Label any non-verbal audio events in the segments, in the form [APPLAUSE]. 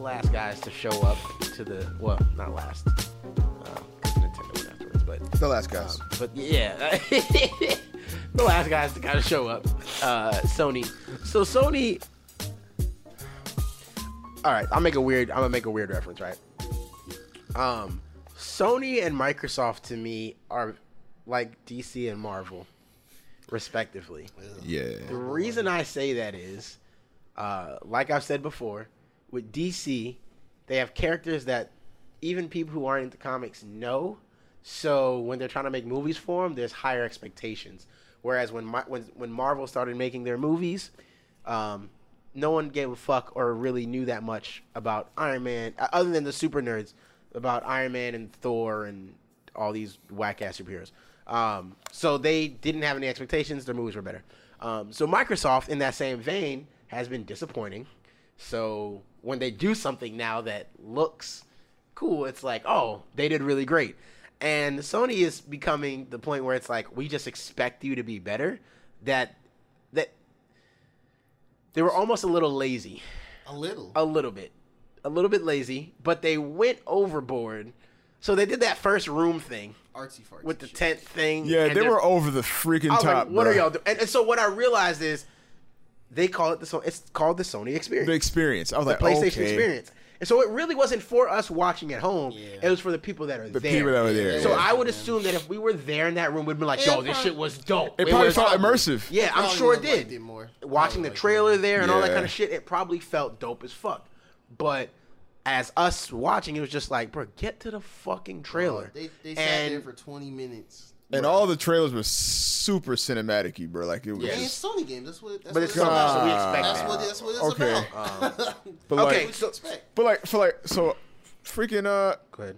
the last guys to show up to the well, not last, because Nintendo went afterwards, but The last guys. um, but yeah, [LAUGHS] the last guys to kind of show up, uh, Sony. So Sony. All right, I'll make a weird. I'm gonna make a weird reference, right? Um, Sony and Microsoft to me are like DC and Marvel, respectively. yeah. The reason I say that is, uh, like I've said before, with DC, they have characters that even people who aren't into comics know. So when they're trying to make movies for them, there's higher expectations. Whereas when when when Marvel started making their movies, um, no one gave a fuck or really knew that much about Iron Man, uh, other than the super nerds, about Iron Man and Thor and all these whack ass superheroes. Um, so they didn't have any expectations. Their movies were better. Um, so Microsoft, in that same vein, has been disappointing. So when they do something now that looks cool, it's like, oh, they did really great. And Sony is becoming the point where it's like, we just expect you to be better. That that they were almost a little lazy, A little. a little bit, a little bit lazy, but they went overboard. So they did that first room thing Artsy fartsy. with the shit. tent thing. Yeah, and they were over the freaking I was top. like, what bruh. are y'all doing? And, and so what I realized is they call it the so it's called the Sony experience. The experience. I was the like, PlayStation okay. experience. And so it really wasn't for us watching at home. Yeah. It was for the people that are there. The there. people that were there. so yeah. I would assume that if we were there in that room, we'd be like, "Yo, It this prob- shit was dope." it probably was- felt immersive. Yeah, I'm sure it did. it more. Watching the trailer more. there and all that kind of shit, it probably felt dope as fuck. But as us watching, it was just like, bro, get to the fucking trailer. They, they sat and there for 20 minutes. And all the trailers were super cinematic bro. Like it was. Yeah. I it's Sony games. That's what. That's But what it's it's Sony, about. so we expect That's what. That's what it's Okay. about. [LAUGHS] But Okay, like, so but like for like so, freaking uh, go ahead.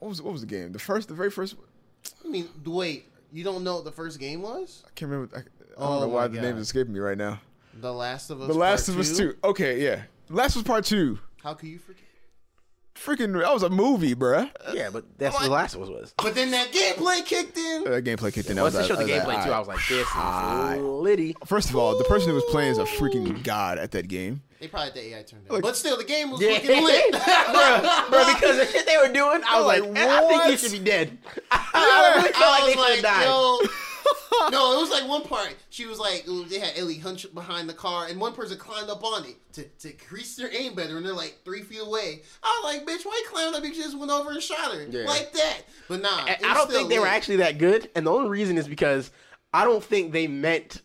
what was what was the game? The first, the very first. I mean, wait. You don't know what the first game was? I can't remember. I, I don't Oh know why my the God. name's escaping me right now. The Last of Us. The Last Part of Us Two. Okay, yeah. Last was Part Two. How could you forget? Freaking, that was a movie, bruh. Yeah, but that's what the last one was. But then that gameplay kicked in. That gameplay kicked in. I Once was they showed the gameplay like, too, I was like, "This Hot. is litty." First of all, the person who was playing is a freaking god at that game. They probably had the AI turned Like- on. But still, the game was Yeah, fucking lit. [LAUGHS] bro, bro, because the shit they were doing, I was Like, like, I think you what? should be dead. [LAUGHS] I really [LAUGHS] felt I like they was should have died. yo. [LAUGHS] no, it was like one part. She was like, they had Ellie hunched behind the car, and one person climbed up on it to, to increase their aim better, and they're like three feet away. I was like, bitch, why you climbing up? You just went over and shot her Yeah. like that. But nah, And I don't still think they were actually that good, and the only reason is because I don't think they meant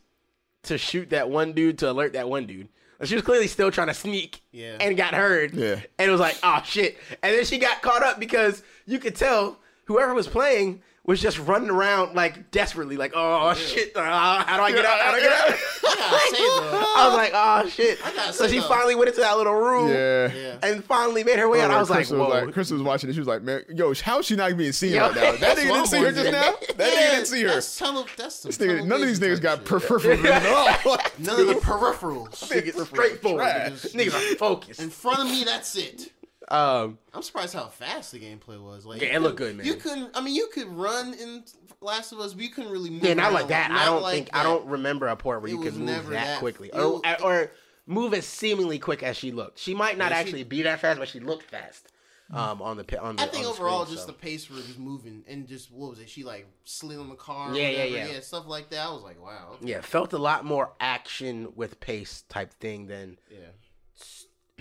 to shoot that one dude to alert that one dude. She was clearly still trying to sneak, Yeah. and got heard, Yeah. and it was like, oh shit, and then she got caught up because you could tell whoever was playing was just running around like desperately, like, oh shit, uh, how do I get out? How do I get out? [LAUGHS] I gotta say though, I was like, oh shit. So she though- finally went into that little room Yeah. Yeah. and finally made her way out. I was like, Crystal whoa. was like, Crystal was watching it. She was like, man, yo, how's she not being seen Yo, right now? That nigga didn't see her just now. wondering. That nigga didn't see her. That's tunnel, that's This nigga, none of these niggas got shit. peripheral vision at all. None of the [LAUGHS] peripherals. Niggas straightforward. Niggas, niggas are focused. In front of me, that's it. Um, I'm surprised how fast the gameplay was. Like, Yeah, it looked good, man. You couldn't. I mean, you could run in Last of Us, but you couldn't really move. yeah, not like that. I don't like think I don't remember a point where It you could move that, that- quickly, or was- or move as seemingly quick as she looked. She might not Yeah, she- actually be that fast, but she looked fast. Um, on the on the. I think the overall, screen, just so. the pace for was moving, and just what was it? She like slid on the car. or Yeah, yeah, yeah. stuff like that. I was like, wow. okay. yeah, felt a lot more action with pace type thing than Yeah.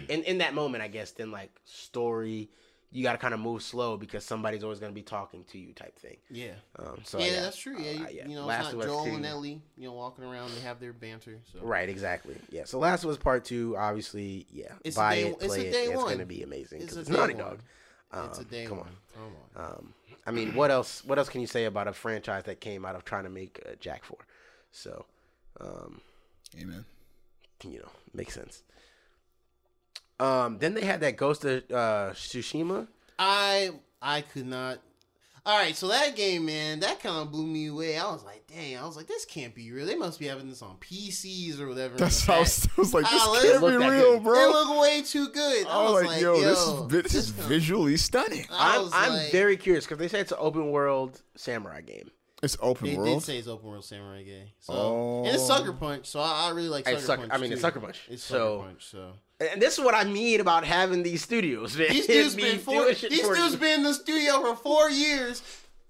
In in that moment, I guess, then like story. You got to kind of move slow because somebody's always going to be talking to you, type thing. Yeah. Um, so yeah, that's true. Yeah, you, uh, yeah. you know, Last it's not Joel 2. and Ellie, you know, walking around. They have their banter. So Right, exactly. Yeah. So Last was Part Two, obviously, yeah. It's a buy day- it, it's a play it. day It's gonna be amazing. It's 'cause a It's day Naughty one. Dog. it's a Um, day come one. on. Come on. Um, I mean, what else? What else can you say about a franchise that came out of trying to make uh, Jak Four? So, um, Amen. you know, makes sense. Um, then they had that Ghost of uh, Tsushima. I I could not. All right, so that game, man, that kind of blew me away. I was like, dang, I was like, this can't be real. They must be having this on PCs or whatever. That's how I was, I was like, this Ah, can't be real, good. bro. It looked way too good. I, I was like, yo, this is vi- this is kinda- visually stunning. I I'm I'm like- very curious because they say it's an open world samurai game. It's open They did world. say it's open world samurai game. So Oh. and it's Sucker Punch. So I, I really like Hey, Sucker Sucker- Punch. I mean, it's. Sucker Punch. It's So- Sucker Punch. So And this is what I mean about having these studios, man. These dudes [LAUGHS] been four, these dudes been in the studio for four years,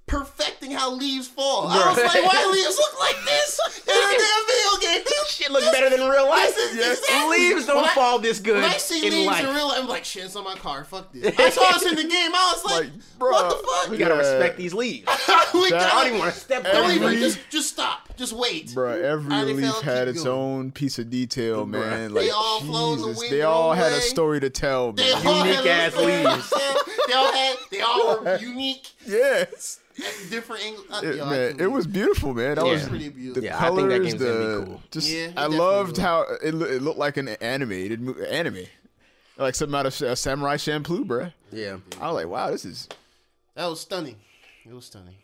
perfecting how leaves fall. I Bruh. was like, why leaves look like [LAUGHS] this in a damn video game? This shit looks better than real life. This is- Yes. exactly. Leaves don't When I- fall this good When I see in leaves life. in real life, I'm like, shit, it's on my car. Fuck this. [LAUGHS] I saw this in the game. I was like, Like, what the fuck? we gotta Yeah. respect these leaves. we That- I gotta- don't even want to step don't on even- Every- just, just stop. Just wait. Bruh, every How they leaf felt, had its going. own piece of detail, man. Like They all flow the Jesus, they all own had a story to tell, man. all Unique had a ass leaves. They all had. They all were [LAUGHS] unique, yes, different angles. Uh, It- yo, man, it was beautiful, man. That Yeah. was pretty beautiful. the Yeah, I think colors. that game's gonna be the cool. just Yeah, I loved will. how it, loo- it looked like an animated mo- anime, like something out of uh, Samurai Champloo, bruh. Yeah, I was like, wow, this is That was stunning. It was stunning.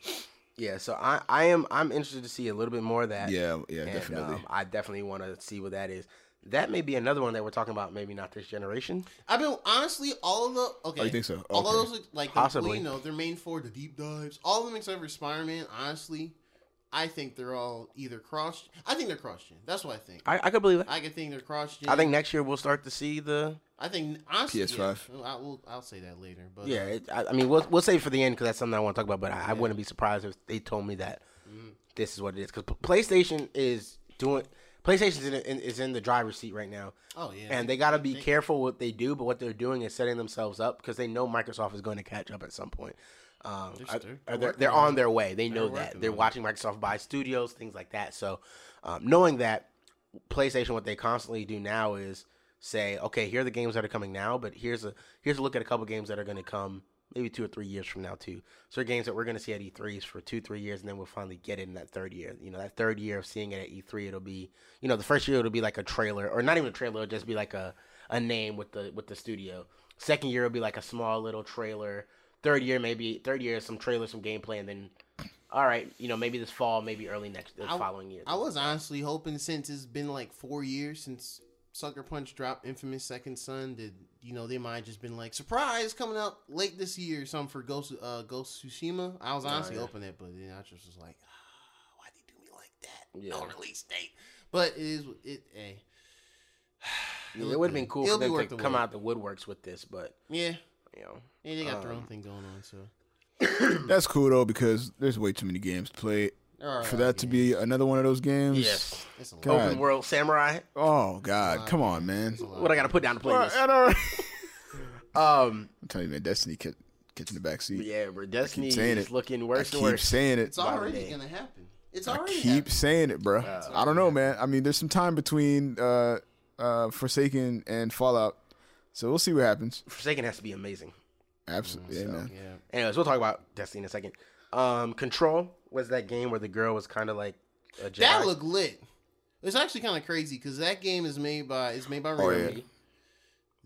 Yeah. So I, I am, I'm interested to see a little bit more of that. yeah, yeah, and, definitely. um, I definitely want to see what that is. That may be another one that we're talking about. Maybe not this generation. I've been honestly all of the okay. Oh, you think so? All Okay. of those like Possibly. you know they're main for the deep dives. All of them except for Spider Man. Honestly, I think they're all either cross. I think they're cross gen. That's what I think. I, I could believe it. I could think they're cross gen. I think next year we'll start to see the. I think honestly PS5. Yeah, I will. I'll say that later. But Yeah, it, I, I mean, we'll we'll save it for the end because that's something I want to talk about. But I, I wouldn't be surprised if they told me that Mm-hmm. this is what it is because PlayStation is doing. PlayStation is in, is in the driver's seat right now, oh yeah. and they got to be careful what they do. But what they're doing is setting themselves up because they know Microsoft is going to catch up at some point. Um, They're- they're- they're they're, on their way. They know that. They're watching Microsoft buy studios, things like that. So, um, knowing that PlayStation, what they constantly do now is say, okay, here are the games that are coming now, but here's a here's a look at a couple games that are going to come maybe two or three years from now too. So games that we're going to see at E3s for two three years, and then we'll finally get it in that third year. You know, that third year of seeing it at E3, it'll be you know the first year it'll be like a trailer or not even a trailer, it'll just be like a a name with the with the studio. Second year will be like a small little trailer. Third year maybe third year some trailer, some gameplay, and then. All right, you know, maybe this fall, maybe early next the I- following year. I was honestly hoping since it's been like four years since Sucker Punch dropped Infamous Second Son did you know they might have just been like surprise coming out late this year or something for Ghost uh, Ghost Tsushima. I was honestly yeah. hoping that, but then I just was like, ah, why they do me like that? Yeah. No release date. But it is it. Hey, [SIGHS] Yeah, it would have been cool It'll for them worth to the come wait. out the woodworks with this, but yeah, you know, yeah, they got their own Um, thing going on. So [COUGHS] That's cool though because there's way too many games to play There for that to be another one of those games. yes, It's a open world samurai. Oh God, lot come on, man. It's a lot. What I got to put down the Well, playlist? I don't- Um, I'm telling you, man, Destiny kept catching the back seat. yeah, bro, Destiny is it. looking worse keep and worse. saying it. It's already day. gonna happen. It's I already keep happening. saying it, bro. Uh, I don't know, man. I mean, there's some time between uh, uh, Forsaken and Fallout, so we'll see what happens. Forsaken has to be amazing. Absolutely, yeah, man. Yeah. Anyways, we'll talk about Destiny in a second. Um, Control was that game where the girl was kind of like a Jedi. That looked lit. It's actually kind of crazy because that game is made by it's made by Oh, yeah. Remedy.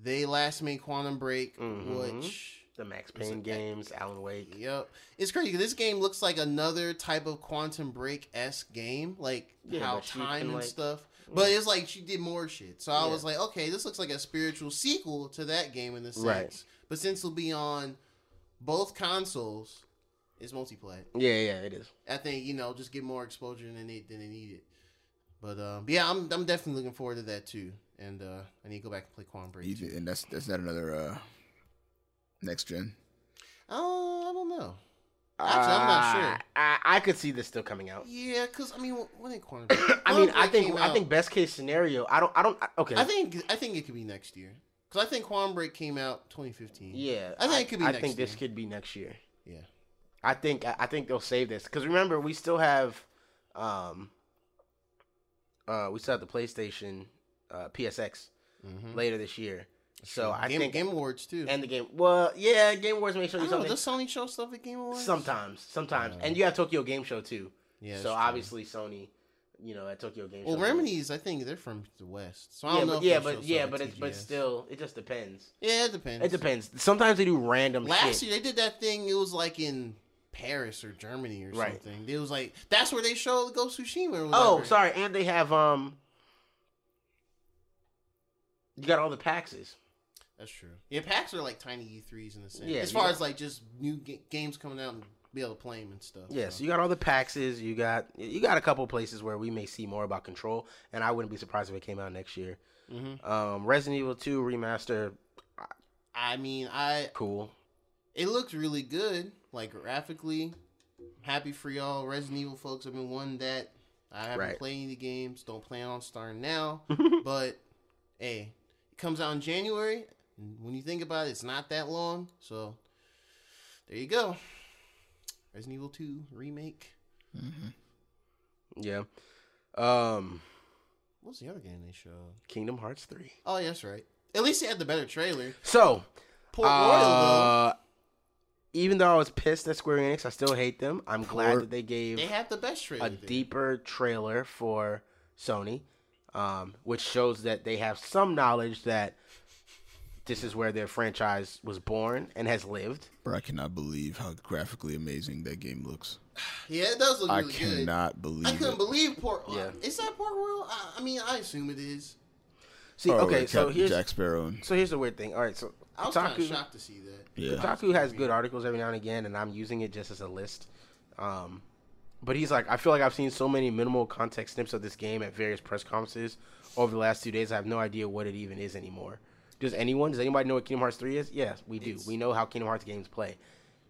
They last made Quantum Break, Mhm. which the Max Payne games, Alan Wake. yep, it's crazy. 'cause this game looks like another type of Quantum Break esque game, like Yeah, how time and like- stuff. But it's like she did more shit. So I Yeah. was like, okay, this looks like a spiritual sequel to that game in the sense. Right. But since it'll be on both consoles, it's multiplayer. Yeah, yeah, it is. I think you know just get more exposure than they than they needed. But um, yeah, I'm I'm definitely looking forward to that too. And uh, I need to go back and play Quantum Break. And that's that's not another uh, next gen. Oh, I don't know. Actually, I'm not sure. Uh, I, I could see this still coming out. Yeah, because I mean, wh- when did Quantum [COUGHS] Break? I Quantum mean, I think I think best case scenario. I don't. I don't. Okay. I think I think it could be next year. Because I think Quantum Break came out 2015. Yeah, I think it could be I next think this could be next year. I think I I think they'll save this because remember we still have, um, uh, we still have the PlayStation, uh, PSX Mhm. later this year. So I Game, think Game Awards too. and the game. Well, yeah, Game Awards may show you know, something. does Sony show stuff at Game Awards? Sometimes, sometimes, Yeah. and you have Tokyo Game Show too. Yeah. so that's true. obviously Sony, you know, at Tokyo Game Well, Show. Well, Remedies, I think they're from the West, so I Yeah, don't know. but if yeah, but yeah, but it's but still, it just depends. Yeah, it depends. It depends. Sometimes they do random Last shit. year they did that thing. It was like in Paris or Germany or Right. something. It was like that's where they showed Ghost of Tsushima. Oh, sorry, and they have um. You got all the PAXs. That's true. Yeah, PAX are like tiny E3s in the sense. Yeah, as far got- as like just new ga- games coming out and be able to play them and stuff. Yeah, so. so you got all the PAXs, you got you got a couple places where we may see more about Control, and I wouldn't be surprised if it came out next year. Mm-hmm. Um, Resident Evil 2 remaster, I mean, I cool. it looks really good, like graphically. Happy for y'all, Resident Evil folks. I've been one that. I haven't Right. played any of the games. Don't plan on starting now. [LAUGHS] but hey, it comes out in January. and When you think about it, it's not that long. So there you go. Resident Evil 2 remake. Yeah. Um, What's the other game they showed? Kingdom Hearts 3. Oh, yeah, that's right. At least they had the better trailer. So, Port Royal, though. Even though I was pissed at Square Enix, I still hate them. I'm glad that they gave They have the best trailer. a there. deeper trailer for Sony, um, which shows that they have some knowledge that this is where their franchise was born and has lived. Bro, I cannot believe how graphically amazing that game looks. [SIGHS] Yeah, it does look I really good. I cannot believe I couldn't it. believe Port. Yeah. Is that Port Royal? I, I mean, I assume it is. See, Oh, okay, with so Captain here's Jack Sparrow. And, so here's the weird thing. All right, so I was kind of shocked to see that. yeah. Kotaku has good articles every now and again, and I'm using it just as a list. Um, but he's like, I feel like I've seen so many minimal context snips of this game at various press conferences over the last two days. I have no idea what it even is anymore. Does anyone? Does anybody know what Kingdom Hearts three is? Yes, we do. It's- we know how Kingdom Hearts games play.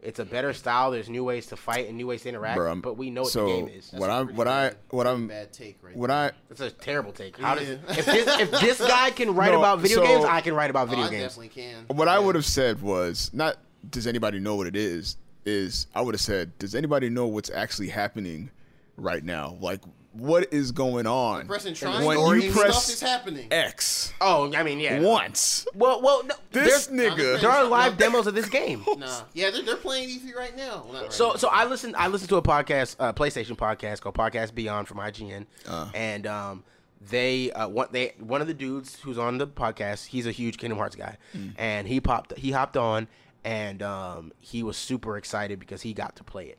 It's a better style. There's new ways to fight and new ways to interact. Bro, but we know what so the game is. what I'm, what I, what I'm, bad take right what there. I, It's a terrible take. How does Yeah. if this if this guy [LAUGHS] can write No, about video so- games, I can write about Oh, video I games. definitely can. what I would have said was not. Does anybody know what it is? Is I would have said, does anybody know what's actually happening right now? Like, what is going on? Pressing When you press- stuff is happening. X Oh, I mean, yeah. once. Well, well, no, This there's- nigga. There are live No. demos of this game. [LAUGHS] Nah, yeah, they're, they're playing E3 right now. Well, not right So, now. so I listened. I listened to a podcast, uh, PlayStation podcast called Podcast Beyond from IGN, Uh. and um, they uh, one they one of the dudes who's on the podcast. He's a huge Kingdom Hearts guy, Mm. and he popped. He hopped on, and um, he was super excited because he got to play it.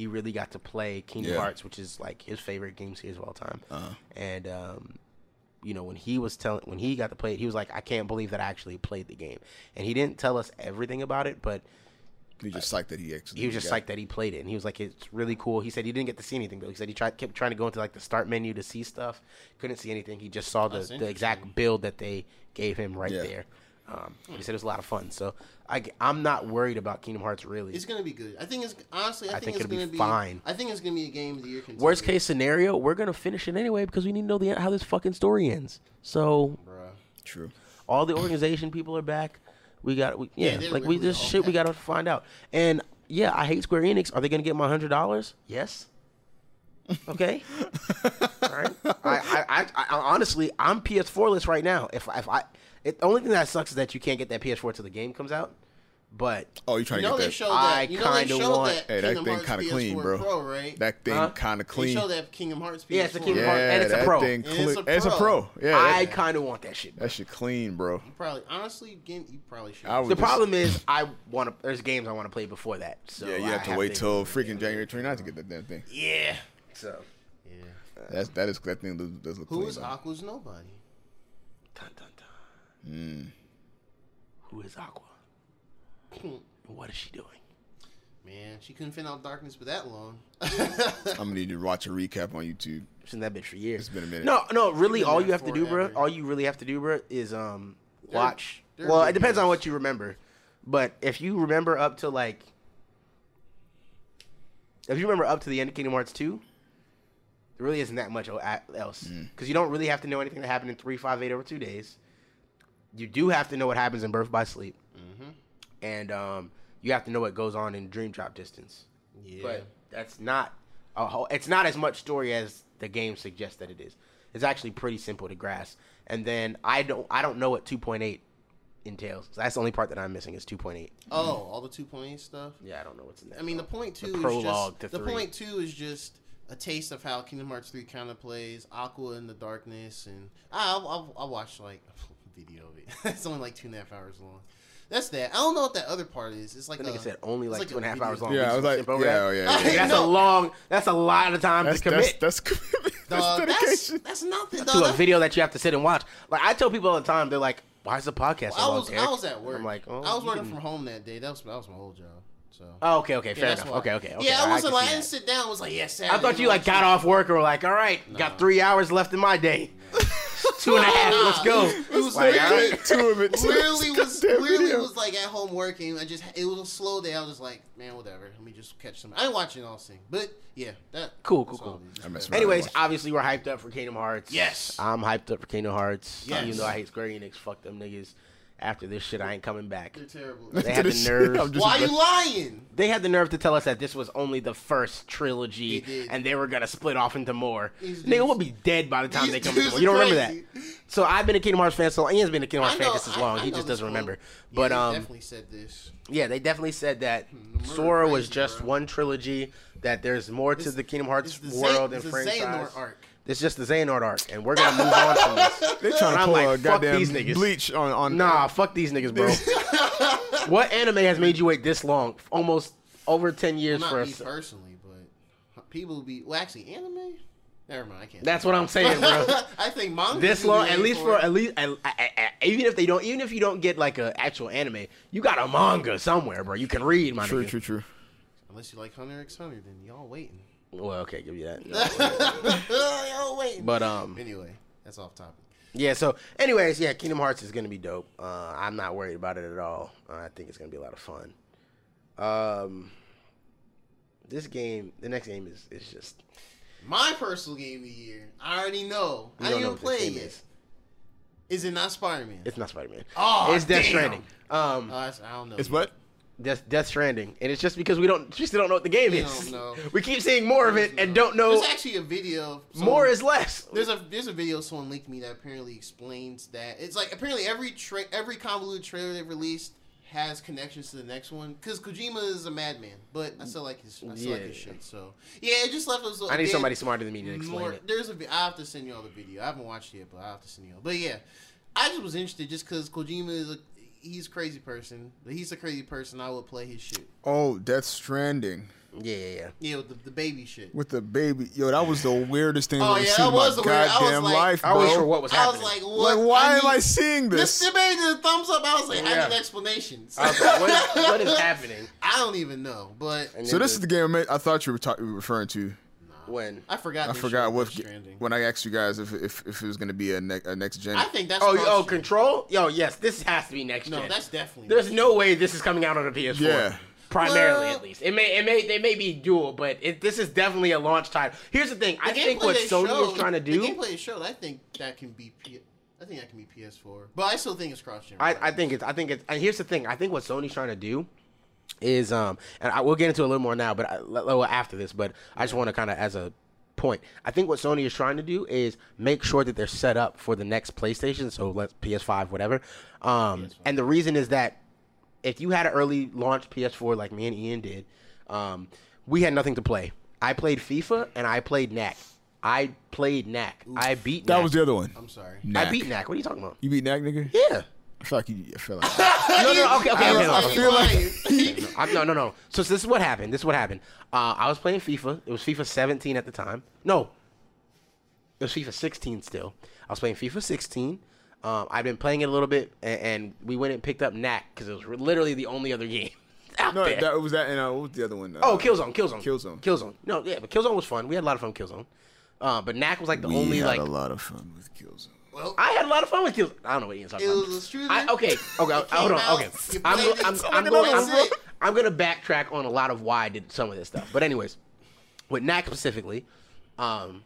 He really got to play Kingdom Yeah. Hearts, which is like his favorite game series of all time. Uh-huh. And um, you know, when he was telling, when he got to play it, he was like, "I can't believe that I actually played the game." And he didn't tell us everything about it, but He just psyched that he actually. he was just got- psyched that he played it, and he was like, "It's really cool." He said he didn't get to see anything though. He said he tried kept trying to go into like the start menu to see stuff, couldn't see anything. He just saw the, the exact build that they gave him right Yeah. there. Um, he said it was a lot of fun. So I, am not worried about Kingdom Hearts really. it's gonna be good. I think it's honestly. I, I think, think it's it'll be gonna be fine. I think it's gonna be a game of the year. Contender. Worst case scenario, we're gonna finish it anyway because we need to know the how this fucking story ends. So Bruh. True. all the organization people are back. We got we, Yeah, yeah, like we really just all shit. We got to find out. And yeah, I hate Square Enix. Are they gonna get my hundred dollars? Yes. Okay. [LAUGHS] All right. I, I, I, I honestly, I'm PS4 list right now. If if I, it, the only thing that sucks is that you can't get that PS4 till the game comes out. But Oh, you trying You know to get that? showed I that. You know kinda want- that. Hey, that thing kinda clean, bro. Pro, right? That thing Huh? kind of They clean. showed that Kingdom Hearts PS4. Yeah, it's a Kingdom Yeah, Hearts- and it's a that pro. thing And clean. it's a It's a pro. pro. Yeah, I kind of want that shit. that shit clean, bro. You probably, honestly, game, you probably should. The just- problem is, I want to. There's games I want to play before that. So yeah, you I have to wait till freaking January 29th to get that damn thing. yeah. So Yeah. That's that is that thing does, does look Who clean. is. Aqua's nobody? dun dun dun. Hmm. Who is Aqua? And what is she doing? Man, she couldn't fin out darkness for that long. [LAUGHS] I'm gonna need to watch a recap on YouTube. She's in that bitch for years. It's been a minute. No, no, really, all you have to do, bro. forever. All you really have to do, bro, is um They're- watch. they're well, good it depends on what you remember, but if you remember up to like, if you remember up to the end of Kingdom Hearts two, there really isn't that much o- a- else because you don't really have to know anything that happened in three, five, eight over two days. You do have to know what happens in Birth by Sleep, mm-hmm. and um, you have to know what goes on in Dream Drop Distance. Yeah. But that's not a whole, it's not as much story as the game suggests that it is. It's actually pretty simple to grasp. And then I don't I don't know what 2.8 entails. So that's the only part that I'm missing is 2.8. oh, all the 2.8 stuff. Yeah, I don't know what's in there. I mean, the point two The is prologue just to the three. point two is just a taste of how Kingdom Hearts three kind of plays. Aqua in the darkness, and I I, I watched like video of it. [LAUGHS] it's only like two and a half hours long. That's that. I don't know what that other part is. It's like the nigga said only it's like, two a and a half video hours long. Yeah, I was like, skip over yeah, oh, yeah, yeah. Nigga, that's a [LAUGHS] long. That's a lot of time That's to commit that's commitment. That's [LAUGHS] Dog, that's, dedication. that's nothing. to a video that you have to sit and watch. Like I tell people all the time, they're like, "Why is the podcast so I was Derek?" I was at work. I'm like, oh, I was working can- from home that day. That was that was my whole job. So. Oh, okay, okay, Yeah, fair that's enough. why. Okay, okay, okay. Yeah, I wasn't can like I didn't sit down. I was like, yes, I thought you like got off work or were like, all right, got three hours left in my day. Two and a half. Let's go. It was Like, all literally, right. Two of it. literally was Goddamn literally was like at home working. I just it was a slow day. I was just like, man, whatever. Let me just catch some. I ain't watching all thing, but yeah, that Cool, cool, that's cool. it is. I messed Just around. Anyways, obviously we're hyped up for Kingdom Hearts. Yes. I'm hyped up for Kingdom Hearts. Yes. Even though I hate Square Enix, fuck them niggas. After this shit, I ain't coming back. They're terrible. They had the nerve. I'm just- Why you lying? They had the nerve to tell us that this was only the first trilogy, They and they were gonna split off into more. These Nigga dudes- will be dead by the time they come into more. You don't are remember that? So I've been a Kingdom Hearts fan so long. Ian's been a Kingdom Hearts I fan know- just as long. I he just doesn't one. remember. Yeah, But they um, definitely said this. yeah, they definitely said that murder Sora was just bro. one trilogy. That there's more to It's- the Kingdom Hearts It's the world Xehanort- and it's the franchise. Xehanort arc. It's just the Xehanort arc, and we're gonna move on from this. [LAUGHS] They And trying to I'm pull like, a goddamn these niggas. bleach on on. Nah, fuck these niggas, bro. [LAUGHS] what anime has made you wait this long? Almost over ten Well, years not for me us. personally, but people be well. Actually, anime. Never mind. I can't. That's what I'm saying, bro. [LAUGHS] I think manga. this long, at least for at least, at, at- at- even if they don't, even if you don't get like an actual anime, you got a manga somewhere, bro. You can read, my True, nigga. true, true. Unless you like Hunter x Hunter, then y'all waiting. Well, okay, give you that. [LAUGHS] y'all waiting. But um, anyway, that's off topic. yeah. So, anyways, yeah, Kingdom Hearts is gonna be dope. Uh, I'm not worried about it at all. Uh, I think it's gonna be a lot of fun. Um, this game, the next game is is just My personal game of the year. I already know. we I don't didn't know even what this play game it yet. is. Is it not Spider Man? It's not Spider Man. Oh, it's Death damn. Stranding. Um, I don't know. It's what? Death, Death Stranding, and it's just because we don't, we still don't know what the game We is. don't know. [LAUGHS] We keep seeing more of it and don't know There's actually a video. someone- more is less. There's a there's a video someone linked me that apparently explains that it's like apparently every tra- every convoluted trailer they've released has connections to the next one because Kojima is a madman, but I still like his I still like his Yeah. shit. So yeah, it just left us. I need somebody smarter than me to explain more, it. There's a I have to send you all the video. I haven't watched it yet, but I have to send you all. But yeah, I just was interested just because Kojima is a he's a crazy person. But he's a crazy person. I would play his shit. Oh, Death Stranding Yeah, yeah, yeah. Yeah, with the, the baby shit. with the baby. Yo, that was the weirdest thing Oh, I've ever yeah, seen that in my was the weird- I was goddamn like- life, I was bro. for what was happening. I was like, what? Like, why am need- I seeing This this? the baby did a thumbs up. I was like, I need explanations. I was like, what, is, what is [LAUGHS] happening? I don't even know, but So then this is the game I, I thought you were, ta- you were referring to. When. I forgot. I forgot what Stranding. when I asked you guys if if, if it was going to be a, ne- a next gen. I think that's Oh, oh, gen. control. Yo, yes, this has to be next No, gen. No, that's definitely. There's no way this is coming out on a PS4. Yeah. Primarily, Well- at least. It may, it may, they may be dual, but it, this is definitely a launch title. Here's the thing. I think what Sony showed- is trying to do. The do. gameplay is showed. I think that can be. P- I think that can be PS4, but I still think it's cross gen. I, I think it's. I think it's. And here's the thing. I think what Sony's trying to do is, um, and I we'll get into a little more now, but I, a little after this. But I just want to kind of as a point. I think what Sony is trying to do is make sure that they're set up for the next PlayStation. So let's PS5, whatever. Um, and the reason is that if you had an early launch PS4 like me and Ian did, um, we had nothing to play. I played FIFA and I played Knack. I played Knack. I beat. that Knack. was the other one. I'm sorry. I beat Knack. What are you talking about? You beat Knack, nigga? Yeah. I feel like you. I feel like. [LAUGHS] No, no, okay, okay, I okay. was okay. like, feel like- lying. [LAUGHS] I'm, no, no, no. So this is what happened. This is what happened. Uh, I was playing FIFA. It was FIFA 17 at the time. No, it was FIFA 16 still. I was playing FIFA 16. Um, I've been playing it a little bit, and, and we went and picked up Knack because it was re- literally the only other [LAUGHS] game out no, there. that was that. And uh, what was the other one? Uh, oh, Killzone, Killzone, Killzone. Killzone. No, yeah, but Killzone was fun. We had a lot of fun with Killzone. Uh, but Knack was like the we only had like a lot of fun with Killzone. Well, I had a lot of fun with Killzone. I don't know what Ian's talking it about. was a shooter. I, okay, okay, It hold on. out, Okay, I'm, I'm, I'm, going. I'm. I'm going to backtrack on a lot of why I did some of this stuff. But anyways, with Knack specifically, um,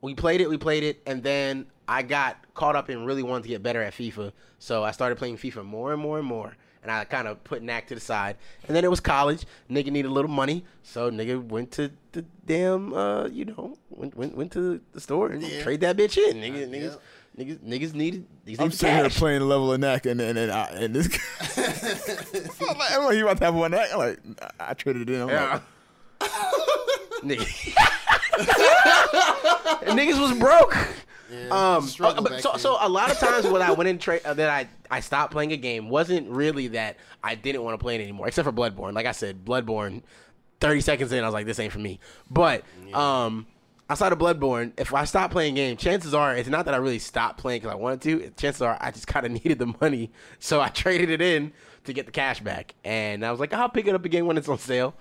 we played it, we played it, and then I got caught up in really wanting to get better at FIFA. So I started playing FIFA more and more and more. And I kind of put Knack to the side. And then it was college. Nigga needed a little money. So nigga went to the damn, uh, you know, went, went, went to the store and Yeah. trade that bitch in. Nigga, Yeah. niggas, niggas, niggas needed, niggas I'm needed sitting here playing a level of Knack, and and and, I, and this. [LAUGHS] [LAUGHS] I'm like, I'm like, you about to have one Knack? I'm like, I, I traded it in. I'm Yeah. like, [LAUGHS] Nigga. Niggas was broke. Yeah, Um, uh, so, so a lot of times when I went in [LAUGHS] trade uh, that I I stopped playing a game wasn't really that I didn't want to play it anymore, except for Bloodborne. Like I said, Bloodborne. Thirty seconds in, I was like, "This ain't for me." But um, outside of Bloodborne, if I stop playing a game, chances are it's not that I really stopped playing because I wanted to. Chances are I just kind of [LAUGHS] needed the money, so I traded it in to get the cash back. And I was like, I'll pick it up again when it's on sale.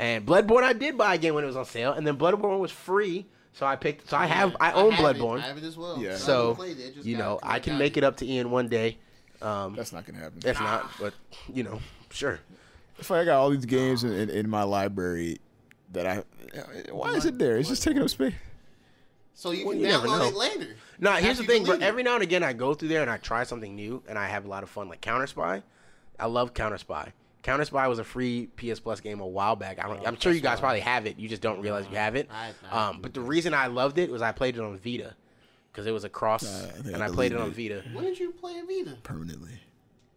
And Bloodborne, I did buy again when it was on sale, and then Bloodborne was free, so I picked. So I have, I own have it. Bloodborne. I have it as well. Yeah. I So haven't played it, just you know, I can make it up to Ian one day. Um, That's not gonna happen. if not, but you know, sure. It's like I got all these games in, in, in my library that I. Why is it there? It's just taking up space. So you Well, can you never download know. it later. No, here's the thing, but every now and again I go through there and I try something new and I have a lot of fun. Like Counter Spy, I love Counter Spy. Counter Spy was a free PS Plus game a while back. I don't, I'm sure you guys probably have it. You just don't realize you have it. I- I Um, but the reason I loved it was I played it on Vita because it was a cross, Uh, I and I I played it on Vita. When did you play a Vita? Permanently.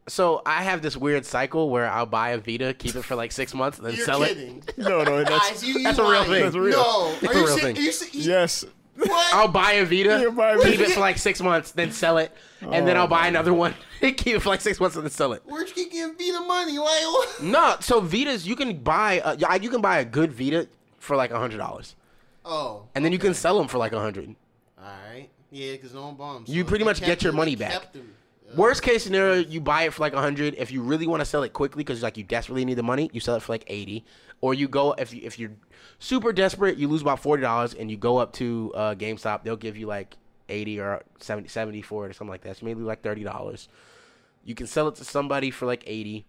So I have this weird cycle where I'll buy a Vita, keep it for like six months, and then You're sell kidding. No, no, that's Guys, you, you that's a real lying. thing. That's real. No, It's are a you real se- thing. Are you se- you- yes. What? I'll buy a Vita, buy a keep Vita. it for like six months, then sell it, and then Oh, I'll buy another one, [LAUGHS] keep it for like six months, and then sell it. Where'd you get getting Vita money? Like what? [LAUGHS] No, so Vitas, you can buy, a, you can buy a good Vita for like a hundred dollars, Oh, and then you can sell them for like a hundred. all right. Yeah, because no one bombs. You pretty much get your money back. Worst case scenario, you buy it for like a hundred. If you really want to sell it quickly, because like you desperately need the money, you sell it for like eighty. Or you go if you if you're super desperate, you lose about forty dollars, and you go up to uh, GameStop. They'll give you like eighty or 70, 70 for it or something like that. So maybe like thirty dollars. You can sell it to somebody for like eighty.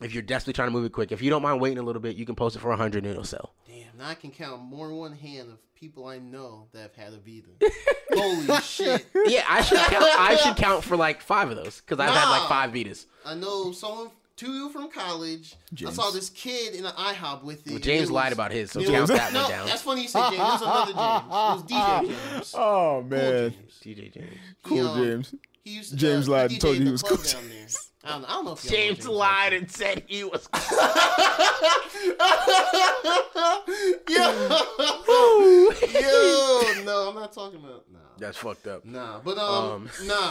If you're desperately trying to move it quick, if you don't mind waiting a little bit, you can post it for a hundred and it'll sell. Damn, now I can count more than one hand of people I know that have had a Vita. [LAUGHS] Holy shit! Yeah, I should count. I should count for like five of those because I've had like five Vitas. I know someone, two from college. I saw this kid in an IHOP with it. Well, James it lied about his, so it count that no, one down. that's funny you said James. It was another James. It was DJ [LAUGHS] James. Oh Cool man, James. TJ James. cool um, James. He used to, James uh, lied and told you he was cool down there. I don't, I don't know if y'all know James James lied and said he was. [LAUGHS] Yo, yo, no, I'm not talking about no. That's fucked up. Nah, but um, Um. nah.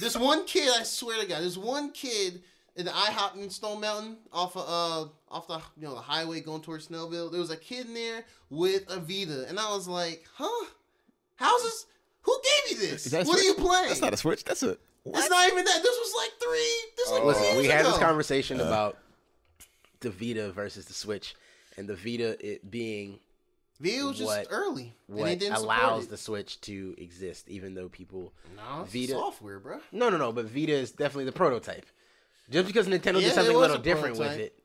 This one kid, I swear to God, this one kid in the IHOP in Stone Mountain off of uh off the you know the highway going towards Snellville. There was a kid in there with a Vita, and I was like, huh? How's this? Who gave you this? Is that a What are you playing? That's not a switch. That's a. It's not even that. This was like three. This was like Listen, years we had this ago. conversation about the Vita versus the Switch, and the Vita it being Vita was just what- early, and they what didn't allows support the Switch to exist, even though people. No, it's Vita- software, bro. No, no, no. But Vita is definitely the prototype. Just because Nintendo Yeah, did something a little a different with it.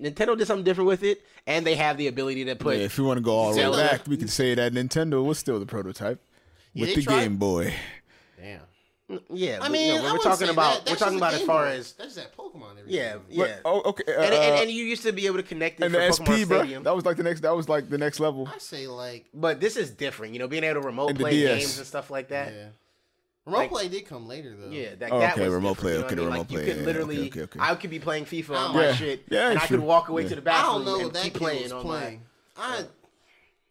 Nintendo did something different with it, and they have the ability to put. Yeah, if you want to go all the way back, we can say that Nintendo was still the prototype Yeah, with they the tried- Game Boy. Damn. yeah, I mean, you know, I we're talking say about that. we're That's talking about as far Boy. as that's that Pokemon. Everything. yeah, But, yeah. oh, okay. Uh, and, and, and you used to be able to connect it and for the Pokemon SP, bro. That was like the next. That was like the next level. I say like But this is different, you know, being able to remote And play DS. games and stuff like that. yeah. Remote Like- play did come later though. Yeah, that, Oh, that okay, was remote play, you know okay, I mean? remote like, play, You could yeah, literally, okay, okay, okay. I could be playing FIFA on Oh. my Yeah, shit, yeah, and I true. could walk away Yeah. to the back. I bathroom don't know and what that keep playing was on playing. I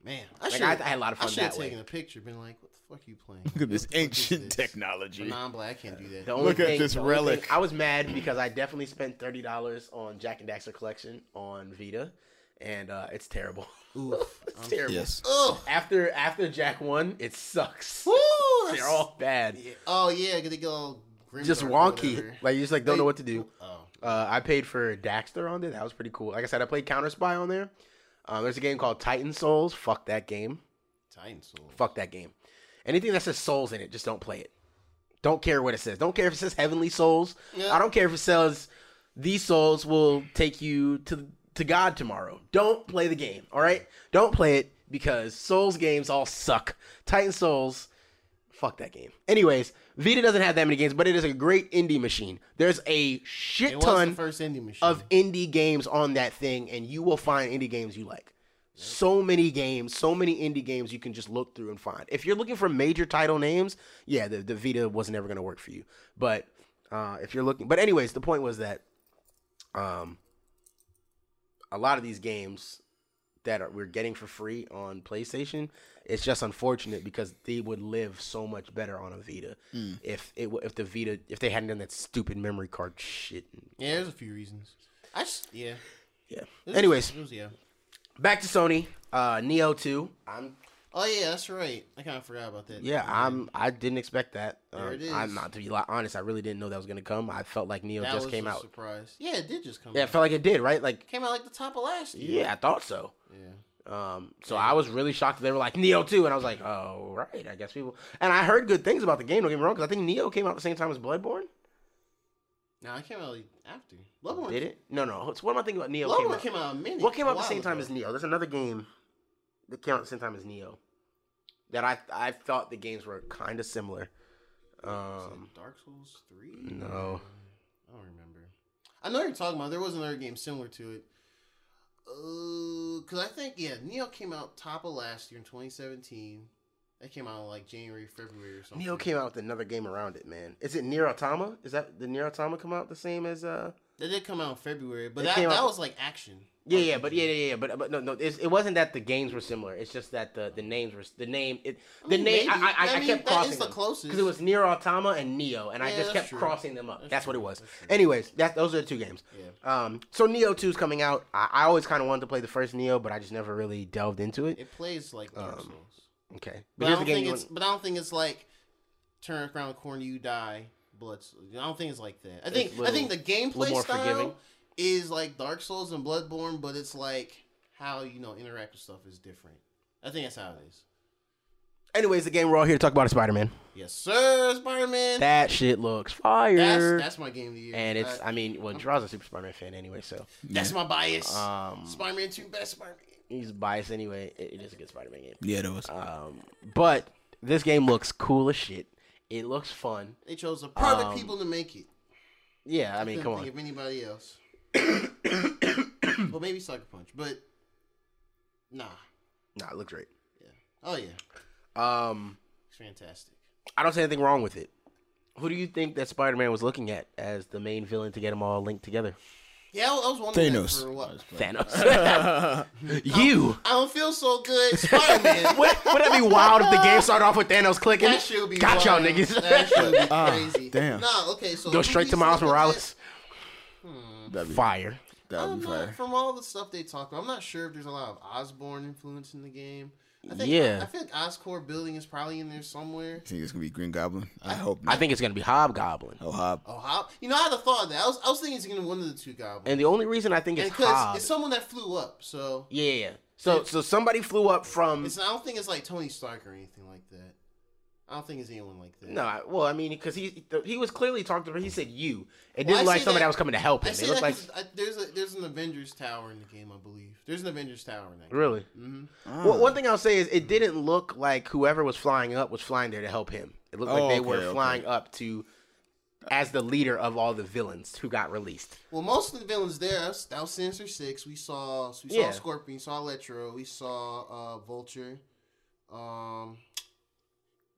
man, I Like, should. I- I had a lot of fun I should have that way. taken a picture, been like, "What the fuck are you playing?" Look at this What the fuck is ancient this? technology. Non-black, I can't do that. The only Look at this the only thing- relic. I was mad because I definitely spent thirty dollars on Jak and Daxter collection on Vita, and uh, it's terrible. [LAUGHS] Oof. [LAUGHS] it's terrible. Yes. Ugh. After after Jak one, it sucks. Woo, [LAUGHS] They're all bad, Yeah. Oh yeah, they go all grim just wonky. Like you just like don't know what to do. Oh. Uh, I paid for Daxter on there. That was pretty cool. Like I said, I played Counter Spy on there. Um, there's a game called Titan Souls. Fuck that game. Titan Souls. Fuck that game. Anything that says souls in it, just don't play it. Don't care what it says. Don't care if it says heavenly souls. Yeah. I don't care if it says these souls will take you to to God tomorrow. Don't play the game. All right. Don't play it because Souls games all suck. Titan Souls. Fuck that game. Anyways, Vita doesn't have that many games, but it is a great indie machine. There's a shit ton first indie of indie games on that thing, and you will find indie games you like. So many games, so many indie games you can just look through and find. If you're looking for major title names, yeah, the, the Vita was never going to work for you. But uh, if you're looking, but anyways, the point was that um, a lot of these games that are, we're getting for free on PlayStation, it's just unfortunate because they would live so much better on a Vita if it if the Vita if they hadn't done that stupid memory card shit. yeah, there's a few reasons. I just yeah. Yeah. Was- Anyways, was, yeah. back to Sony. Uh, Nioh Two. I'm Oh yeah, that's right. I kind of forgot about that. Yeah, I'm. I didn't expect that. There Um, it is. I'm not to be honest. I really didn't know that was gonna come. I felt like Nioh that just came out. Surprise. Yeah, it did just come. Yeah, it felt like it did, right? Like, came out like the top of last year. yeah, I thought so. Yeah. Um, so I was really shocked that they were like Nioh too, and I was like, oh right, I guess people. And I heard good things about the game. Don't get me wrong, because I think Nioh came out at the same time as Bloodborne. No, I came out like after. Bloodborne Did it? No, no. So what am I thinking about? Nioh Bloodborne came out. came out a minute. What came out at the same time as Nioh? There's another game that came out at the same time as Nioh that I I thought the games were kind of similar. Um, Dark Souls three? No. I don't remember. I know you're talking about. There was another game similar to it. Uh, cause I think yeah, Nioh came out top of last year in 2017. That came out in like January, February or something. Nioh came out with another game around it, man. Is it Nier Automata? Is that the Nier Automata come out the same as uh? That did come out in February, but that, that was like action. Yeah, yeah, but yeah, yeah, yeah, but but no, no, it's, it wasn't that the games were similar. It's just that the the names were the name. It I the mean, name. maybe. I, I, I, I mean, kept crossing the them closest. because it was Nier Automata and Nioh, and I just kept true. crossing them up. That's That's, what it was. That's. Anyways, that those are the two games. Yeah. Um, so Nioh 2 is coming out. I, I always kind of wanted to play the first Nioh, but I just never really delved into it. It plays like Dark Um, Souls, Okay, but but I don't think it's. want, But I don't think it's like turn around the corner, you die. Blood. I don't think it's like that. I think. It's I think the gameplay more style forgiving. Is like Dark Souls and Bloodborne, but it's like how you know interact with stuff is different. I think that's how it is. anyways, the game we're all here to talk about is Spider Man. Yes, sir, Spider Man. That shit looks fire. That's that's my game of the year. and it's. I- I mean, well, Draw's a Super Spider Man fan anyway, so that's my bias. um, Spider Man Two, best Spider Man. he's biased anyway. It, it is a good Spider Man game. Yeah, that was. Um, but this game looks cool as shit. It looks fun. They chose the perfect Um, people to make it. Yeah, I mean, Couldn't come think on. of anybody else. [COUGHS] well, maybe Sucker Punch, but nah. Nah, it looks great. Yeah. Oh yeah, Um, it's fantastic. I don't see anything wrong with it. Who do you think that Spider Man was looking at as the main villain to get them all linked together? Yeah, I, I was wondering Thanos. that for a while. Thanos. [LAUGHS] [LAUGHS] you. I don't feel so good, Spider Man. [LAUGHS] Would, would that be wild if the game started off with Thanos clicking? That should be Got y'all wild. niggas. That should be Ah, crazy. damn. Nah, okay, so Go straight to Miles stuck with Morales. That'd be, Fire. that'd I'm be not, from all the stuff they talk about, I'm not sure if there's a lot of Osborn influence in the game. I think, Yeah. I, feel like Oscorp building is probably in there somewhere. You think it's gonna be Green Goblin? I hope. I think it's gonna be Hobgoblin. Oh, Hob. Oh, how? You know, I had a thought of that. I was, I was thinking it's gonna be one of the two goblins. And the only reason I think it's because Hob. it's someone that flew up, so yeah, yeah. So so somebody flew up from. it's. I don't think it's like Tony Stark or anything like that. I don't think it's anyone like that. No, I- well, I mean, because he he was clearly talking to her. He said you. It Well, didn't I like say somebody that- that was coming to help I him. say It looked that like 'cause I, there's a there's an Avengers tower in the game, I believe. There's an Avengers tower in that. Game. really. hmm Well, one thing I'll say is it didn't look like whoever was flying up was flying there to help him. It looked like Oh, they okay, were okay. flying up to as the leader of all the villains who got released. Well, most of the villains there, that was, that was Sinister Six. We saw we saw Yeah. Scorpion, saw Electro, we saw uh, Vulture, um,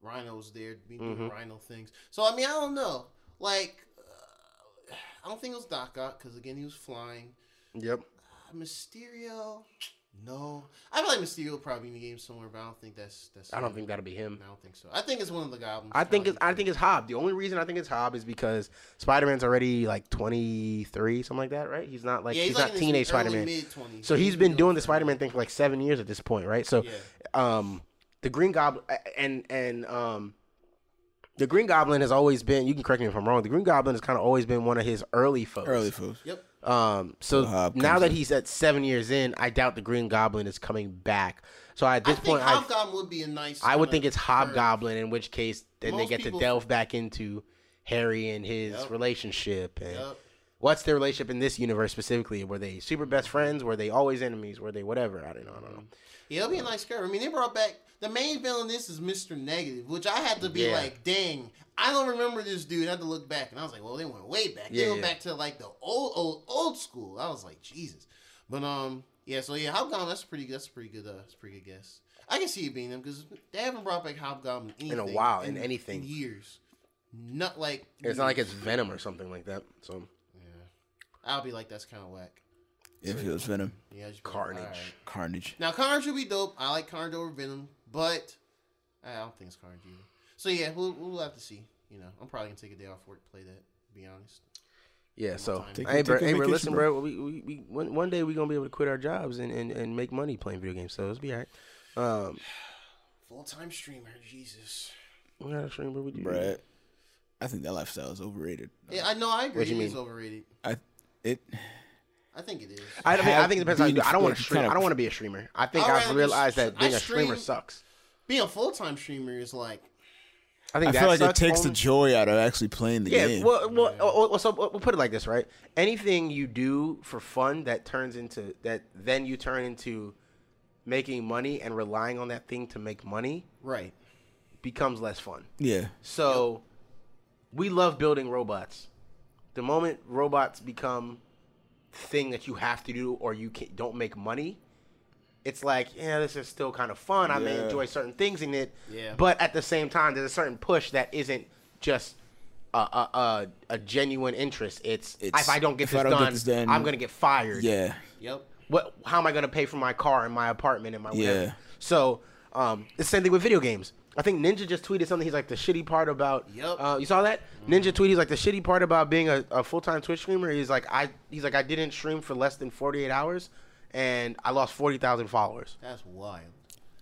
Rhino was there, we doing. Rhino things. So I mean, I don't know. Like, uh, I don't think it was Doc Ock because again he was flying. Yep. Uh, Mysterio, no. I feel like Mysterio will probably be in the game somewhere, but I don't think that's that's. I don't him. think that'll be him. I don't think so. I think it's one of the goblins. I think it's. I think it's Hob. The only reason I think it's Hob is because Spider Man's already like twenty three, something like that, right? He's not like yeah, he's, like not teenage Spider Man. So he's been doing the Spider Man thing for like seven years at this point, right? So Yeah. um the Green Goblin and and um the Green Goblin has always been you can correct me if I'm wrong, the Green Goblin has kind of always been one of his early foes. Early food. Yep. Um so So Hob now that in. he's at seven years in, I doubt the Green Goblin is coming back. So at I this think point I would be a nice. I would think it's. Hobgoblin, in which case then they get people- to delve back into Harry and his Yep. relationship and Yep. what's their relationship in this universe specifically? Were they super best friends? Were they always enemies? Were they whatever? I don't know. I don't know. Yeah, it'll be a nice curve. I mean, they brought back the main villain. This is Mister Negative, which I had to be Yeah. like, dang, I don't remember this dude. I had to look back, and I was like, well, they went way back. Yeah, they went yeah. back to like the old, old, old school. I was like, Jesus. But um, yeah. So yeah, Hobgoblin. That's pretty. That's a pretty good. Uh, that's a pretty good guess. I can see it being them because they haven't brought back Hobgoblin In a while, in anything. in years. Not like It's not like it's Venom or something like that. So Yeah, I'll be like, that's kind of whack. If it was Venom, Yeah, just be like, Carnage. Carnage. Now Carnage would be dope. I like Carnage over Venom, but I don't think it's Carnage either. So yeah, we'll, we'll have to see. You know, I'm probably gonna take a day off work to play that. To be honest. yeah. So time. Take- hey, bro, hey, bro, listen, bro. bro. We, we, we one, one day we're gonna be able to quit our jobs and, and, and make money playing video games. So let's be alright. Um, [SIGHS] Full time streamer, Jesus. What kind of streamer would you? Bruh, I think that lifestyle is overrated. Yeah, I know. I agree. What you It is mean? overrated. I it I think it is. I, think, I think it depends on you do. Being I don't want to stream. kind of- I don't want to be a streamer. I think I'd I've rather realized that being I a streamer stream- sucks. Being a full time streamer is like I think I feel like it sucks takes the joy out of actually playing the Yeah, game. well, well, well, well, so we'll put it like this, right? Anything you do for fun that turns into that, then you turn into making money and relying on that thing to make money right. becomes less fun. yeah, So we love building robots. The moment robots become thing that you have to do or you can, don't make money, it's like, yeah, this is still kind of fun. I may enjoy certain things in it, Yeah. but at the same time, there's a certain push that isn't just a a, a, a genuine interest. It's, It's- if I don't get if this, I don't get done, this done- I'm gonna get fired yeah, Yep. what how am I going to pay for my car and my apartment and my whatever? Yeah. So um, it's the same thing with video games. I think Ninja just tweeted something. He's like the shitty part about. Yep. Uh, you saw that Ninja tweet. He's like the shitty part about being a, a full time Twitch streamer. He's like I. He's like I didn't stream for less than 48 hours, and I lost 40,000 followers. That's wild.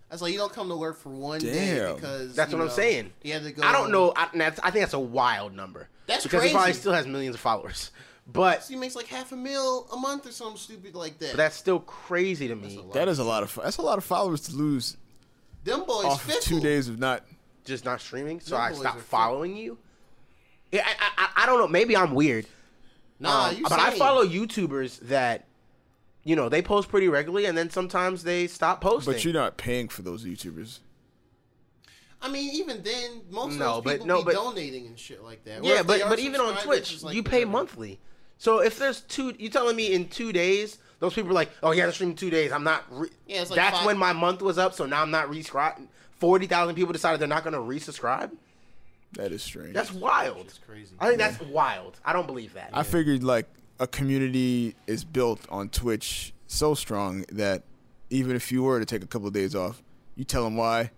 That's like you don't come to work for one day Damn. because That's you what I'm saying. You had to go. I don't know. I, that's, I think that's a wild number. That's because he probably still has millions of followers, [LAUGHS] but, He makes like half a mil a month or something stupid like that. but that's still crazy to me. a lot. that is a lot of that's a lot of followers to lose Them boys off fickle. two days of not. just not streaming, so Them I boys stopped are fit. following you. Yeah, I, I, I don't know. Maybe I'm weird. Nah, Um, you. but I sane. follow YouTubers that, you know, they post pretty regularly, and then sometimes they stop posting. But you're not paying for those YouTubers. I mean, even then, most No, of but- those people no, be but- donating and shit like that. Or yeah, if they but are but even on subscribers, Twitch, it's like you pay whatever. monthly. So if there's two, you telling me in two days, those people are like, oh, he hasn't streamed in two days. I'm not. Re-. Yeah, it's like that's five- when my month was up. So now I'm not resubscribing. Forty thousand people decided they're not going to resubscribe. That is strange. That's wild. It's crazy. I think that's wild. I don't believe that. I figured like a community is built on Twitch so strong that even if you were to take a couple of days off, you tell them why.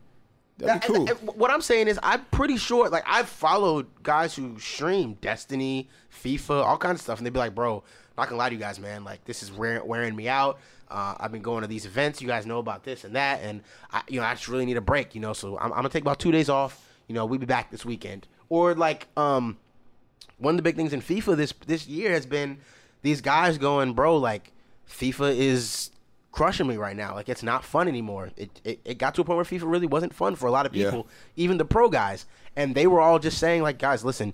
That'd be cool. and- and what I'm saying is, I'm pretty sure. Like, I've followed guys who stream Destiny, FIFA, all kinds of stuff, and they'd be like, "Bro, not gonna lie to you guys, man. Like, this is wearing, wearing me out. Uh, I've been going to these events. You guys know about this and that, and I, you know, I just really need a break. You know, so I'm, I'm gonna take about two days off. You know, we'll be back this weekend. Or like, um, one of the big things in FIFA this this year has been these guys going, bro, like FIFA is crushing me right now. Like it's not fun anymore. It, it it got to a point where FIFA really wasn't fun for a lot of Yeah. people, even the pro guys. And they were all just saying like, guys, listen,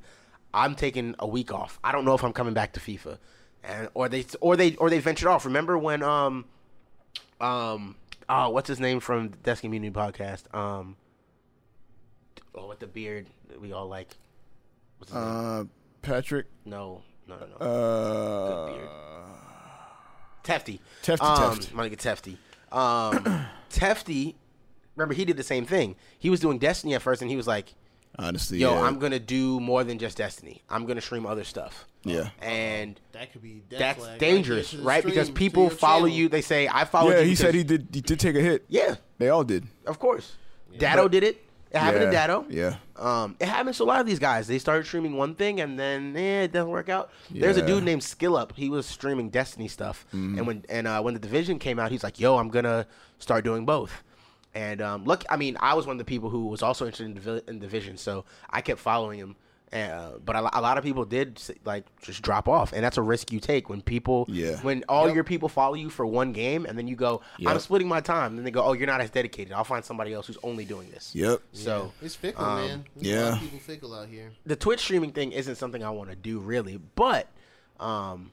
I'm taking a week off. I don't know if I'm coming back to FIFA. And or they or they or they ventured off. Remember when um um oh what's his name from the Desk Community Podcast? Um oh with the beard that we all like. What's his name? Uh, Patrick. No, no, no, no. Uh, beard. Tefty. Tefty, um, Tefty. My nigga Tefty. Um, [COUGHS] Tefty. Remember, he did the same thing. He was doing Destiny at first, and he was like, honestly, "Yo, yeah. I'm gonna do more than just Destiny. I'm gonna stream other stuff." Yeah. And That could be that's flag dangerous, there right? Because stream, to people follow channel. you. They say, "I follow yeah, you." he said he did. He did take a hit. Yeah, They all did. of course. Datto But- did it. It happened yeah. to Datto. Yeah. Um, it happens to a lot of these guys. They started streaming one thing and then eh, it doesn't work out. There's a dude named Skillup. He was streaming Destiny stuff, and when and uh, when the division came out, he's like, "Yo, I'm gonna start doing both." And um, look, I mean, I was one of the people who was also interested in, divi- in division, so I kept following him. Uh, but a, a lot of people did like just drop off, and that's a risk you take when people, Yeah. when all Yep. your people follow you for one game, and then you go, "I'm splitting my time," and they go, "Oh, you're not as dedicated. I'll find somebody else who's only doing this." Yep. So it's fickle, um, man. There's a lot of yeah. people fickle out here. the Twitch streaming thing isn't something I want to do really, but um,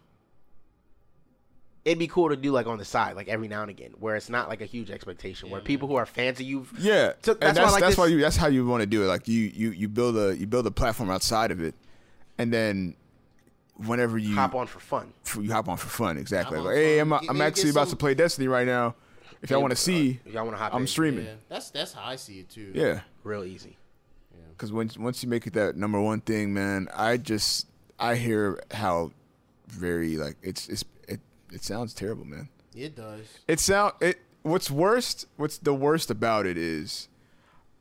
it'd be cool to do like on the side, like every now and again, where it's not like a huge expectation, where people who are fans of you, Yeah, So and that's that's why like that's this- why you that's how you want to do it. Like you you you build a you build a platform outside of it, and then whenever you hop on for fun. f- you hop on for fun. Exactly. Hop on Like, hey, fun. I'm Get- I'm actually about some- to play Destiny right now. If y'all want to uh, see, If y'all want to hop I'm in, streaming. Yeah, that's that's how I see it too. Yeah, real easy. because once once you make it that number one thing, man, I just I hear how very like it's it's it it sounds terrible, man. it does. It sound it. What's worst? What's the worst about it is,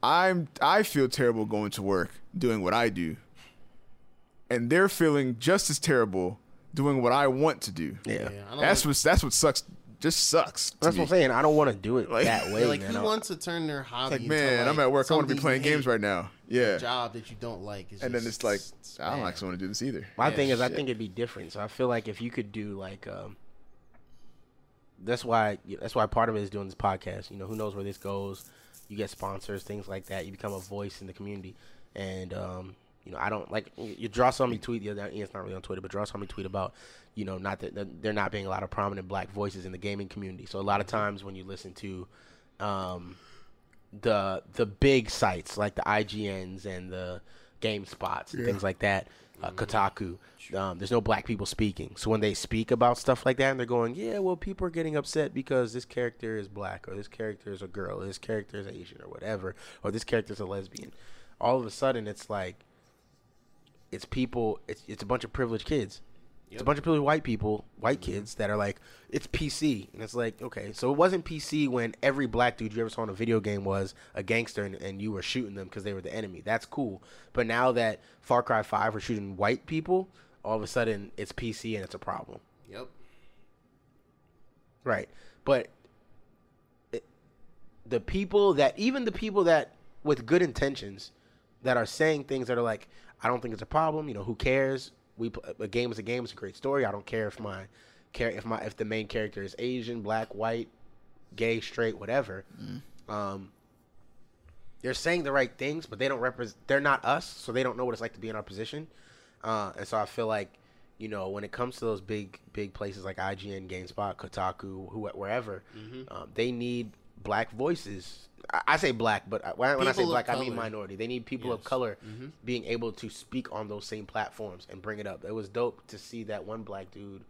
I'm I feel terrible going to work doing what I do, and they're feeling just as terrible doing what I want to do. Yeah. Yeah, That's like- what that's what sucks just sucks. to That's what. I'm saying. I don't want to do it Like- that [LAUGHS] way, like man. who wants to turn their hobby Like into, man, I'm at work. I want to be playing games right now. Yeah. Job that you don't like, is And then it's like it's I don't bad. actually want to do this either. My Yeah, thing is, I think it'd be different. So I feel like if you could do like, um, that's why that's why part of it is doing this podcast. You know, who knows where this goes? You get sponsors, things like that. You become a voice in the community, and um, you know, I don't like you draw somebody tweet the other. It's not really on Twitter, but draw somebody tweet about you know not that there not being a lot of prominent black voices in the gaming community. So a lot of times when you listen to um, the the big sites like the IGNs and the GameSpots and things like that, uh, Kotaku. Um, there's no black people speaking, so when they speak about stuff like that, and they're going, "Yeah, well, people are getting upset because this character is black, or this character is a girl, or this character is Asian, or whatever, or this character is a lesbian." All of a sudden, it's like it's people. It's it's a bunch of privileged kids. It's a bunch of privileged white people, white mm-hmm. kids that are like, it's PC, and it's like, okay, so it wasn't PC when every black dude you ever saw in a video game was a gangster, and, and you were shooting them because they were the enemy. That's cool. But now that Far Cry Five are shooting white people, all of a sudden it's PC and it's a problem. Yep. Right. But it, the people that even the people that with good intentions that are saying things that are like, I don't think it's a problem. You know, who cares? We pl- a game is a game. It's a great story. I don't care if my care if my if the main character is Asian, black, white, gay, straight, whatever. Um, they're saying the right things, but they don't represent. They're not us, so they don't know what it's like to be in our position. Uh, and so I feel like, you know, when it comes to those big, big places like IGN, GameSpot, Kotaku, who, wherever, um, they need black voices. I, I say black, but when, when I say of black, I mean minority. They need people of Yes. color being able to speak on those same platforms and bring it up. It was dope to see that one black dude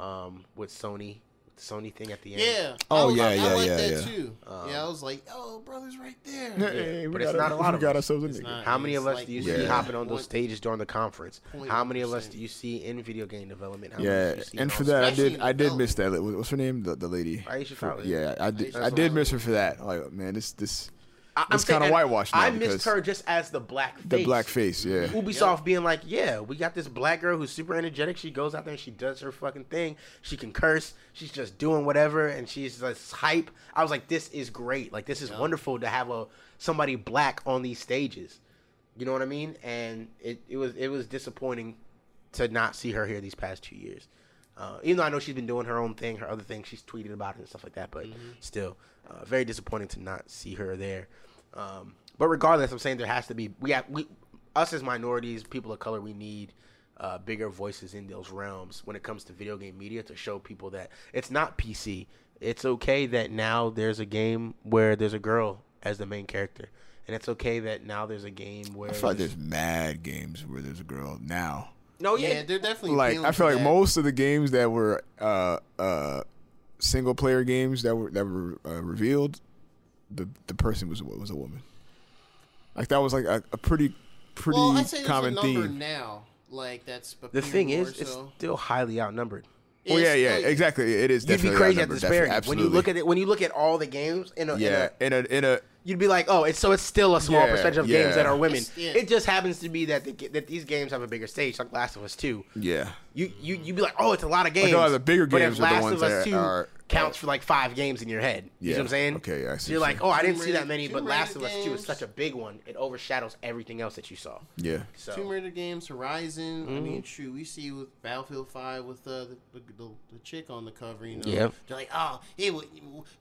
um, with Sony, Sony thing at the end. Yeah. Oh, I was- yeah, I, yeah, I like yeah, that yeah. too. Um, yeah, I was like, oh, brother's right there. Hey, but we it's got not a lot we of got us. ourselves a nigga. not. How many of us like do you really see Yeah. hopping on those one- stages during the conference? How many of us do you see in video game development? How many Yeah, you see and for that, I did. I did miss that. What's her name? The the lady. Aisha For- Tyler. Yeah, I did. I did miss her for that. Like, man, this this I- It's kinda whitewashed now I because- missed her just as the black face. the black face. Yeah. Ubisoft being like, yeah, we got this black girl who's super energetic. She goes out there and she does her fucking thing. She can curse. She's just doing whatever, and she's just hype. I was like, this is great. Like, this is wonderful to have a somebody black on these stages. You know what I mean? And it, it was it was disappointing to not see her here these past two years. Uh, even though I know she's been doing her own thing, her other thing, she's tweeted about it and stuff like that. But still, uh, very disappointing to not see her there. Um, but regardless, I'm saying there has to be we have we us as minorities, people of color, we need uh, bigger voices in those realms when it comes to video game media to show people that it's not PC. It's okay that now there's a game where there's a girl as the main character, and it's okay that now there's a game where I feel like there's mad games where there's a girl now. No Yeah, yeah, they're definitely Like I feel like that. most of the games that were uh uh single player games that were that were uh, revealed, the the person was was a woman. Like that was like a, a pretty pretty well, I'd say common a theme. now. Like that's the thing more is, it's still highly outnumbered. Well, yeah, yeah, like- exactly. It is. You'd be definitely crazy at outnumbered, the disparity when you look at it. When you look at all the games in a, in a yeah, in a in a you'd be like, oh, it's so it's still a small Yeah, percentage of yeah. games that are women. Yeah. It just happens to be that the, that these games have a bigger stage, like Last of Us Two. yeah. You you you'd be like, oh, it's a lot of oh, games. a lot of the bigger but games if are the ones of Us that Two are- counts for like five games in your head. You Yeah. know what I'm saying? Okay, yeah, I see So you're what like, oh, I didn't see that many, but Last of Us Two is such a big one. It overshadows everything else that you saw. Yeah. So Tomb Raider games, Horizon. I Mm-hmm. mean, true. we see with Battlefield Five with uh, the, the, the the chick on the cover. You know, Yep. they're like, oh, it wa-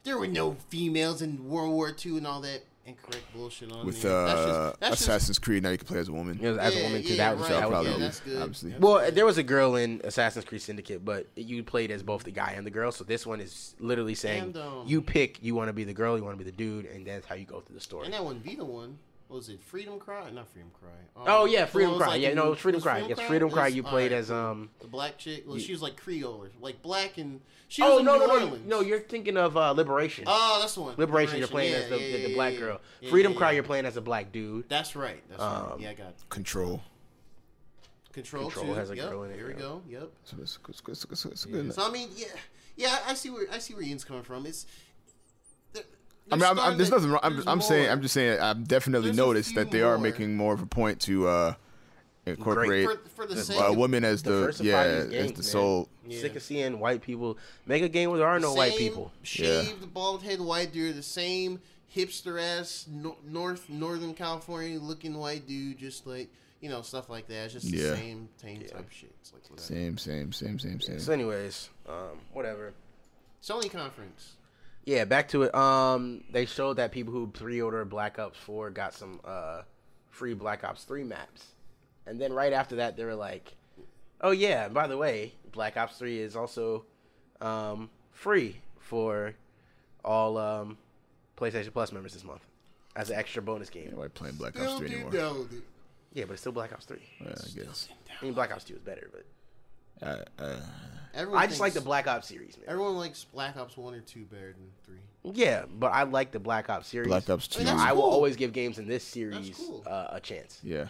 there were no females in World War II and all that incorrect bullshit on With there. That's uh, just- that's just- Assassin's Creed, now you can play as a woman. you know, as a woman too, yeah, that was right. that was Yeah, that's good. obviously. Well, there was a girl in Assassin's Creed Syndicate, but you played as both the guy and the girl. So this one is literally saying And, um, you pick, you want to be the girl, you want to be the dude, and that's how you go through the story. And that one, the one, what was it Freedom Cry? Not Freedom Cry. Um, Oh yeah, Freedom Cry. like yeah, in- no, it was Freedom was Cry. Yes, Freedom Cry. It You played alright, as um. the black chick. Well, you- she was like Creole, like black and she was Oh in no, New no, no, Orleans. no! You're thinking of uh, Liberation. Oh, that's the one. Liberation. You're playing yeah, as the, yeah, the, the yeah, black girl. yeah, Freedom yeah, Cry. yeah. You're playing as a black dude. That's right. That's right. Um, Yeah, I got it. Control. Control, Control has a yep. girl in it, Here we go. Yep. So it's, it's, it's, it's, it's good. So I mean, yeah, yeah. I see where I see where Ian's coming from. It's. They're- I mean, I'm, I'm, there's nothing wrong. I'm, I'm saying. I'm just saying, I've definitely There's noticed that they are more. making more of a point to uh, incorporate For, for the The- a woman as the Diversify yeah these as the man. soul. Yeah. Sick of seeing white people make a game where there are no white same people. Shaved, bald head white dude, the same hipster ass no, North Northern California looking white dude, just like you know stuff like that. It's just Yeah. the same same type shit. It's like whatever. Same, same, same, same, same. So, anyways, um, whatever. Sony conference. Yeah, back to it. Um, they showed that people who pre-ordered Black Ops Four got some uh free Black Ops Three maps, and then right after that, they were like, "Oh yeah, by the way, Black Ops Three is also um free for all um PlayStation Plus members this month as an extra bonus game." Nobody playing Black Still Ops 3 anymore. know Yeah, but it's still Black Ops Three. Yeah, I guess. I mean, Black Ops Two is better, but Uh, uh, Everyone I just like the Black Ops series, man. Everyone likes Black Ops one or two better than three. Yeah, but I like the Black Ops series. Black Ops I 2. mean, that's I will always give games in this series cool. uh, a chance. yeah.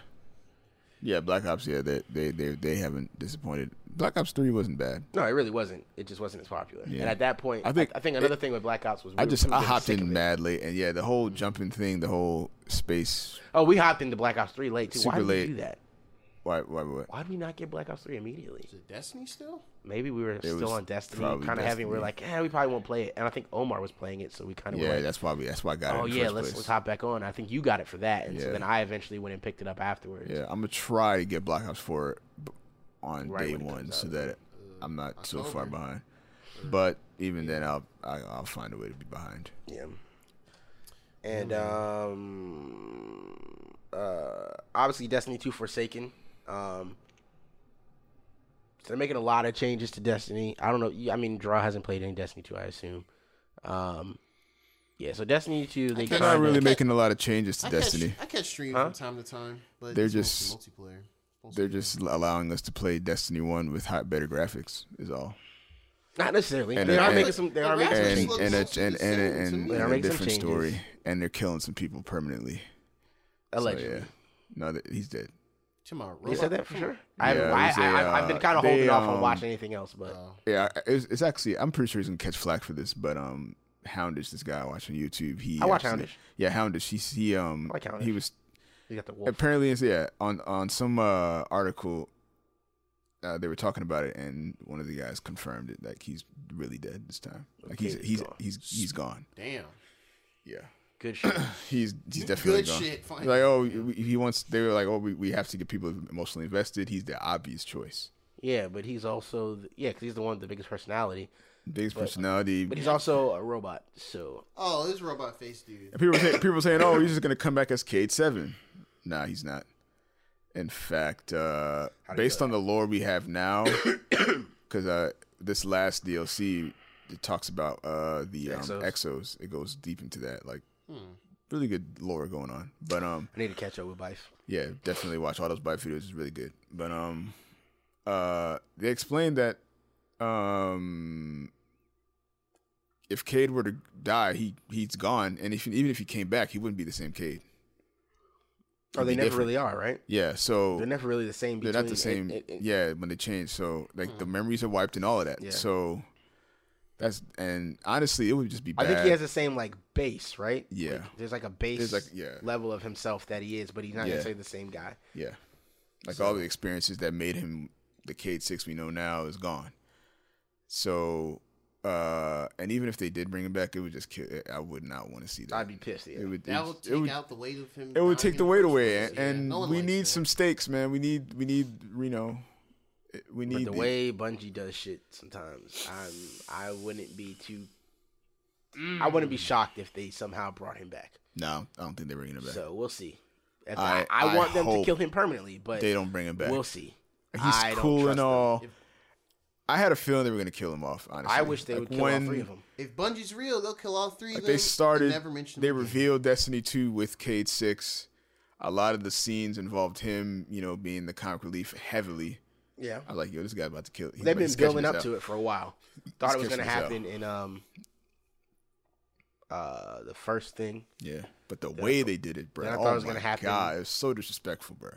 Yeah, Black Ops, yeah, they, they, they, they haven't disappointed. Black Ops 3 wasn't bad. No, it really wasn't. It just wasn't as popular. Yeah. And at that point, I I think think I, think another thing with Black Ops was we I were- just, we were I hopped in of it. mad late. And yeah, the whole jumping thing, the whole space. Oh, we hopped into Black Ops Three late too. Super Why did late. we do that? Why, why, why? Why did we not get Black Ops Three immediately? Is it Destiny still? Maybe we were was still on Destiny, kind of having. We are like, yeah, we probably won't play it. And I think Omar was playing it, so we kind of Yeah, were like, that's probably, that's why I got it oh yeah, let's place. let's hop back on. I think you got it for that, and so then I eventually went and picked it up afterwards. Yeah, I'm gonna try to get Black Ops 4 on Right day one so out. that I'm not so far October. behind. But even then, I'll I, I'll find a way to be behind. Yeah. And um, uh, obviously Destiny 2 Forsaken. Um, so they're making a lot of changes to Destiny. I don't know. I mean, Draw hasn't played any Destiny 2, I assume. Um, yeah. So Destiny 2, they they're not really catch- making a lot of changes to I Destiny. Catch, I catch streams Huh? from time to time, but They're just- multiplayer. Mostly They're just allowing us to play Destiny One with hot, better graphics. Is all. not necessarily. And they a- are and- making some. They are making some And changes. look and a, mostly and and, and, and. They are a making some different story. And they're killing some people permanently. So, Allegedly. yeah. No, that, he's dead. Tomorrow. You said that for sure. I, Yeah, haven't, it I, was a, I, I, I've been uh, kind of they, holding off on um, watching anything else, but Oh. Yeah, it's, it's actually. I'm pretty sure he's gonna catch flack for this, but um, Houndish, this guy I watch on YouTube, he I watch actually- Houndish. Yeah, Houndish. He he um I like Houndish. he was you got the wolf. apparently it's yeah on on some uh article. Uh, they were talking about it, and one of the guys confirmed it. Like he's really dead this time. Like he's Okay, he's gone. he's he's gone. Damn. Yeah, Good shit. [CLEARS THROAT] he's he's definitely Good gone. shit. Fine. Like oh, he wants. They were like oh, we, we have to get people emotionally invested. He's the obvious choice. yeah, but he's also the, yeah, because he's the one with the biggest personality. Biggest personality. But he's also a robot, so Oh, this robot face dude. And people say, people saying, "Oh, he's just gonna come back as Cayde Seven. Nah, he's not. In fact, uh, How do you based know on the lore we have now, [COUGHS] [COUGHS] because uh, this last DLC it talks about uh, the um, Exos. exos. It goes deep into that, like really good lore going on. But um, I need to catch up with Byf. yeah, definitely watch all those bite videos. It's really good. But um, uh, they explained that um, if Cayde were to die, he he's gone, and if even if he came back, he wouldn't be the same Cayde. Or It'd they never different. really are, right? Yeah, so They're never really the same. they're not the same. it- it- yeah, when they change, so like the memories are wiped and all of that. Yeah. So that's and honestly, it would just be I think he has the same like base, right? Yeah. Like, there's like a base There's, like, yeah. level of himself that he is, but he's not Yeah. necessarily the same guy. Yeah. Like all the experiences that made him the Cayde Six we know now is gone. So, uh, and even if they did bring him back, it would just kill. I would not want to see that. I'd be pissed. Yeah. It would. That it, would it take would, out the weight of him. it would take the weight away, and, Yeah, and no we need that. some stakes, man. We need, we need, you know, we but the the- way Bungie does shit sometimes, I'm I wouldn't be too. I wouldn't be mm. shocked if they somehow brought him back. No, I don't think they're bringing him back. So we'll see. If I- I, I, I want them to kill him permanently, but they don't bring him back. we'll see. He's I cool and all. If- I had a feeling they were gonna kill him off. Honestly, I wish they Like, would kill when, all three of them. If Bungie's real, they'll kill all three. Like of they started, and never mention they again. revealed Destiny 2 with Cayde 6. A lot of the scenes involved him, you know, being the comic relief heavily. Yeah, I was like, yo, this guy's about to kill. they've been building up to it for a while. Thought it was gonna this out. happen in um uh the first thing. Yeah, but the way they did it, bro. then I oh thought it was my gonna happen- God, it was so disrespectful, bro.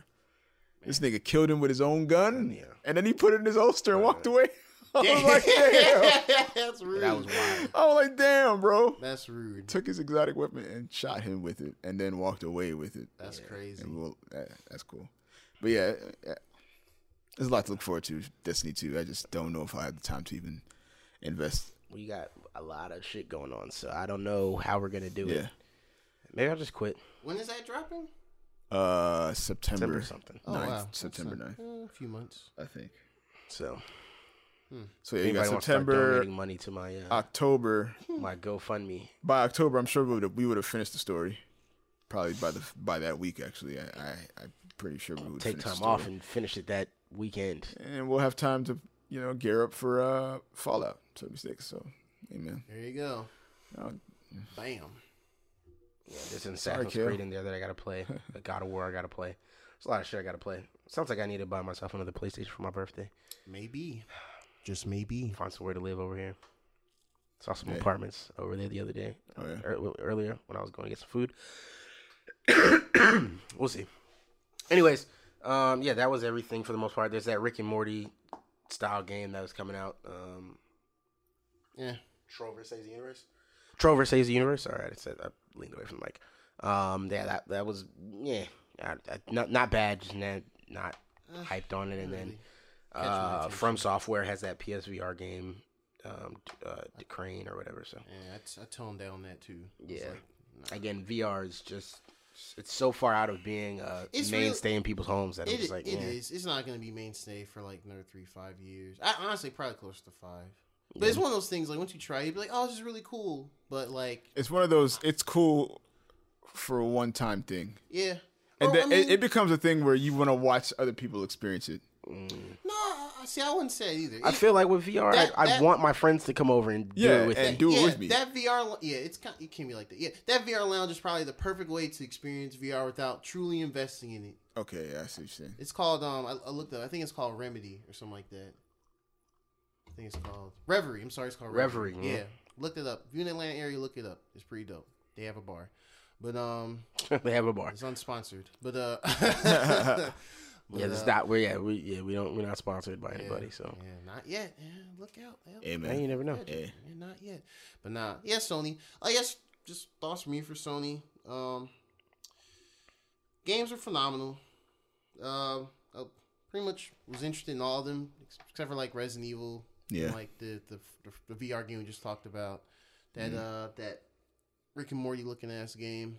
This nigga killed him with his own gun, Yeah. and then he put it in his holster and walked away. [LAUGHS] I was like, [LAUGHS] damn. That's rude. That was wild. I was like, damn, bro. That's rude. Took his exotic weapon and shot him with it, and then walked away with it. That's crazy. And we'll, that, that's cool. but yeah, yeah, there's a lot to look forward to. Destiny 2. I just don't know if I have the time to even invest. We got a lot of shit going on, so I don't know how we're gonna do Yeah. it. Maybe I'll just quit. When is that dropping? Uh, September, September or something. Oh, wow. September That's 9th, not- eh, a few months. I think. So So yeah, if you got anybody wants to start September, money to my uh, October. [LAUGHS] my GoFundMe. By October, I'm sure we would have, we would have finished the story. Probably by the by that week, actually. I, I I'm pretty sure we would Take finish the time story. off and finish it that weekend. and we'll have time to you know gear up for uh Fallout 76. So, amen. There you go. Uh, Bam. Yeah, there's an Sorry, Assassin's Kale. Creed in there that I gotta play. [LAUGHS] The God of War I gotta play. There's a lot of shit I gotta play. Sounds like I need to buy myself another PlayStation for my birthday. Maybe. Just maybe. Find somewhere to live over here. Saw some Yeah. apartments over there the other day. Oh, yeah. ear- earlier when I was going to get some food. [COUGHS] we'll see. Anyways, um, yeah, that was everything for the most part. There's that Rick and Morty style game that was coming out. Um, Yeah. Trover saves the universe. Trover saves the universe. All right, I said I leaned away from the mic. Um, yeah, that that was yeah, I, I, not not bad, just not not hyped on it. And then uh. From Software has that PSVR game, um, uh, Crane or whatever. So Yeah, I, t- I toned down that too. Yeah. like, again, VR is just it's so far out of being a It's real- mainstay in people's homes that It, it's like it yeah. is. It's not going to be mainstay for like another three, five years. I honestly probably close to five. But it's one of those things like once you try, it, you'd be like, "Oh, this is really cool." But like, it's one of those. It's cool for a one time thing, yeah. and Or, then I mean, it, it becomes a thing where you want to watch other people experience it. Mm. no, I- see, I wouldn't say either. I feel like with VR, That- I, I that- want my friends to come over and do it with and me. do it yeah, with me. That VR, yeah, it's kind. It can be like that. Yeah, that VR lounge is probably the perfect way to experience VR without truly investing in it. Okay, yeah, I see what you're saying. It's called um. I, I looked up. I think it's called Remedy or something like that. I think it's called Reverie. I'm sorry, it's called Reverie. Reverie, Yeah, yeah. looked it up. If you're in the Atlanta area, look it up. It's pretty dope. They have a bar, but um, [LAUGHS] they have a bar. it's unsponsored. But uh, [LAUGHS] [LAUGHS] but, Yeah, it's uh, not. We yeah, we yeah, we don't. We're not sponsored by yeah, anybody. So yeah, not yet. Yeah, look out. Yeah, Hey, hey, man. you never know. yeah, Yeah. yeah, not yet. But nah, yeah, Sony. I guess just thoughts from me for Sony. Um, games are phenomenal. Um, I pretty much was interested in all of them except for like Resident Evil. Yeah. and, like the, the the the VR game we just talked about. That Mm-hmm. uh that Rick and Morty looking ass game.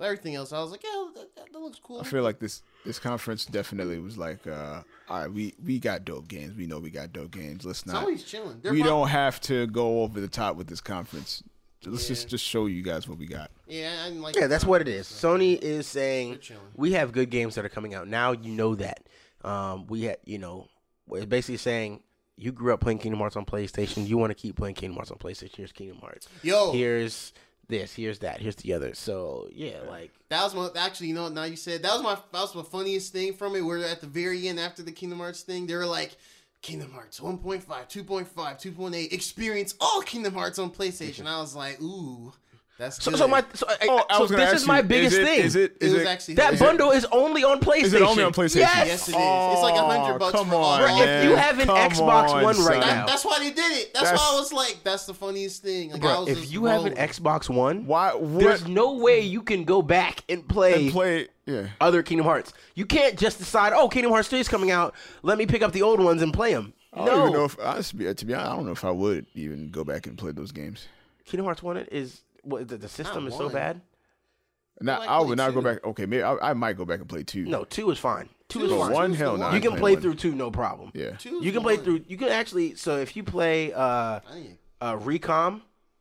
But everything else, I was like, yeah, that, that, that looks cool. I feel like this this conference definitely was like, uh, all right, we we got dope games. We know we got dope games. Let's not. Sony's chilling. They're we prob- don't have to go over the top with this conference. Let's Yeah. just just show you guys what we got. Yeah, I didn't like. Yeah, that's what it is. so- Sony is saying we have good games that are coming out now. You know that. Um, we had, you know, it's basically saying you grew up playing Kingdom Hearts on PlayStation. You want to keep playing Kingdom Hearts on PlayStation. Here's Kingdom Hearts. Yo, Here's this. Here's that. Here's the other. So yeah, like That was my actually, you know, now you said that was my that was my funniest thing from it. Where at the very end, after the Kingdom Hearts thing, they were like, Kingdom Hearts 1.5, 2.5, 2.8, experience all Kingdom Hearts on PlayStation. [LAUGHS] I was like, ooh, that's so. So my so, I- Oh, I so was this ask is my you, biggest is it, thing. Is it? it Is was it? actually that is it- bundle is only on PlayStation. Is it only on PlayStation? Yes. Yes, it is. It's like a hundred Oh, bucks come for all. on, Bro, if you have an Come Xbox on, One right son. now- That, that's why they did it. That's, That's- why I was like, that's the funniest thing. Like, I Bro, was if just you have an. Xbox One, Why? What? there's no way you can go back and play, and play. Yeah. other Kingdom Hearts. You can't just decide, oh, Kingdom Hearts 3 is coming out. Let me pick up the old ones and play them. I don't No. even know if honestly, to be honest, I don't know if I would even go back and play those games. Kingdom Hearts 1 is what the, the system is so one. bad. Not, like I would play not go back. Okay, maybe I, I might go back and play two. No, 2 is fine. 2 is Two But fine. one, hell no. You can play one. through 2 no problem. Yeah. Two's You can play one. through you can actually so if you play uh I need- uh Recom,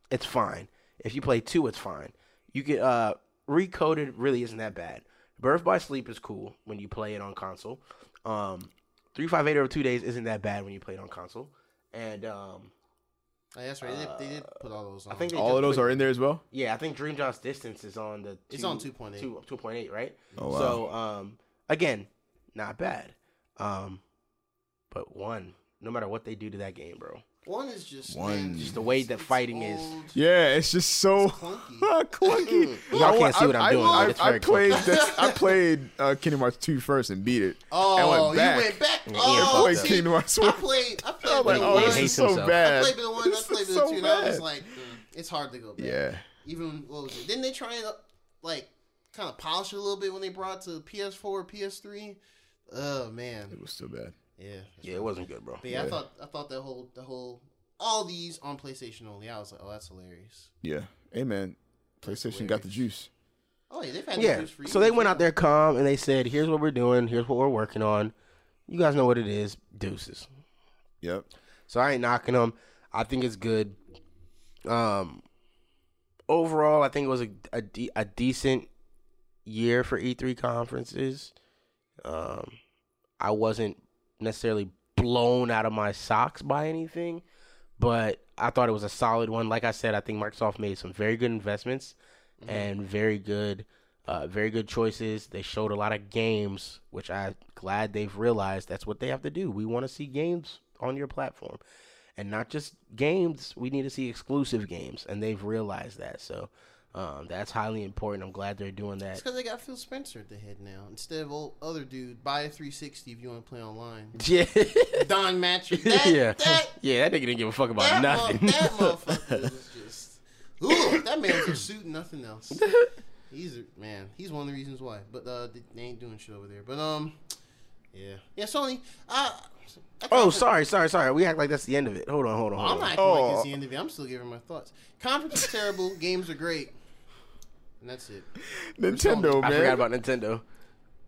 it's fine. If you play 2, it's fine. You get uh Recoded really isn't that bad. Birth by Sleep is cool when you play it on console. Um 358 over 2 days isn't that bad when you play it on console. And um Oh, that's right. They, did- they did put all those on. I think All of those put- are in there as well. Yeah, I think Dream Drop Distance is on the. It's on 2.8. two- 2.8, right? Oh, wow. So, um, again, not bad. Um, but one, no matter what they do to that game, bro, One is just One. man, Just the way it's- that it's fighting is- Yeah, it's just so it's [LAUGHS] clunky. clunky. [LAUGHS] Y'all can't see what I'm I, doing, I, but it's I played. clunky. [LAUGHS] This, I played uh, Kingdom Hearts 2 first and beat it. Oh, and went back. you went back. Yeah, Oh, played see, Kingdom Hearts I 1. played. I I played like, with the oh, one. this hates is so himself. I played the one. I played with the so two. And I was like, mm, it's hard to go back. Yeah. Even what was it? Didn't they try and like kind of polish it a little bit when they brought it to PS4, PS3? Oh man, It was still bad. Yeah. Yeah, it wasn't good, bro. But yeah, I thought I thought that whole the whole all these on PlayStation only. I was like, oh, that's hilarious. Yeah. Hey man, PlayStation got the juice. Oh yeah, they've had Yeah. these for So they went out there calm and they said, "Here's what we're doing. Here's what we're working on. You guys know what it is. Deuces." Yep. So I ain't knocking them. I think it's good. Um, overall, I think it was a a, de- a decent year for E3 conferences. Um, I wasn't necessarily blown out of my socks by anything, but I thought it was a solid one. Like I said, I think Microsoft made some very good investments and very good, uh, very good choices. They showed a lot of games, which I'm glad they've realized that's what they have to do. We want to see games on your platform, and not just games. We need to see exclusive games, and they've realized that. So. Um, that's highly important. I'm glad they're doing that. It's because they got Phil Spencer at the head now instead of old other dude. Buy a 360 if you want to play online. [LAUGHS] Yeah, Don Mattrick. [LAUGHS] That, yeah, that, [LAUGHS] yeah. That nigga didn't give a fuck about that, nothing. mo- that motherfucker was just. Ooh, that man's a suit and nothing else. He's a man. He's one of the reasons why. But uh, they- they ain't doing shit over there. But um, yeah, yeah. Sony. Uh, oh, sorry, sorry, sorry. We act like that's the end of it. Hold on, hold on, hold I'm on. not acting like Oh. it's the end of it. I'm still giving my thoughts. Conference is terrible. Games are great. And that's it. Nintendo, I man. forgot about Nintendo.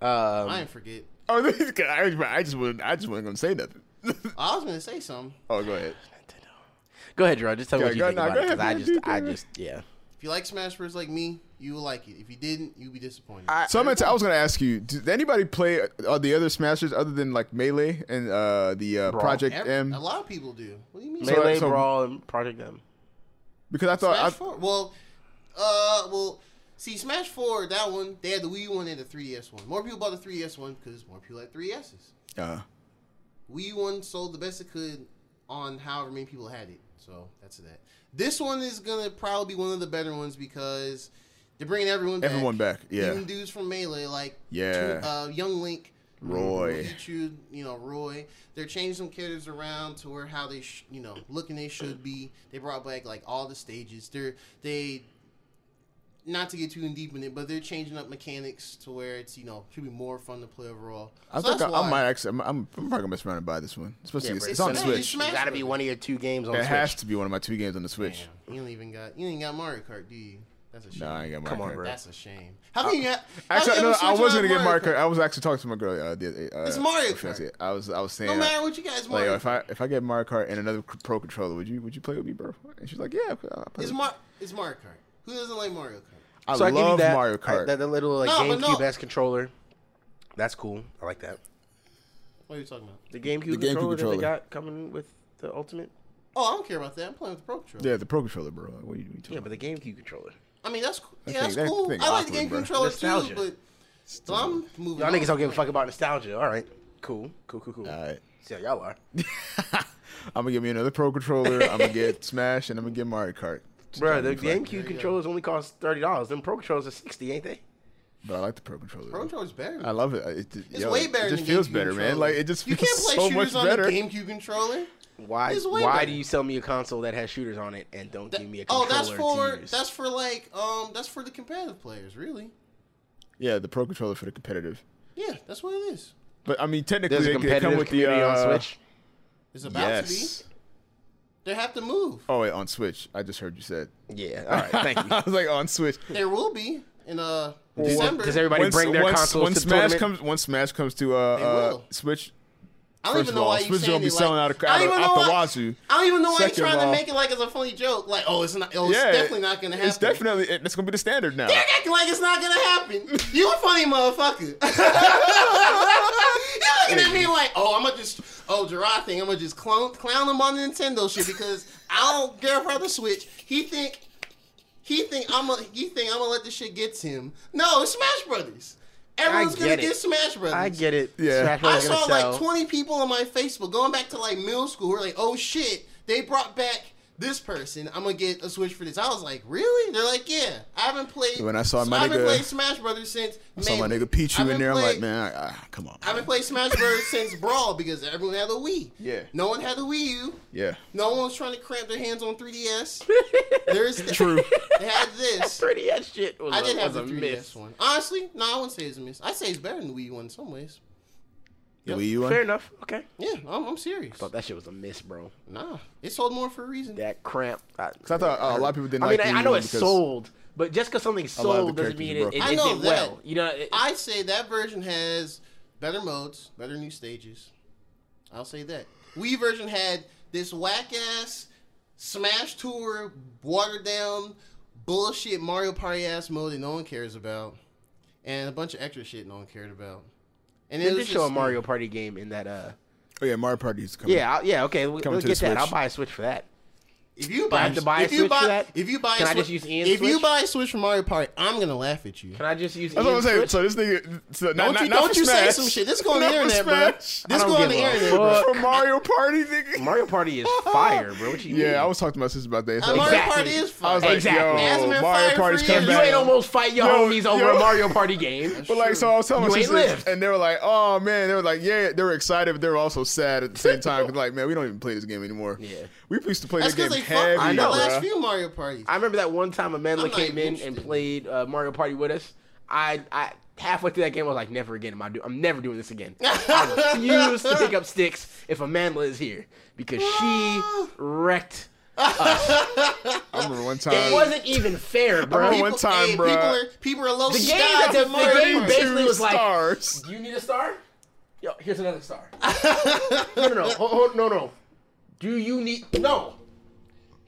Um, I didn't forget. Oh, this [LAUGHS] guy, I, I just wasn't. I just wasn't gonna say nothing. [LAUGHS] I was gonna say something. oh, go ahead. Go ahead, Gerard. Just tell me Go- what you go- think no, about go it, because I man. just, Do I it. just, yeah. If you like Smash Bros. like me, you will like it. If you didn't, you'll be disappointed. So I meant to, I was gonna ask you, did anybody play uh, the other Smashers other than like Melee and uh, the uh, Brawl. Project Every- M? a lot of people do. What do you mean? So- Melee, so- Brawl, and Project M. Because I thought Smash I, Four. Well, uh, well, see, Smash Four. That one, they had the Wii U one and the 3DS one. More people bought the 3DS one because more people had 3Ss. uh, Wii U one sold the best it could on however many people had it. So that's that. This one is gonna probably be one of the better ones because they're bringing everyone back. everyone back. Yeah, Even dudes from Melee, like Yeah. two- uh, Young Link, Roy. Pichu, you know Roy. They're changing some characters around to where how they, sh- you know, looking they should be. They brought back like all the stages. They're they, not to get too in deep in it, but they're changing up mechanics to where it's you know should be more fun to play overall. I So think I, I might actually. I'm, I'm, I'm probably gonna mess around and buy this one, especially Yeah, it's, bro, it's on Switch. Smash It's got to be one of your two games on It Switch. It has to be one of my two games on the Switch. Damn, you don't even got you ain't got Mario Kart, do you? That's a shame. Nah, I ain't got Mario Come on, Kart. bro. That's a shame. How can you? Have, how Actually, can you no, I was on gonna get Mario Kart. I was actually talking to my girl. Uh, the, uh, It's Mario what should I Kart. I was, I was saying, No uh, matter what you guys like, Mario. yo, if I if I get Mario Kart and another Pro controller, would you would you play with me, bro? And she's like, yeah. I'll play it's with Mar it's Mario Kart. Who doesn't like Mario Kart? I so I give love that. Mario I- Kart. that, that little like No, GameCube no. S controller. That's cool. I like that. What are you talking about? The GameCube, The GameCube controller, that they got coming with the Ultimate. Oh, I don't care about that. I'm playing with the Pro Controller. yeah, the Pro controller, bro. What are you, what are you talking Yeah, about? but the GameCube controller. I mean, that's cool. That Yeah, that's thing- that cool. thing I like the awkward, GameCube bro. controller Nostalgia. too, but so I'm moving. Y'all on. niggas don't give a fuck about nostalgia. All right, cool, cool, cool, cool. All right. See how y'all are. [LAUGHS] I'm gonna give me another Pro controller. I'm gonna get [LAUGHS] Smash, and I'm gonna get Mario Kart. Bro, the Just trying GameCube go. controllers only cost thirty dollars. Them Pro controllers are sixty, ain't they? But I like the Pro controller. Pro Controller's better. I love it. It, it, it's yo, way better. It just than feels GameCube better, man. Like it just you feels so much better. You can't play so shooters much on better. the GameCube controller. Why? Why better. do you sell me a console that has shooters on it and don't give me a controller? oh, that's for to use? that's for like um that's for the competitive players, really. Yeah, the Pro controller for the competitive. Yeah, that's what it is. But I mean, technically, There's a they, they competitive come with the community uh, on Switch. It's about Yes. to be. They have to move. Oh wait, on Switch. I just heard you said. Yeah. All right. Thank you. [LAUGHS] I was like on Switch. There will be in uh Well, December. Does everybody Once- bring their once, consoles once to Smash tournament? comes, once Smash comes to uh, uh. Switch. I don't First even of know all, why you Switch saying gonna be it selling like, out of- I don't even out know the why- wazoo. I don't even know why you're trying of to make it like it's a funny joke. Like, oh, it's not. Oh, it's yeah, definitely not gonna happen. It's definitely it's gonna be the standard now. They're acting like it's not gonna happen. [LAUGHS] You a funny motherfucker. [LAUGHS] You're looking at me like, oh, I'm gonna just, oh, Gerard thing, I'm gonna just clown, clown him on the Nintendo shit because I don't care about the Switch. He think, he think I'm gonna, he think I'm gonna let this shit get to him. No, it's Smash Brothers. Everyone's gonna get it. get Smash Brothers. I get it. Yeah. Smash I saw sell. like 20 people on my Facebook going back to like middle school who were like, oh shit, they brought back this person. I'm gonna get a Switch for this. I was like, really? They're like, yeah. I haven't played. When I saw my I haven't nigga- played Smash Brothers since. I saw my nigga Pichu in there. I'm like, man, I, ah, come on. I haven't played Smash Brothers [LAUGHS] since Brawl because everyone had a Wii. Yeah. No one had a Wii U. Yeah, No one was trying to cramp their hands on 3DS. [LAUGHS] There's true. [LAUGHS] They had this. 3DS shit was I a, did have was the a 3DS miss. one. Honestly, no, I wouldn't say it's a miss. I say it's better than the Wii U one in some ways. The Yep. Wii U one. Fair enough. Okay. Yeah, I'm, I'm serious. Thought that shit was a miss, bro. Nah, it sold more for a reason. That cramp. I, 'Cause I thought uh, a lot of people didn't I like mean, the I, I know one it sold, but just because something lot of the sold doesn't mean were it, it. I it know did well. You know, it, I say that version has better modes, better new stages. I'll say that. Wii version had this whack ass Smash Tour, watered down bullshit Mario Party ass mode that no one cares about, and a bunch of extra shit no one cared about. And they it did was show a Mario Party game in that. uh Oh yeah, Mario Party is coming. Yeah, I'll, yeah, okay, we'll, Coming we'll to the get that. I'll Switch. buy a Switch for that. If you buy, have to buy a if you Switch buy, for that? if you buy, Can a I just use Ian's If you buy a Switch for Mario Party, I'm gonna laugh at you. Can I just use? That's what I'm Ian's saying. Switch? So this nigga, so not, Don't not, you not don't for you say some shit? This go on [LAUGHS] the Not for internet, bro. This I go on the give internet, bro. From Mario Party, nigga. Mario Party is [LAUGHS] fire, bro. What you mean? Yeah, I was talking to my sister about that. It's Uh, like- Mario Party is fire. I was fun. like, Exactly. yo, Mario fire Party's coming years. You ain't almost fight your homies over a Mario Party game. [LAUGHS] But like, so I was telling You my ain't sisters, lived. and they were like, "Oh man," they were like, "Yeah," they were excited, but they were also sad at the same time. like, man, we don't even play this game anymore. Yeah. we used to play That's this game they fucked heavy, with I the know, last few Mario parties. I remember that one time Amanda I'm came in even and played uh, Mario Party with us. I, I halfway through that game, I was like, never again am I do. I'm never doing this again. [LAUGHS] I refuse to pick up sticks if Amanda is here because she wrecked. [LAUGHS] I remember one time. It wasn't even fair, bro. remember one time, hey, bruh. People are, people are low The game that the- the Mario game basically Two was like- stars. Do you need a star? Yo, here's another star. [LAUGHS] no, no, no, hold, hold, no, no. Do you need no?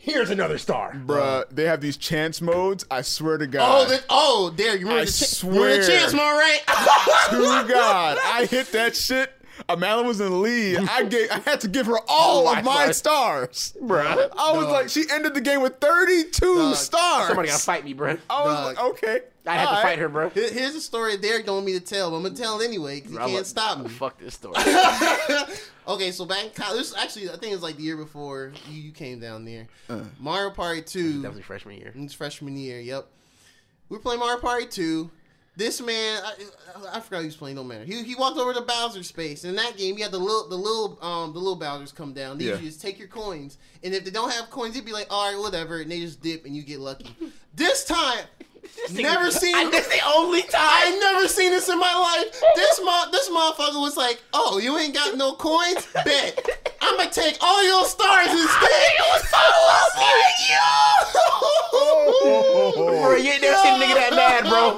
Here's another star. Bruh, they have these chance modes. I swear to Oh, God. the, oh, there you remember I the, ch- remember the swear. chance, man, right? [LAUGHS] to God, I hit that shit. Amanda was in the lead. I gave, I had to give her all Oh my of my God. stars. Bruh. I was like, she ended the game with 32 Dog. stars. Somebody gotta fight me, bro. I was Dog. like, okay. I had to alright. fight her, bro. Here- Here's a story Derek don't want me to tell, but I'm gonna tell it anyway because he I'm can't like, stop me. Fuck this story. [LAUGHS] okay, so back in college, this actually I think it was like the year before you, you came down there. Mario Party Two. Definitely freshman year. It's freshman year. Yep. We were playing Mario Party 2. This man, I, I forgot he was playing. No matter. He, he walked over to Bowser space. And in that game, you had the little the little um the little Bowser's come down. They Yeah. usually just take your coins, and if they don't have coins, they'd be like, all right, whatever, and they just dip, and you get lucky. [LAUGHS] this time, never seen. I, that's the only time. I never seen this in my life. This mo- this motherfucker was like, "Oh, you ain't got no coins? Bet I'm gonna take all your stars [LAUGHS] instead." It was so Bro, you ain't never seen a nigga that mad, bro.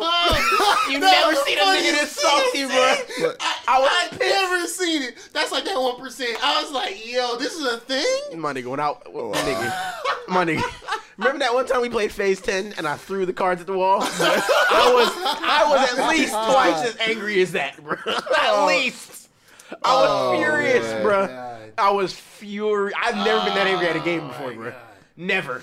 You That never seen a nigga as this salty, bro. Look, I, I was I pissed. never seen it. That's like that one percent. I was like, "Yo, this is a thing." My nigga went out. My nigga. My nigga. Remember that one time we played Phase 10 and I threw the cards at the wall? [LAUGHS] I was I was at least oh, twice as angry as that, bro. [LAUGHS] at oh. least. I was Oh, furious, man. bro. God. I was furious. I've never been that angry at a game oh, before, bro. God. Never.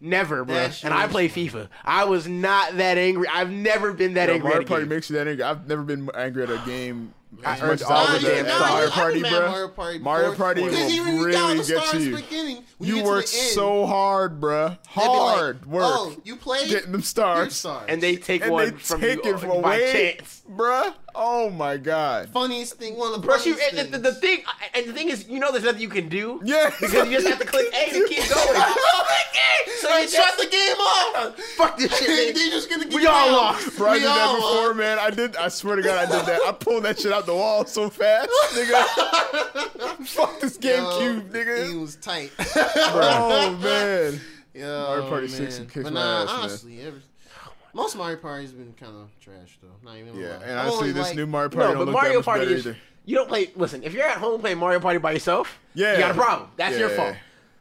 Never, bro. That shit And I was play FIFA. I was not that angry. I've never been that Yo, angry Mario at a Party game. makes you that angry. I've never been angry at a game [SIGHS] I as earned much as all I the was damn at. Mario Party, been bro. Mario Party, Mario. Party even will got really get to at you. beginning, when You get to work so hard, bruh. they'd like, Hard work. Oh, you played getting them stars. stars. And they take And one they from take you it uh, by away, chance. bruh. Oh my god. funniest thing, one of the Brush you, funniest and the, things. the, the thing, and the thing is, you know, there's nothing you can do. Yeah. Because you just have to click A to keep [LAUGHS] going. [LAUGHS] so they shut the game off. Fuck this shit. [LAUGHS] they, just gonna get We all down. lost. Bro, I We did that before, lost. man. I did. I swear to God, I did that. I pulled that shit out the wall so fast, nigga. Fuck this GameCube, nigga. He was tight. Bro, Oh man. Yo, Mario Party man. 6 kicks but my nah, ass, man. honestly, every, most Mario Party's been kind of trash though. Not even. Yeah, lie. and I see honestly, this like- new Mario Party No, don't but look Mario that much Party is. either. You don't play. Listen, if you're at home playing Mario Party by yourself, Yeah. you got a problem. That's your fault.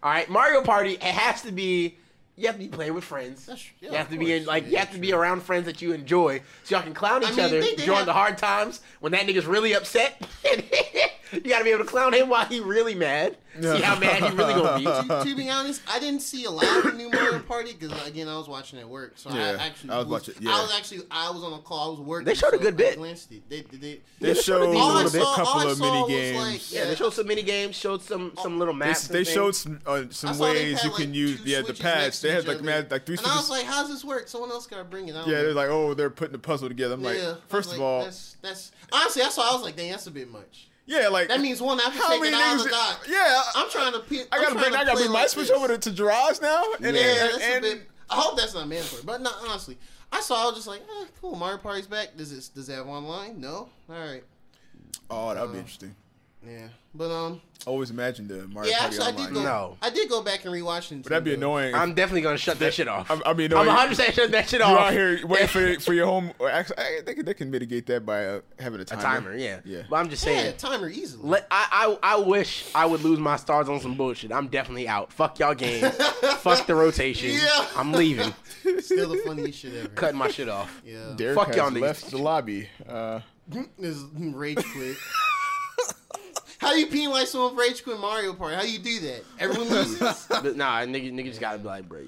All right, Mario Party. It has to be. You have to be playing with friends. That's- yeah, you have of to be in like Yeah, you have to be around friends that you enjoy, so y'all can clown I each mean, other they- they during have- the hard times when that nigga's really upset. [LAUGHS] [LAUGHS] you got to be able to clown him while he really mad. See how mad he really gonna be. to, to be honest, I didn't see a lot of the new Mario Party because again, I was watching at work, so Yeah, I actually I was watching- yeah. I was actually I was on a call. I was working. They showed a so good I bit. glanced it. They, they, they, They they showed showed a all I little bit. saw, couple all I of saw mini was games. Like, Yeah, they showed some mini games, showed some some little They, maps. they and showed things. some, uh, some saw they ways had, you like, can use two yeah the switches pads. next They had each like other. man, like three And I was switches. like, "How's this work?" Someone else got to bring it out. Yeah, they're like, oh, they're putting the puzzle together. I'm like, Yeah, I was first of all, that's that's honestly that's why I was like, "Dang, that's a bit much." Yeah, like That means one, I how take it out of? Yeah, I'm trying to. Pe- I gotta bring, I gotta bring my switch over to, to Jiraj now. And, yeah, and, that's and, bit. I hope that's not mandatory, but not honestly. I saw. I was just like, eh, cool. Mario Party's back. Does it? Does it have online? No. All right. Oh, that would be Uh, interesting. Yeah, but um, Always imagine the Mario yeah, Party actually, I did go. No. I did go back and rewatch it. But that'd be annoying. I'm definitely gonna shut that shit off. I, I mean, I'm no, 100 percent shut that shit off. You're out here [LAUGHS] waiting for for your home. or Actually, I- they can they can mitigate that by uh, having a timer. a timer. timer, yeah. Yeah. But I'm just saying, Yeah, saying. timer easily. Let, I, I I wish I would lose my stars on some bullshit. I'm definitely out. Fuck y'all game. [LAUGHS] Fuck the rotation. Yeah. I'm leaving. Still the funniest shit ever. Cutting my shit off. Yeah. Derek Fuck has y'all niggas. left the lobby. Uh, [LAUGHS] This rage quit. How you penalize someone for rage quit Mario Party? How you do that? Everyone [LAUGHS] loses. But nah, nigga, nigga just gotta be like, bro.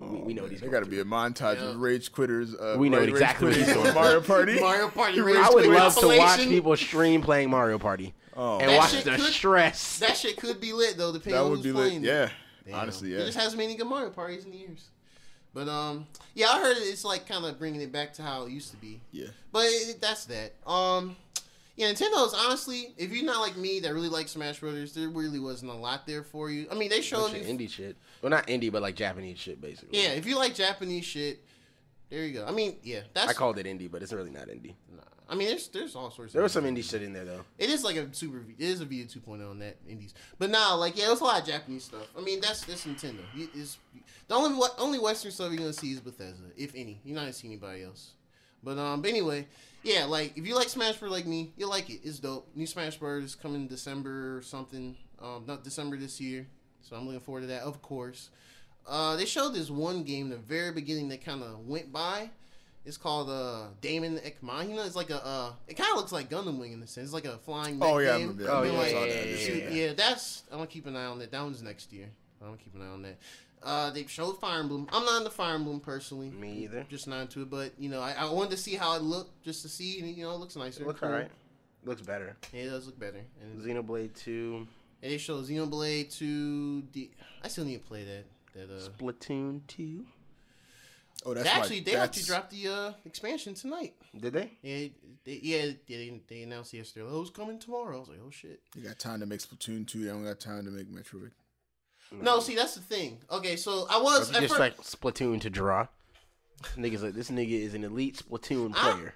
We, we know these. there got to be a montage Yeah. of rage quitters. Uh, We know rage exactly what quitters he's on doing. Mario Party. [LAUGHS] Mario Party. Rage Rage I would quit love to watch people stream playing Mario Party Oh, and That watch the could- stress. That shit could be lit though, depending that on would who's be lit. playing. it. Yeah, Damn. honestly, yeah. It just hasn't many good Mario parties in years. But um, yeah, I heard it's like kind of bringing it back to how it used to be. Yeah. But it, that's that. Um, yeah, Nintendo's honestly, if you're not like me that really likes Smash Brothers, there really wasn't a lot there for you. I mean, they showed you. indie shit. Well, not indie, but like Japanese shit, basically. Yeah, if you like Japanese shit, there you go. I mean, yeah, that's. I called it indie, but it's really not indie. Nah. I mean, there's there's all sorts. There of was some indie shit in there though. It is like a super. It is a Vita 2.0 on that indies. But now, like, yeah, it was a lot of Japanese stuff. I mean, that's that's Nintendo. It's, the only what only Western stuff you're gonna see is Bethesda, if any. You're not gonna see anybody else. But um, but anyway, yeah, like if you like Smash Bros. like me, you'll like it. It's dope. New Smash Bros. is coming December or something. Um, not December this year. So I'm looking forward to that. Of course. Uh, they showed this one game in the very beginning that kind of went by. It's called uh Daemon X Machina. It's like a uh, it kind of looks like Gundam Wing in a sense. It's like a flying. Oh yeah, game. Oh, yeah, saw yeah, yeah, yeah. yeah, that's I'm gonna keep an eye on that. That one's next year. I'm gonna keep an eye on that. Uh, they showed Fire Emblem. I'm not into Fire Emblem personally. Me either. Just not into it, but you know, I, I wanted to see how it looked, just to see, and you know, it looks nicer. It looks cool. alright. Looks better. Yeah, it does look better. And, Xenoblade Two, and they showed Xenoblade 2. D- I still need to play that. That uh, Splatoon Two. Oh, that's actually like, they that's, actually dropped the uh expansion tonight. Did they? Yeah, they, yeah, they, they announced yesterday. Oh, it's coming tomorrow. I was like, oh shit. You got time to make Splatoon two. They don't got time to make Metroid. No, see, that's the thing. Okay, so I was at just first, like Splatoon to draw. Niggas like this nigga is an elite Splatoon player.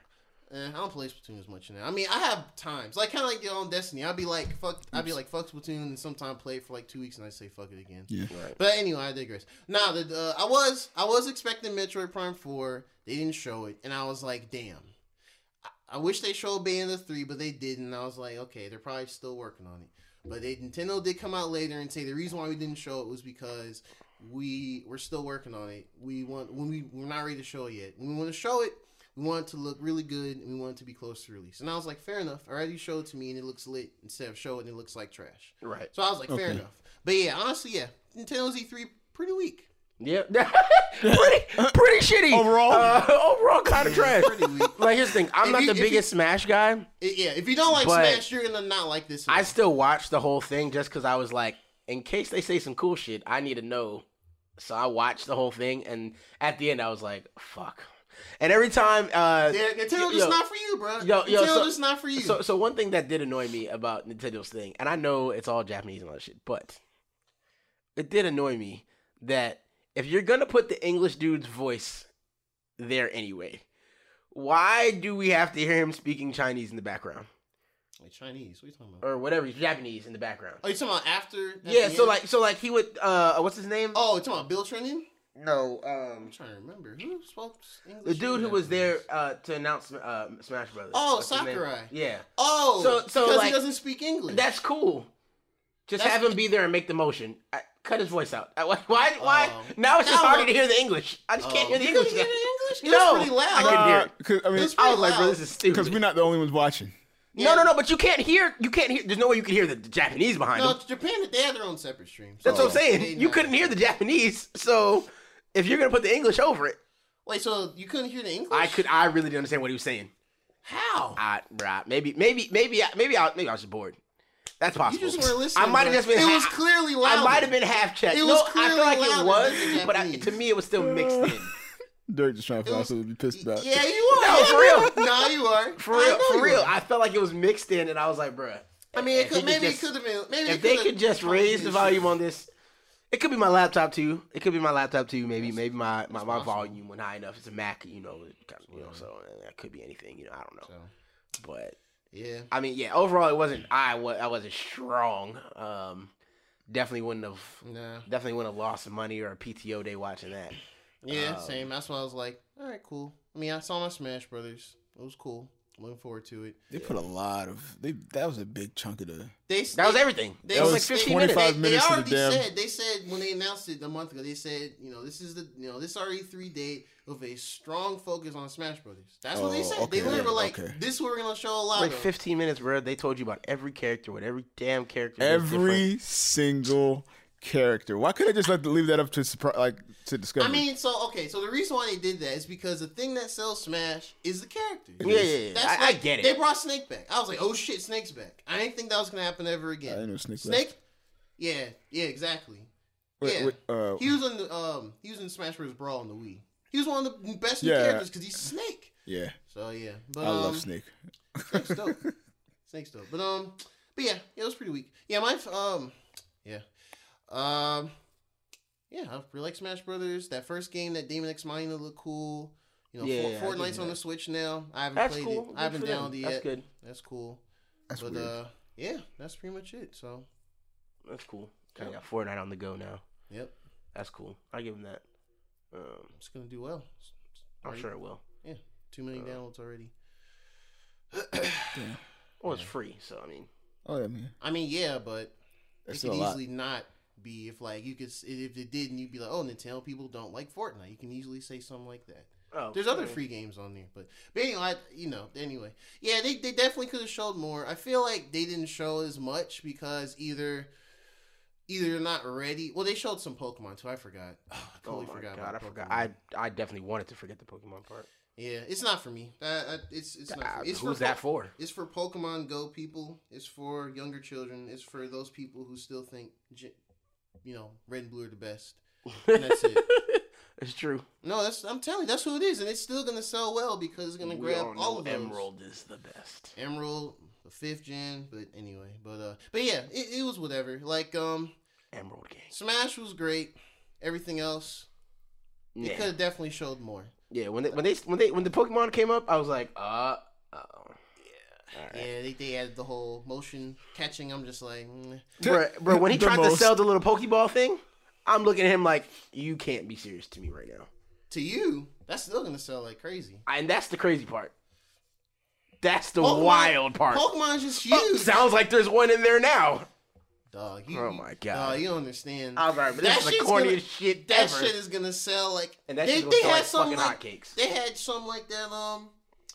Eh, I don't play Splatoon as much now. I mean, I have times, like kind of like your own Destiny. I'd be like, fuck, I'd be like, fuck Splatoon, and sometime play it for like two weeks, and I say fuck it again. Yeah. Right. But anyway, I digress. Now, the uh, I was I was expecting Metroid Prime Four. They didn't show it, and I was like, damn. I, I wish they showed Bayonetta three, but they didn't. I was like, okay, they're probably still working on it. But they Nintendo did come out later and say the reason why we didn't show it was because we we're still working on it. We want when we we're not ready to show it yet. When we want to show it, we want it to look really good and we want it to be close to release. And I was like, fair enough. Already show it to me and it looks lit instead of show it and it looks like trash. Right. So I was like, fair Okay. enough. But yeah, honestly, yeah, Nintendo's E3 pretty weak. Yep. [LAUGHS] pretty pretty shitty. Overall? Uh, overall kind of trash. [LAUGHS] Like here's the thing. I'm If not you- the if you- biggest Smash guy. Yeah, if you don't like But Smash, you're gonna not like this. I still watched the whole thing just because I was like, in case they say some cool shit, I need to know. So I watched the whole thing, and at the end, I was like, "Fuck." And every time, uh, yeah, Nintendo yo, just not for you, bro. yo, yo, Nintendo so- just not for you. So, so one thing that did annoy me about Nintendo's thing, and I know it's all Japanese and all that shit, but it did annoy me that if you're gonna put the English dude's voice there anyway, why do we have to hear him speaking Chinese in the background like Chinese, what are you talking about? or whatever, Japanese in the background? Oh, you talking about after? Yeah, so end? like, so like he would, uh, what's his name? oh, you talking about Bill Trinen? no, I'm um, trying to remember who spoke English. the dude who was there uh to announce uh, Smash Brothers. Oh, What's? Sakurai. Yeah, Oh, So- so, because like, he doesn't speak English. That's cool. Just That's- have him be there and make the motion. I, cut his voice out. Why? Why? why? Oh. now it's just Now harder what- to hear the English. I just can't Oh, hear the English. couldn't now. hear the English? No, was pretty loud. I can't hear it. Uh, 'cause, I mean, It's I was like, bro, this is stupid. because we're not the only ones watching. No, no, no. But you can't hear. You can't hear. There's no way you can hear the, the Japanese behind No, them. Japan, they have their own separate streams. That's what I'm saying. You couldn't hear the Japanese. So if you're gonna put the English over it, Wait, so you couldn't hear the English? I could. I really didn't understand what he was saying. How? I, right. Maybe, maybe, maybe, I, maybe I, maybe I was just bored. That's You possible. just weren't listening. I might have just been. It was clearly loud. I might have been half checked. It was no, was I feel like it was, but I, to me, it was still mixed [LAUGHS] in. Dirk just trying to It find was- something to be pissed about. Yeah, you are. No, for real. [LAUGHS] no, you are. For real, for real. are. I felt like it was mixed in, and I was like, bruh. I mean, it could, maybe just- it could have been. Maybe If they coulda- just raise the volume shit. on this, it could be my laptop too. It could be my laptop too. Maybe, That's- maybe my, my, my possible. volume went high enough. It's a Mac, you know, kind of, you know. So that could be anything, you know. I don't know, So, but Yeah. I mean, yeah. Overall, it wasn't. I was. I wasn't strong. Um, definitely wouldn't have. Nah. Definitely wouldn't have lost money or a PTO day watching that. Yeah, Um, same. That's why I was like, all right, cool. I mean, I saw my Smash Brothers. It was cool. Looking forward to it. They put a lot of. They that was a big chunk of the. They That was everything. They, That was was like 15 minutes. They, minutes they to the already said they said when they announced it a month ago. They said you know this is the you know this RE3 date with a strong focus on Smash Brothers. That's what they Oh, said. okay, they literally were like, okay. "This is what we're gonna show a lot Like of." 15 minutes, bro. They told you about every character, what every damn character. Every single character. Why couldn't I just let leave that up to surpri- like to discover? I mean, so okay, so the reason why they did that is because the thing that sells Smash is the characters. Yeah, yeah, yeah. That's I, I get it. They brought Snake back. I was like, oh shit, Snake's back. I didn't think that was gonna happen ever I again. didn't know Snake. Snake, yeah, yeah, exactly. Wait, yeah. wait, uh, He was in the um, he was in Smash Bros. Brawl on the Wii. He was one of the best new Yeah. characters because he's Snake. yeah, So yeah, but I um, love Snake. Snake's [LAUGHS] dope. Snake's dope. But um, but yeah, yeah, it was pretty weak. Yeah, my um, yeah, um, yeah, I really like Smash Brothers. That first game, that Daemon X Machina looked cool. You know, Yeah, For- yeah, Fortnite's on the Switch now. I haven't That's played cool. it. Good I haven't for downloaded it That's yet. good. That's cool. That's but weird. uh, yeah, that's pretty much it. So That's cool. Kind of got Fortnite on the go now. yep, That's cool. I give him that. Um, it's gonna do well. I'm Already- sure it will. Yeah, Two million Uh, downloads already. [COUGHS] Damn. Well, it's free, so I mean, Oh yeah, man. I mean, yeah, but That's it could a lot. easily not be if like you could if it didn't you'd be like oh Nintendo people don't like Fortnite you can easily say something like that oh, there's other free games on there but but anyway I, you know anyway yeah they, they definitely could have showed more I feel like they didn't show as much because either either they're not ready well they showed some Pokemon too I forgot oh, I Oh totally my forgot god, I about forgot. I I definitely wanted to forget the Pokemon part. yeah it's not for me uh, uh, it's it's not for me. it's who's for that for? it's for Pokemon Go people. It's for younger children. It's for those people who still think, you know, red and blue are the best. And that's it. [LAUGHS] it's true. No, that's I'm telling you, that's who it is, and it's still gonna sell well because it's gonna We grab all all of those. Emerald is the best. Emerald, the fifth gen, but anyway, but uh, but yeah, it, it was whatever. Like um, Emerald game. Smash was great. Everything else, it Yeah. could have definitely showed more. Yeah, when they when they when they when the Pokemon came up, I was like, uh, oh, yeah, Yeah, they, they added the whole motion catching. I'm just like, mm. bro, bro. When he [LAUGHS] The tried to sell the little Pokeball thing, I'm looking at him like, you can't be serious to me right now. to you, that's still gonna sell like crazy. And that's the crazy part. That's the Pokemon- wild part. Pokemon's just Oh, sounds like there's one in there now. Dog, you, Oh my God. Dog, you don't understand. I was like, but That this is the corniest gonna- shit that ever. shit is gonna sell like. and that they, shit's gonna they had like some fucking like hotcakes. they had some like that um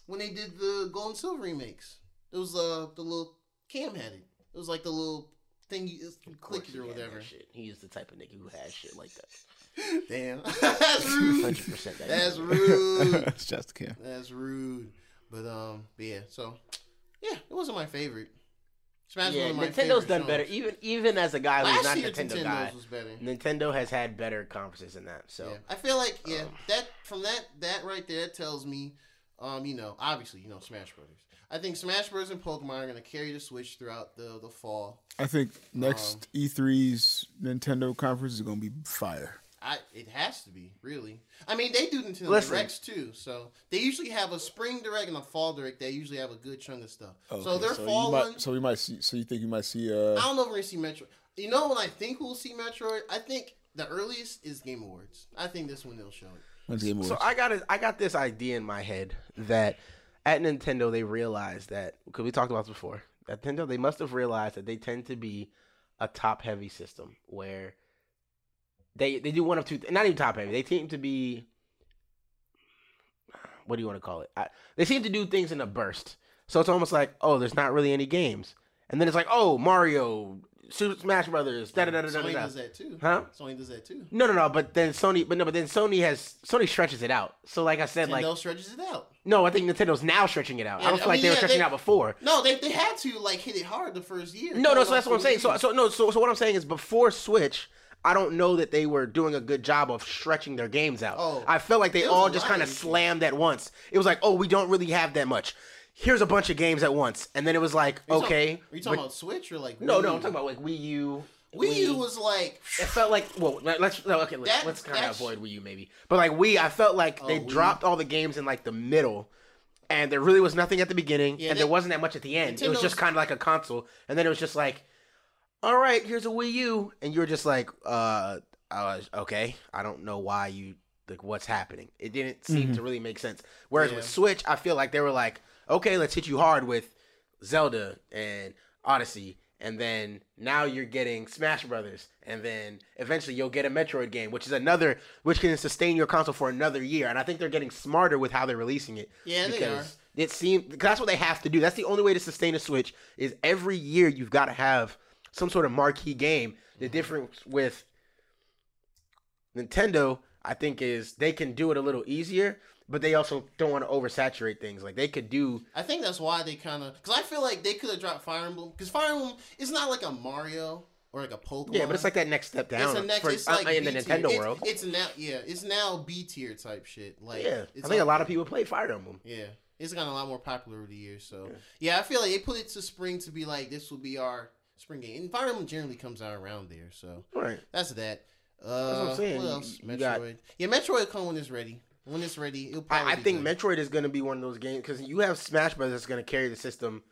when they did the Gold and Silver remakes. It was uh the little Cam had it. It was like the little thing you, you click it or whatever. Shit. He's the type of nigga who has shit like that. [LAUGHS] Damn, [LAUGHS] that's rude. Hundred percent. That's rude. [LAUGHS] It's just Kim. That's rude. But um, but yeah. So yeah, it wasn't my favorite. Smash Yeah, one of Nintendo's favorite done shows. better. Even even as a guy who's Last not a Nintendo Nintendo's guy, was better. Nintendo has had better conferences than that. So Yeah. I feel like yeah, Um, that from that that right there tells me, um, you know, obviously you know Smash Brothers. I think Smash Bros. and Pokemon are gonna carry the Switch throughout the the fall. I think next Um, E3's Nintendo conference is gonna be fire. I it has to be really. I mean, they do Nintendo Listen. Directs too, so they usually have a spring direct and a fall direct. They usually have a good chunk of stuff. so Okay, their you fall might, one, So we might see. So you think you might see? Uh, I don't know if we're gonna see Metroid. You know when I think we'll see Metroid? I think the earliest is Game Awards. I think this one they'll show it. when's Game So I got a, I got this idea in my head that at Nintendo they realized that because we talked about this before. At Nintendo they must have realized that they tend to be a top heavy system where they they do one of two not even top heavy. They seem to be what do you want to call it? I, they seem to do things in a burst. So it's almost like oh, there's not really any games, and then it's like oh Mario, Super Smash Brothers, da da da da da Sony does that too. Huh? Sony does that too. No, no, no. But then Sony, but no, but then Sony has Sony stretches it out. So like I said, Nintendo like stretches it out. no, I think Nintendo's now stretching it out. Yeah, I don't I feel like mean, they were stretching they- out before. No, they, they had to like hit it hard the first year. No, no. So that's what I'm like saying. So, so no. So, so what I'm saying is before Switch, I don't know that they were doing a good job of stretching their games out. Oh. I felt like they all just kind of slammed at once. It was like, oh, we don't really have that much. Here's a bunch of games at once, and then it was like, Are talking- okay. Are you talking about Switch or like? no, Wii no. I'm talking about like Wii U. Wii U was like. It felt like well, let- let's no, okay. Let's, let's kind of avoid Wii U maybe, but like Wii, I felt like Oh, they Wii. dropped all the games in like the middle and there really was nothing at the beginning, Yeah, and they- there wasn't that much at the end. It was just kind of like a console, and then it was just like, all right, here's a Wii U, and you're just like, uh, uh okay, I don't know why you like what's happening. It didn't seem to really make sense. Whereas Yeah. with Switch, I feel like they were like, okay, let's hit you hard with Zelda and Odyssey. And then now you're getting Smash Brothers, and then eventually you'll get a Metroid game, which is another, which can sustain your console for another year. And I think they're getting smarter with how they're releasing it. Yeah, they are. It seems that's what they have to do. That's the only way to sustain a Switch is every year you've got to have some sort of marquee game. The difference with Nintendo, I think, is they can do it a little easier, but they also don't want to oversaturate things. Like they could do I think that's why they kind of because I feel like they could have dropped Fire Emblem because Fire Emblem is not like a Mario or like a Pokemon. Yeah, but it's like that next step down It's a next. for, it's uh, like in the Nintendo It's- world. It's now yeah, it's now B tier type shit. Like yeah, I think a lot of people play Fire Emblem. Yeah, it's gotten a lot more popular over the years. So yeah. I feel like they put it to spring to be like this will be our spring game. Emblem generally comes out around there, so Right. that's that. Uh, what I'm saying. What else? you Metroid. got- yeah, Metroid come when it's ready. When it's ready, it'll probably. I, I think good. Metroid is going to be one of those games because you have Smash Brothers that's going to carry the system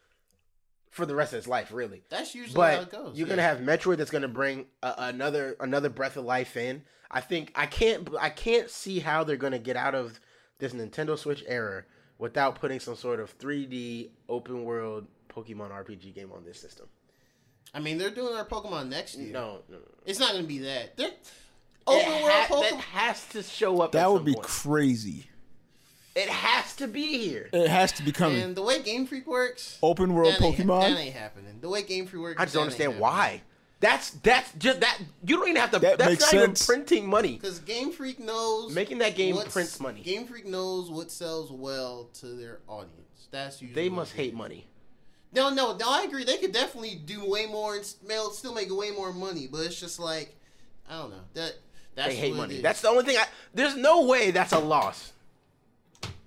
for the rest of its life, really. that's usually how it goes. you're yeah. gonna have Metroid that's gonna bring a, another another breath of life in. I think I can't I can't see how they're gonna get out of this Nintendo Switch era without putting some sort of 3D open world Pokemon RPG game on this system. I mean, they're doing our Pokemon next year. No, no, no. It's not gonna be that. They're It open world ha- that Pokemon. has to show up. That at would some be point. crazy. it has to be here. It has to be coming. And the way Game Freak works, Open world that ain't, Pokemon. that ain't happening. The way Game Freak works, I just don't understand why. That's that's just that you don't even have to. That that's makes not sense. even printing money. Because Game Freak knows Making that game what's- prints money. Game Freak knows what sells well to their audience. That's usually They must hate is. money. No, no, no. I agree. They could definitely do way more and still make way more money. But it's just like I don't know that. That's they hate money. That's the only thing. I, there's no way that's a loss.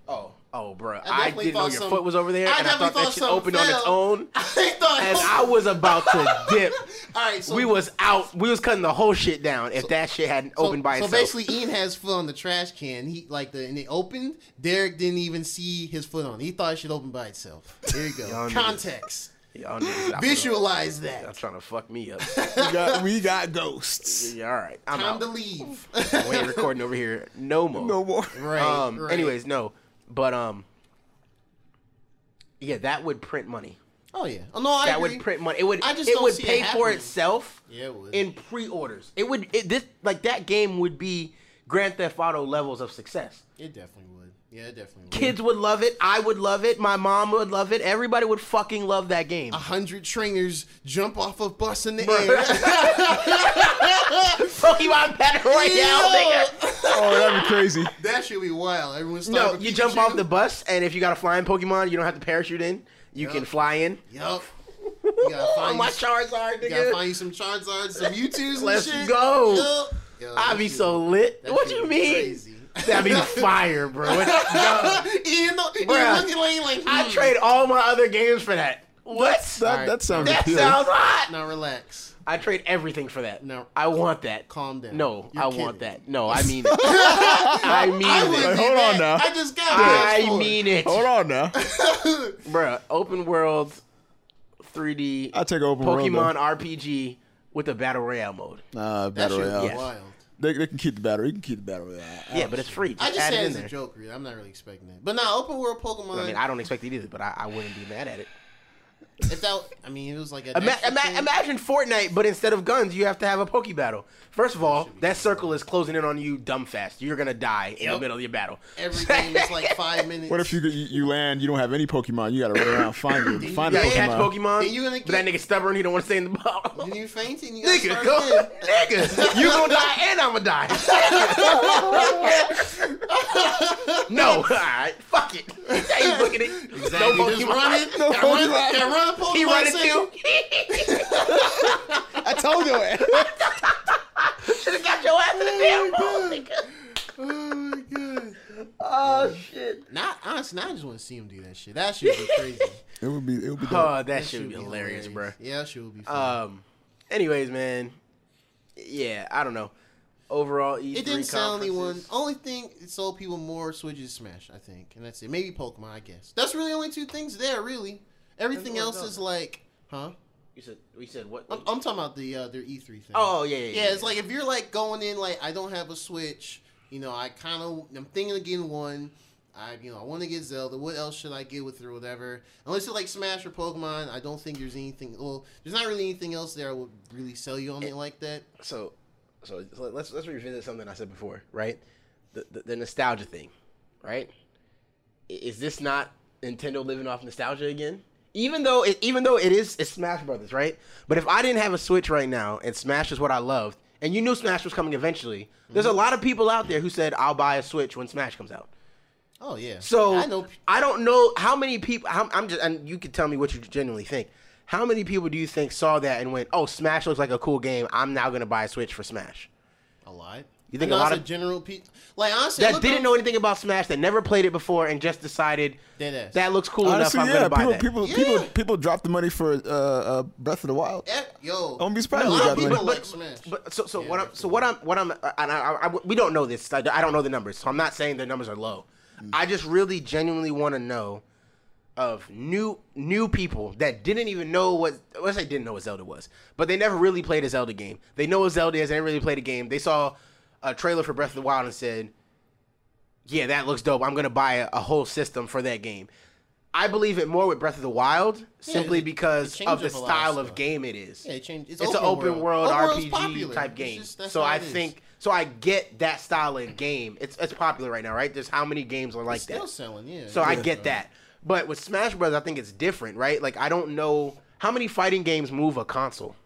Oh, oh, bro! I, definitely didn't know your some- foot was over there, I and I thought definitely that shit opened on its own, [LAUGHS] I thought. and I was about to [LAUGHS] dip. All right, so we was out. We was cutting the whole shit down if that shit hadn't so, opened by so itself. So basically, Ian has foot on the trash can. He like the and it opened. Derek didn't even see his foot on. it. He thought it should open by itself. There you go. Context. Y'all niggas Visualize. Y'all that. trying to fuck me up. [LAUGHS] we got we got ghosts. yeah, all right, I'm Time out. to leave. we ain't recording over here no more. No more. right. um. right. Anyways, no, but um. Yeah, that would print money. Oh yeah. Oh no, I that agree. would print money. It would. I just it would see it pay for itself. Yeah, it would. in pre-orders. It would it, this like that game would be Grand Theft Auto levels of success. It definitely would. Yeah, definitely would. Kids would love it. I would love it. My mom would love it. Everybody would fucking love that game. A hundred trainers jump off a bus in the Bruh. air. Pokemon Battle Royale, nigga. Oh, that'd be crazy. that should be wild. Everyone's No, you jump off the bus, and if you got a flying Pokemon, you don't have to parachute in. You Yup. can fly in. Yup. [LAUGHS] You gotta Oh, find my you, Charizard, you gotta find you some Charizards, some Mewtwo's and Let's shit. go. Yup. Yo, I'd be shit- so lit. that What shit you mean? Crazy. That'd be fire, bro. What- no. Ian, no, Ian Bruh. looking like, like I hmm. trade all my other games for that. What? That Alright. that sounds That appealing. sounds hot. Now relax. I trade everything for that. No. I want that. Calm down. No, You're I kidding. want that. No, I [LAUGHS] mean it. I mean I it. Like, hold on now. I just got I PS4. mean it. Hold on now. [LAUGHS] Bruh, open world 3D I take open world. Pokemon RPG with a battle royale mode. though. Uh, battle shit royale. Yes. wild. They, they can keep the battery. You can keep the battery. royale. Yeah, but it's free. Just I just add said it it in as there. a joke, really. I'm not really expecting that. But now, open world Pokemon. I mean, I don't expect it either, but I, I wouldn't be mad at it. If that, I mean, it was like a. Ima- ima- imagine Fortnite, but instead of guns, you have to have a Poke battle. First of all, that circle is closing in on you dumb fast. You're gonna die in the Yep. middle of your battle. Every game is like [LAUGHS] five minutes. What if you, you you land? You don't have any Pokemon. You got to run around find [LAUGHS] your you find a You gotta catch Pokemon. Pokemon, Then you gonna but that nigga stubborn. He don't want to stay in the bottle. Then you faint and you gotta Nigga, start go, again. nigga, you gonna die and I'ma die. [LAUGHS] no, all right, fuck it. He's looking at Exactly. no Just Pokemon. run it. No gotta run, Pokemon. gotta run Pokemon. He running second. too. [LAUGHS] I told you. it. [LAUGHS] Should have got your ass in the damn ball, nigga. Oh my god. Oh shit. Not honestly, I just want to see him do that shit. That shit would be crazy. [LAUGHS] it would be it would be dope. Oh, that That should shit be would hilarious, bro. Yeah, that shit would be fun. Um. Anyways, man. Yeah, I don't know. overall E3 It didn't sell anyone. Only thing it sold people more Switch is Smash, I think, and that's it. Maybe Pokemon, I guess. That's really only two things there, really. Everything Depends on else is zone. like, huh? You said we said what? I'm, I'm talking about the uh, their E3 thing. oh yeah, yeah, yeah. yeah, it's like if you're like going in like I don't have a Switch, you know, I kind of I'm thinking of getting one. I you know I want to get Zelda. What else should I get with her or whatever? Unless it's like Smash or Pokemon, I don't think there's anything. Well, there's not really anything else there I would really sell you on it like that. so, so so let's let's revisit something I said before, right? The the, the nostalgia thing, right? Is this not Nintendo living off nostalgia again? Even though it, even though it is it's Smash Brothers, right? But if I didn't have a Switch right now and Smash is what I loved, and you knew Smash was coming eventually, there's a mm-hmm. lot of people out there who said I'll buy a Switch when Smash comes out. Oh yeah. So I know. I don't know how many people. How, I'm just, and you can tell me what you genuinely think. How many people do you think saw that and went, "Oh, Smash looks like a cool game. I'm now gonna buy a Switch for Smash." A lot. You think a lot of- general people like honestly That didn't up- know anything about Smash, that never played it before, and just decided Deadass. that looks cool Honestly, enough. I'm yeah, gonna buy people, that. people, Yeah. people, people dropped the money for uh, uh, Breath of the Wild. Eh, yo. Don't be surprised A we lot got of people money. like Smash. But so so Yeah, what I'm so what I'm what I'm and I, I, I- we don't know this. I, I don't know the numbers, so I'm not saying the numbers are low. Mm. I just really genuinely want to know of new new people that didn't even know what let's say didn't know what Zelda was, but they never really played a Zelda game. They know what Zelda is. They didn't really played a game. They saw a trailer for Breath of the Wild and said, "Yeah, that looks dope. I'm gonna buy a, a whole system for that game." I believe it more with Breath of the Wild simply it- because it of the changes of style of game it is Yeah, it changed. It's, it's an open world, Open world's RPG popular. type game. just- so I it is. think so I get that style of game. It's it's popular right now, right? There's how many games are like it's still that. selling. Yeah. So I Yeah. get that. But with Smash Bros, I think it's different, right? Like I don't know how many fighting games move a console.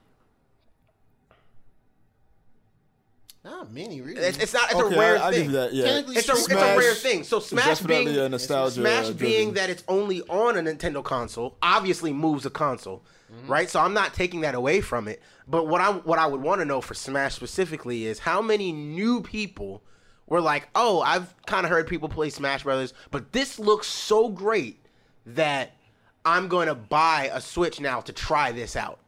Not many really. It's, it's not. It's okay, a rare I, I'll thing. give you that. Yeah, It's a, it's a rare thing. So Smash being a nostalgia. Smash uh, being that it's only on a Nintendo console obviously moves a console, right? So I'm not taking that away from it. But what I what I would want to know for Smash specifically is how many new people were like, "Oh, I've kind of heard people play Smash Brothers, but this looks so great that I'm going to buy a Switch now to try this out."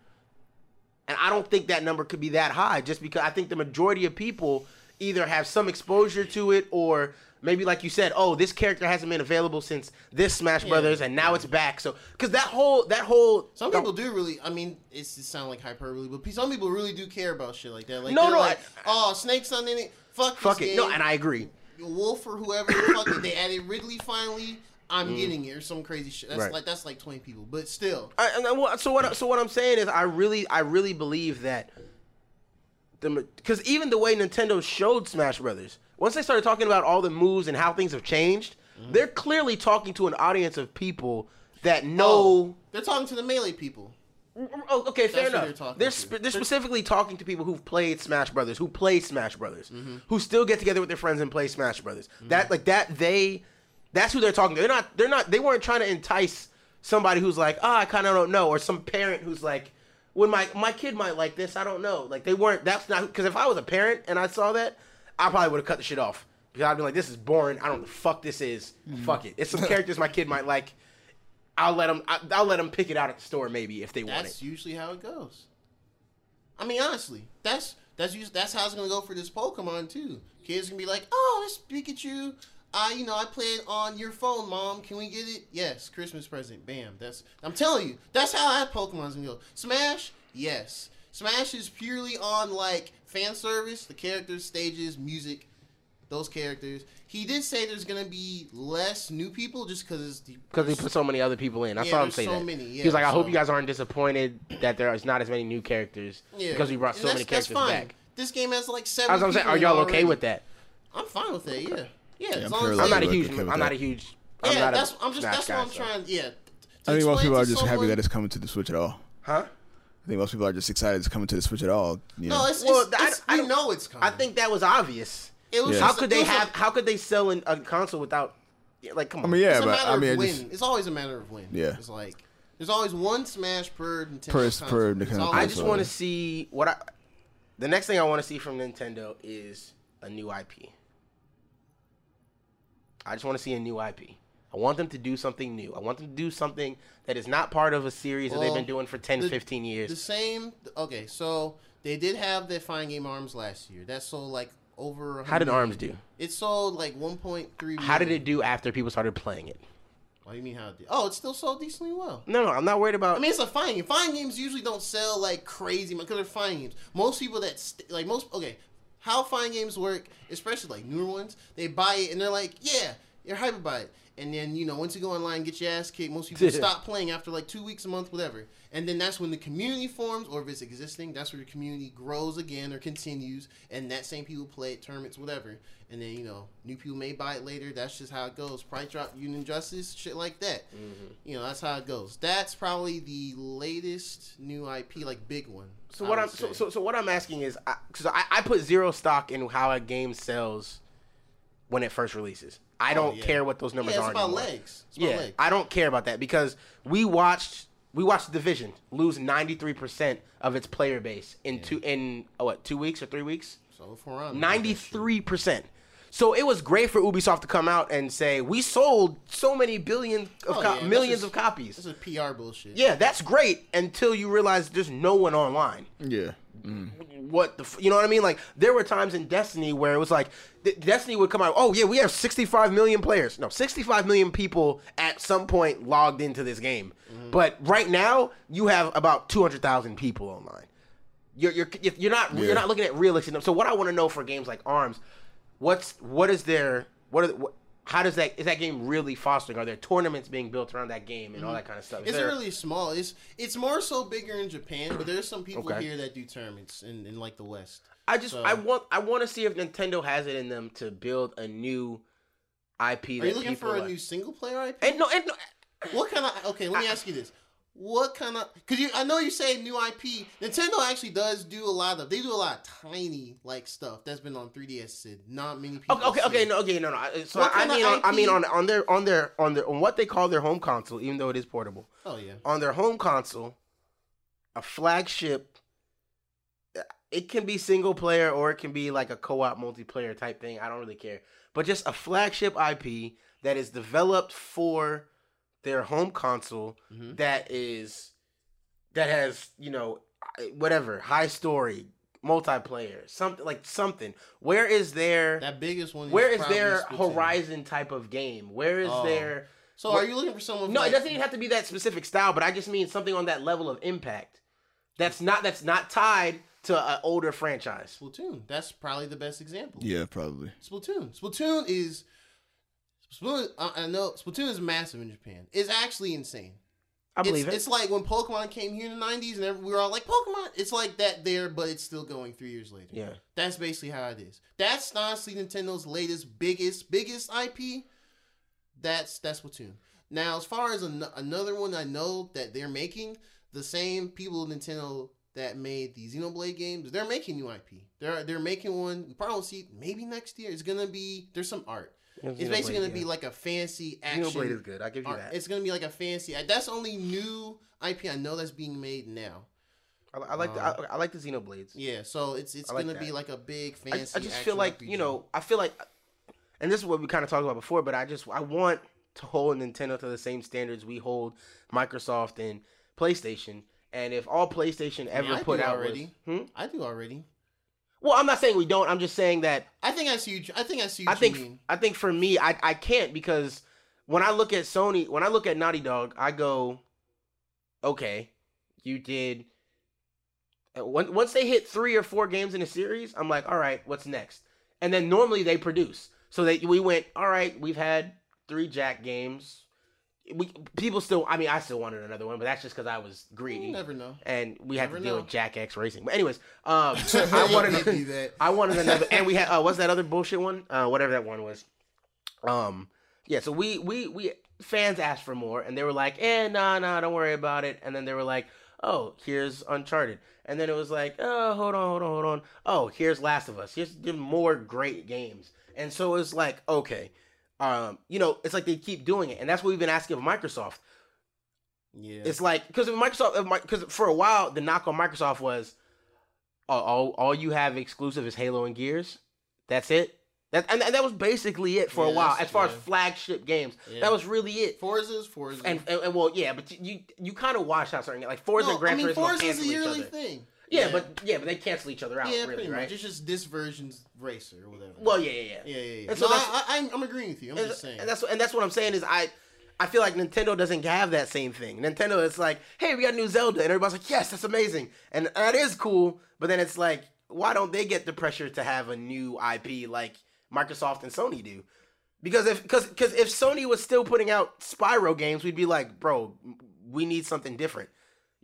And I don't think that number could be that high just because I think the majority of people either have some exposure to it or maybe like you said, oh, this character hasn't been available since this Smash Brothers and now it's back. So cuz that whole that whole Some the- people do really. I mean, it's, it sound like hyperbole, but some people really do care about shit like that. Like, No, they're no, like, I- oh, Snake's on in it. Fuck, fuck it. Game. No, and I agree. Wolf or whoever. fuck it. They added Ridley finally. I'm mm. getting it or some crazy shit. That's Mm. Right. like that's like 20 people, but still. I, and I- so what so what I'm saying is I really I really believe that the because even the way Nintendo showed Smash Brothers, once they started talking about all the moves and how things have changed, mm-hmm. they're clearly talking to an audience of people that oh, know. Oh, they're talking to the melee people. Oh, okay, fair That's enough. they're They're, spe- they're specifically talking to people who've played Smash Brothers, who play Smash Brothers, mm-hmm. who still get together with their friends and play Smash Brothers. Mm-hmm. That like that they, that's who they're talking to. They're not. They're not. They weren't trying to entice somebody who's like, oh, I kind of don't know, or some parent who's like, when my my kid might like this, I don't know. Like they weren't. That's not because if I was a parent and I saw that, I probably would have cut the shit off because I'd be like, this is boring. I don't know what the fuck this is. Mm-hmm. Fuck it. It's some characters my kid might like. I'll let them. I'll let them pick it out at the store maybe if they want it. That's usually how it goes. I mean, honestly, that's that's us- that's how it's gonna go for this Pokemon too. Kids gonna be like, "Oh, this Pikachu, I you know I play it on your phone, mom. Can we get it? Yes, Christmas present. Bam. That's I'm telling you, that's how that Pokemon's gonna go. Smash, yes. Smash is purely on like fan service, the characters, stages, music, those characters. He did say there's gonna be less new people just because Because he put so many other people in. I Yeah, saw him there's say so that. many, he yeah, was like, "I hope you guys aren't disappointed that there is not as many new characters Yeah, because we brought so many that's characters fine. back." This game has like seven. As I'm saying, are y'all it okay with that? I'm fine with that. Yeah, yeah. I'm as long sure as I'm not a huge. I'm not a huge. Yeah, not that's I'm just that's guy, what I'm so. trying. Yeah. I think most people are just happy that it's coming to the Switch at all. Huh? I think most people are just excited it's coming to the Switch at all. You know? No, it's, Well, it's, I- it's, I we don't- know it's coming. I think that was obvious. it was. Yeah. How could they have? How could they sell an, a console without? Like, come on. I mean, yeah, but I mean, of it when. just, It's always a matter of when. Yeah. It's like there's always one Smash per Nintendo. Per- console. per Nintendo always- I just want to see what I. The next thing I want to see from Nintendo is a new IP. I just want to see a new IP. I want them to do something new. I want them to do something that is not part of a series that they've been doing for 10, the- 15 years. The same. Okay, so they did have the Fine Game Arms last year. That sold like over. How did Arms do? It sold like 1.3. How did it do after people started playing it? What do you mean how it did? Oh, it still sold decently well. No, no, I'm not worried about. I mean, it's a fine game. Fighting games usually don't sell like crazy because they're fine games. Most people that st- like most okay, how fighting games work, especially like newer ones, they buy it and they're like, yeah, you're hyped about it. And then you know, once you go online and get your ass kicked, most people [LAUGHS] stop playing after like two weeks, a month, whatever. And then that's when the community forms, or if it's existing, that's where the community grows again or continues. And that same people play it, tournaments, whatever. And then you know, new people may buy it later. That's just how it goes. Price drop, Union Justice, shit like that. Mm-hmm. You know, that's how it goes. That's probably the latest new IP, like big one. So I what I'm so, so so what I'm asking is because I, I put zero stock in how a game sells when it first releases. I Oh, don't yeah. care what those numbers yeah, it's are. about anymore. legs. It's about Yeah, legs. I don't care about that because we watched we watched the division lose 93 percent of its player base in two in oh, what two weeks or three weeks. so for round, 93 percent. So it was great for Ubisoft to come out and say we sold so many billion of Oh, co- yeah, millions just- of copies. This is PR bullshit. Yeah, that's great until you realize there's no one online Yeah. Mm. what the f- you know what I mean? Like there were times in Destiny where it was like D- Destiny would come out. Oh yeah, we have 65 million players. No, 65 million people at some point logged into this game. Mm-hmm. But right now you have about 200,000 people online. You're you're you're not Yeah. you're not looking at realistic. numbers. So what I want to know for games like Arms, what's what is their what are what, how does that is that game really fostering? Are there tournaments being built around that game and all mm-hmm. that kind of stuff? Is It's there- really small. It's it's more so bigger in Japan, but there's some people Okay. here that do tournaments in, in like the West. I just So- I want I want to see if Nintendo has it in them to build a new IP. Are you looking for a like. new single player IP? And no, and no, What kind of okay? Let me ask you this: What kind of? Because you, I know you say new IP. Nintendo actually does do a lot of. They do a lot of tiny like stuff that's been on 3DS. That not many people. okay, okay, okay, no, okay, no, no. I- So I mean, on, I mean, on on their on their on their on what they call their home console, even though it is portable, Oh yeah. on their home console, a flagship. Uh, it can be single player or it can be like a co-op multiplayer type thing. I don't really care, but just a flagship IP that is developed for their home console Mhm. that is that has you know whatever high story multiplayer something like something where is their That biggest one. where is probably their Splatoon. horizon type of game where is Oh. their So are you looking for someone? no like, it doesn't even have to be that specific style but i just mean something on that level of impact that's not that's not tied to an older franchise Splatoon. That's probably the best example. Yeah, probably. Splatoon. Splatoon is. Splatoon, I I know Splatoon is massive in Japan. It's actually insane. i believe it's, it It's like when Pokemon came here in the '90s, and we were all like, "Pokemon." It's like that there, but it's still going three years later. yeah That's basically how it is. That's honestly Nintendo's latest, biggest, biggest IP. That's that's Splatoon. Now, as far as an- another one I know that they're making, the same people Nintendo that made the Xenoblade games, they're making new IP. They're they're making one. We probably won't see maybe next year. It's gonna be there's some art. It's basically gonna be like a fancy action. Xenoblade is good. I'll give you art. that. It's gonna be like a fancy. That's only new IP I know that's being made now. I, I like the, I, I like the Xenoblades. Yeah, so it's it's like gonna be like a big fancy. I just feel like you know I feel like, and this is what we kind of talked about before. But I just I want to hold Nintendo to the same standards we hold Microsoft and PlayStation. And if all PlayStation I mean, ever I put out already. was, hmm? I do already. Well, I'm not saying we don't. I'm just saying that I think I see. You, I think I see. I What think you mean. I think for me I I can't because when I look at Sony, when I look at Naughty Dog, I go, okay, you did. uh, Once they hit three or four games in a series, I'm like, all right, what's next? And then normally they produce. So that we went, all right, we've had three Jak games. We people still, I mean, I still wanted another one, but that's just because I was greedy You never know. and we had to deal know. with Jak X Racing. But anyways, um, [LAUGHS] I wanted They do that. I wanted another, and we had uh, what's that other bullshit one? Uh, whatever that one was. Um, yeah. So we we we fans asked for more, and they were like, "Eh, nah, nah, don't worry about it." And then they were like, "Oh, here's Uncharted," and then it was like, "Oh, hold on, hold on, hold on. Oh, here's Last of Us. Here's more great games." And so it's like, okay, um, you know, it's like they keep doing it, and that's what we've been asking of Microsoft. Yeah. It's like because Microsoft, because for a while the knock on Microsoft was, oh, all all you have exclusive is Halo and Gears. That's it. That and, and that was basically it for a while as far as flagship games. Yeah. That was really it. Forza's Forza. And, and, and well, yeah, but you you, kind of wash out certain like Forza no, and Gran I mean Forza's a yearly thing. Yeah, but yeah, but they cancel each other out, yeah, really, pretty right? much. It's just this version's racer or whatever. Well, yeah, yeah, yeah. yeah, yeah, yeah. And so no, I, I, I'm agreeing with you. I'm and, just saying. and that's and that's what I'm saying is I I feel like Nintendo doesn't have that same thing. Nintendo is like, hey, we got new Zelda, and everybody's like, yes, that's amazing, and that is cool. But then it's like, why don't they get the pressure to have a new IP like Microsoft and Sony do? Because if because because if Sony was still putting out Spyro games, we'd be like, bro, we need something different.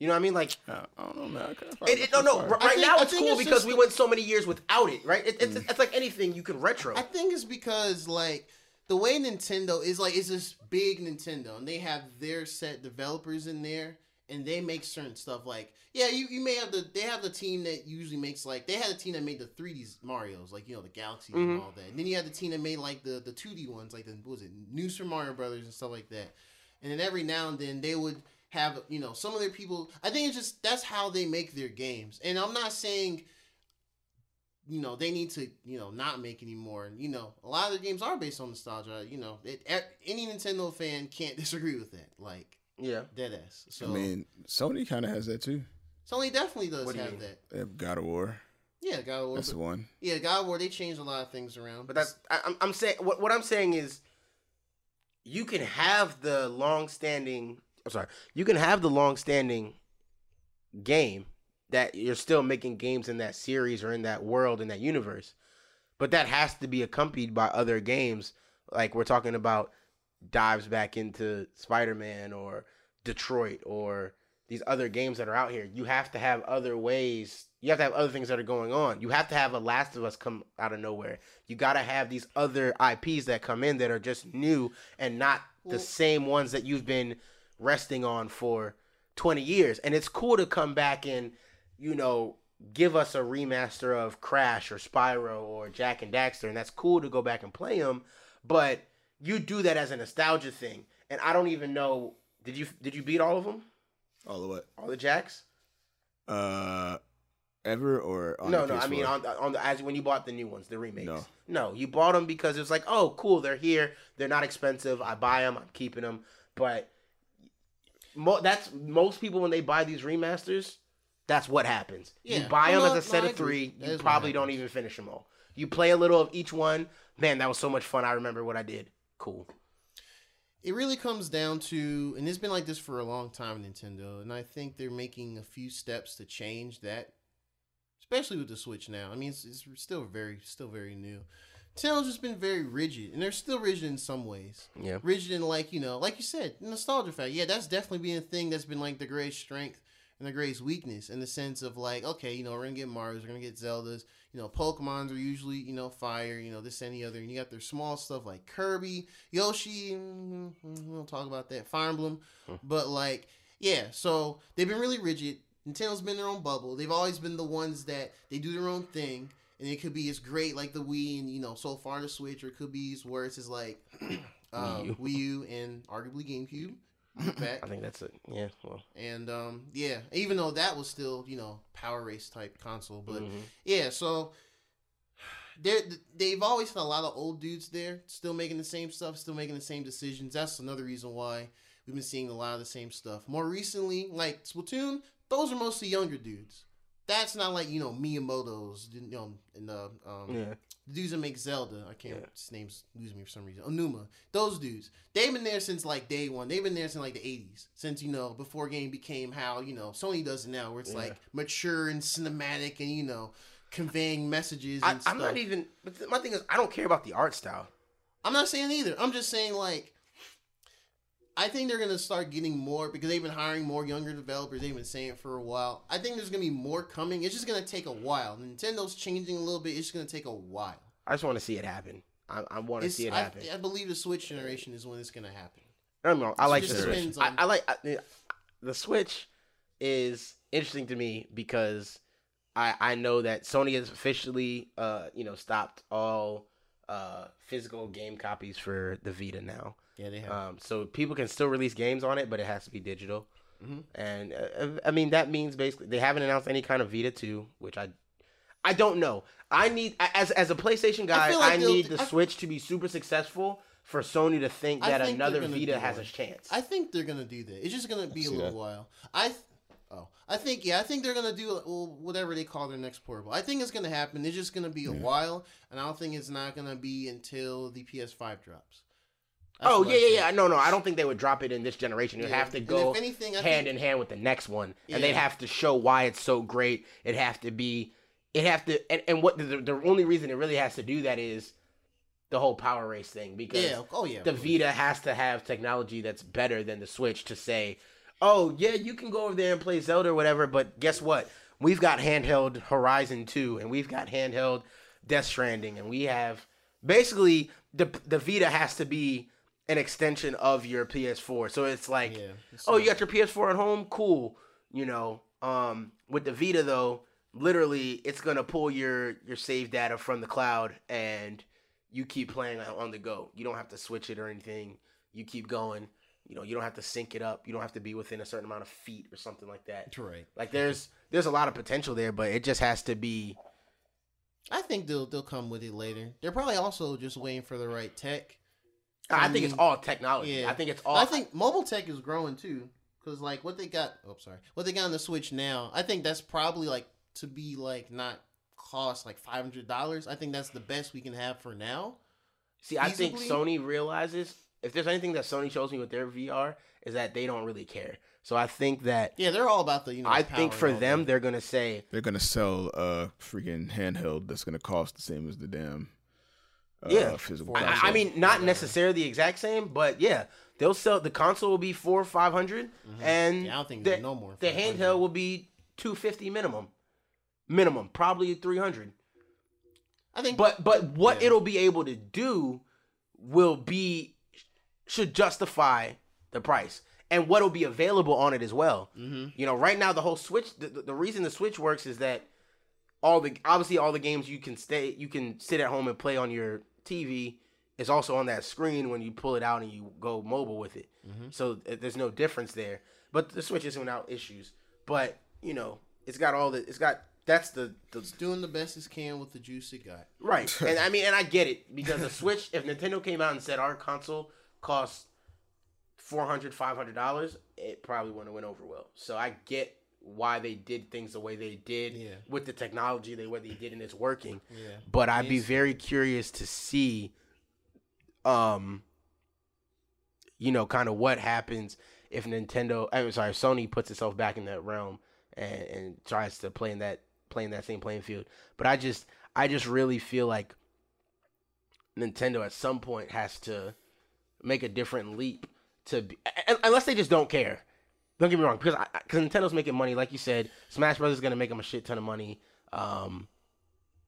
You know what I mean? Like, I don't know, man. I it, it, no, no. it r- I Right think- now it's cool it's because just we went so many years without it. Right? It, Mm. it's it's like anything you can retro. I think it's because like the way Nintendo is like it's this big Nintendo and they have their set developers in there and they make certain stuff like yeah you, you may have the they have the team that usually makes like they had a team that made the 3D Mario's like you know the Galaxies and Mhm. all that and then you had the team that made like the the 2D ones like the what was it New Super Mario Brothers and stuff like that and then every now and then they would have you know some of their people I think it's just that's how they make their games and I'm not saying you know they need to you know not make anymore and you know a lot of their games are based on nostalgia you know it, any nintendo fan can't [LAUGHS] disagree with that like yeah. dead ass so I mean, Sony kind of has that too. sony definitely does What do have mean? that They have God of War. yeah god of war That's but- the one. yeah god of war they changed a lot of things around But that's I, I'm I'm saying what what I'm saying is you can have the long standing I'm sorry. You can have the long standing game that you're still making games in that series or in that world in that universe but that has to be accompanied by other games. Like we're talking about dives back into Spider-Man or Detroit or these other games that are out here. You have to have other ways. You have to have other things that are going on. You have to have a last of us come out of nowhere. You got to have these other ips that come in that are just new and not the same ones that you've been resting on for 20 years and it's cool to come back and you know give us a remaster of crash or spyro or Jak and Daxter and that's cool to go back and play them but you do that as a nostalgia thing and i don't even know did you did you beat all of them All the what? all the Jaks Uh, ever or on no, the no. I mean, PS4? on on the as when you bought the new ones, the remakes. No. no, you bought them because it was like, oh, cool, they're here, they're not expensive. I buy them, I'm keeping them. But mo- that's most people when they buy these remasters. That's what happens. You buy them No, as a set of three. You probably don't even finish them all. You play a little of each one. Man, that was so much fun. I remember what I did. Cool. it really comes down to and it's been like this for a long time nintendo and i think they're making a few steps to change that especially with the switch now i mean it's, it's still very still very new Nintendo's just been very rigid and they're still rigid in some ways. Yeah. rigid in like you know like you said nostalgia factor. Yeah that's definitely been a thing that's been like the greatest strength and the greatest weakness in the sense of like okay you know we're gonna get mario's we're gonna get zeldas. You know pokemons are usually you know fire you know this and the other. And you got their small stuff like kirby yoshi mm, mm, we don't talk about that fire emblem. But like yeah so they've been really rigid. Nintendo's been their own bubble. They've always been the ones that they do their own thing and it could be as great like the Wii and you know so far the Switch, or it could be as worse as like [CLEARS THROAT] uh, Wii U. Wii U and arguably GameCube. [LAUGHS] back. I think that's it. Yeah. Well. And um, yeah, even though that was still you know power race type console, but mhm. yeah, so they they've always had a lot of old dudes there, still making the same stuff, still making the same decisions. That's another reason why we've been seeing a lot of the same stuff. More recently, like Splatoon, those are mostly younger dudes. That's not like you know Miyamoto's, you know, and the um, Yeah. the dudes that make Zelda. I can't. Yeah. His name's losing me for some reason. Aonuma. Those dudes. They've been there since like day one. They've been there since like the eighties. Since you know before game became how you know Sony does it now, where it's Yeah. like mature and cinematic and you know conveying messages I, and stuff. I'm not even. But th- my thing is, I don't care about the art style. I'm not saying either. I'm just saying like I think they're gonna start getting more because they've been hiring more younger developers. They've been saying it for a while. I think there's gonna be more coming. It's just gonna take a while. Nintendo's changing a little bit. It's just gonna take a while. I just want to see it happen. I, I want to see it happen. I believe the Switch generation is when it's gonna happen. I don't know. I like the Switch. depends I, I like I, the Switch. Is interesting to me because I I know that Sony has officially uh you know stopped all uh physical game copies for the Vita now. Yeah, they have. Um, so people can still release games on it, but it has to be digital. Mhm. And uh, I mean that means basically they haven't announced any kind of Vita two, which I I don't know. I need as as a PlayStation guy, I, like they'll- need the I- Switch to be super successful for Sony to think that think another Vita has one. a chance. I think they're gonna do that. It's just gonna be a little that. while. I th- Oh, I think yeah, I think they're gonna do well, whatever they call their next portable. I think it's gonna happen. It's just gonna be a Yeah. while, and I don't think it's not gonna be until the PS5 drops. That's oh yeah, yeah, yeah. No, no, I don't think they would drop it in this generation. You'd Yeah. have to go anything, hand think- in hand with the next one, Yeah. and they'd have to show why it's so great. It have to be, it have to, and, and what the, the only reason it really has to do that is the whole power race thing because Yeah. Oh yeah. the. Vita has to have technology that's better than the Switch to say, oh yeah, you can go over there and play Zelda or whatever, but guess what? We've got handheld Horizon 2 and we've got handheld Death Stranding and we have basically the the Vita has to be an extension of your PS4. So it's like, Yeah. it's oh, not- you got your PS4 at home, cool. You know, um, with the Vita though, literally it's gonna pull your your save data from the cloud and you keep playing on the go. You don't have to switch it or anything. You keep going. You know, you don't have to sync it up. You don't have to be within a certain amount of feet or something like that. That's Right. Like there's there's a lot of potential there, but it just has to be I think they'll they'll come with it later. They're probably also just waiting for the right tech. I think it's all technology. yeah. I think it's all I think mobile tech is growing too, because like what they got. Oh, sorry. What they got on the Switch now, I think that's probably like to be like not cost like five hundred dollars. I think that's the best we can have for now. See, I think Sony realizes if there's anything that Sony shows me with their VR is that they don't really care. So I think that Yeah, they're all about the you know. I power think for them that. they're gonna say They're gonna sell a freaking handheld that's gonna cost the same as the damn Yeah. physical. I, I mean, not necessarily the exact same, but yeah, they'll sell the console will be four five and Mm-hmm. Yeah, I don't think the, no more. the handheld will be two fifty minimum, minimum probably three hundred. I think, But but what Yeah. it'll be able to do will be should justify the price and what'll be available on it as well. hmm You know, right now the whole Switch, the, the the reason the Switch works is that all the obviously all the games you can stay, you can sit at home and play on your TV is also on that screen when you pull it out and you go mobile with it. Mhm. So there's no difference there. But the Switch isn't without issues. But you know, it's got all the, it's got that's the the it's doing the best it can with the juice it got. Right. [LAUGHS] and I mean, and I get it because the Switch, if Nintendo came out and said our console costs $400, $500, it probably wouldn't have went over well. So I get why they did things the way they did Yeah. with the technology the way they did and it's working. Yeah. But I'd be very curious to see um you know, kind of what happens if Nintendo I'm sorry, Sony puts itself back in that realm and, and tries to play in that play in that same playing field. But I just I just really feel like Nintendo at some point has to make a different leap to be, unless they just don't care. Don't get me wrong, because because Nintendo's making money, like you said. Smash Brothers is gonna make them a shit ton of money. Um,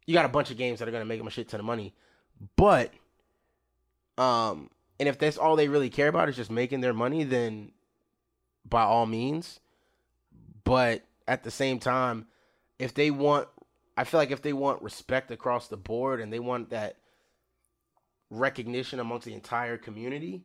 you got a bunch of games that are gonna make them a shit ton of money, but um, and if that's all they really care about is just making their money, then by all means. But at the same time, if they want, I feel like if they want respect across the board and they want that recognition amongst the entire community,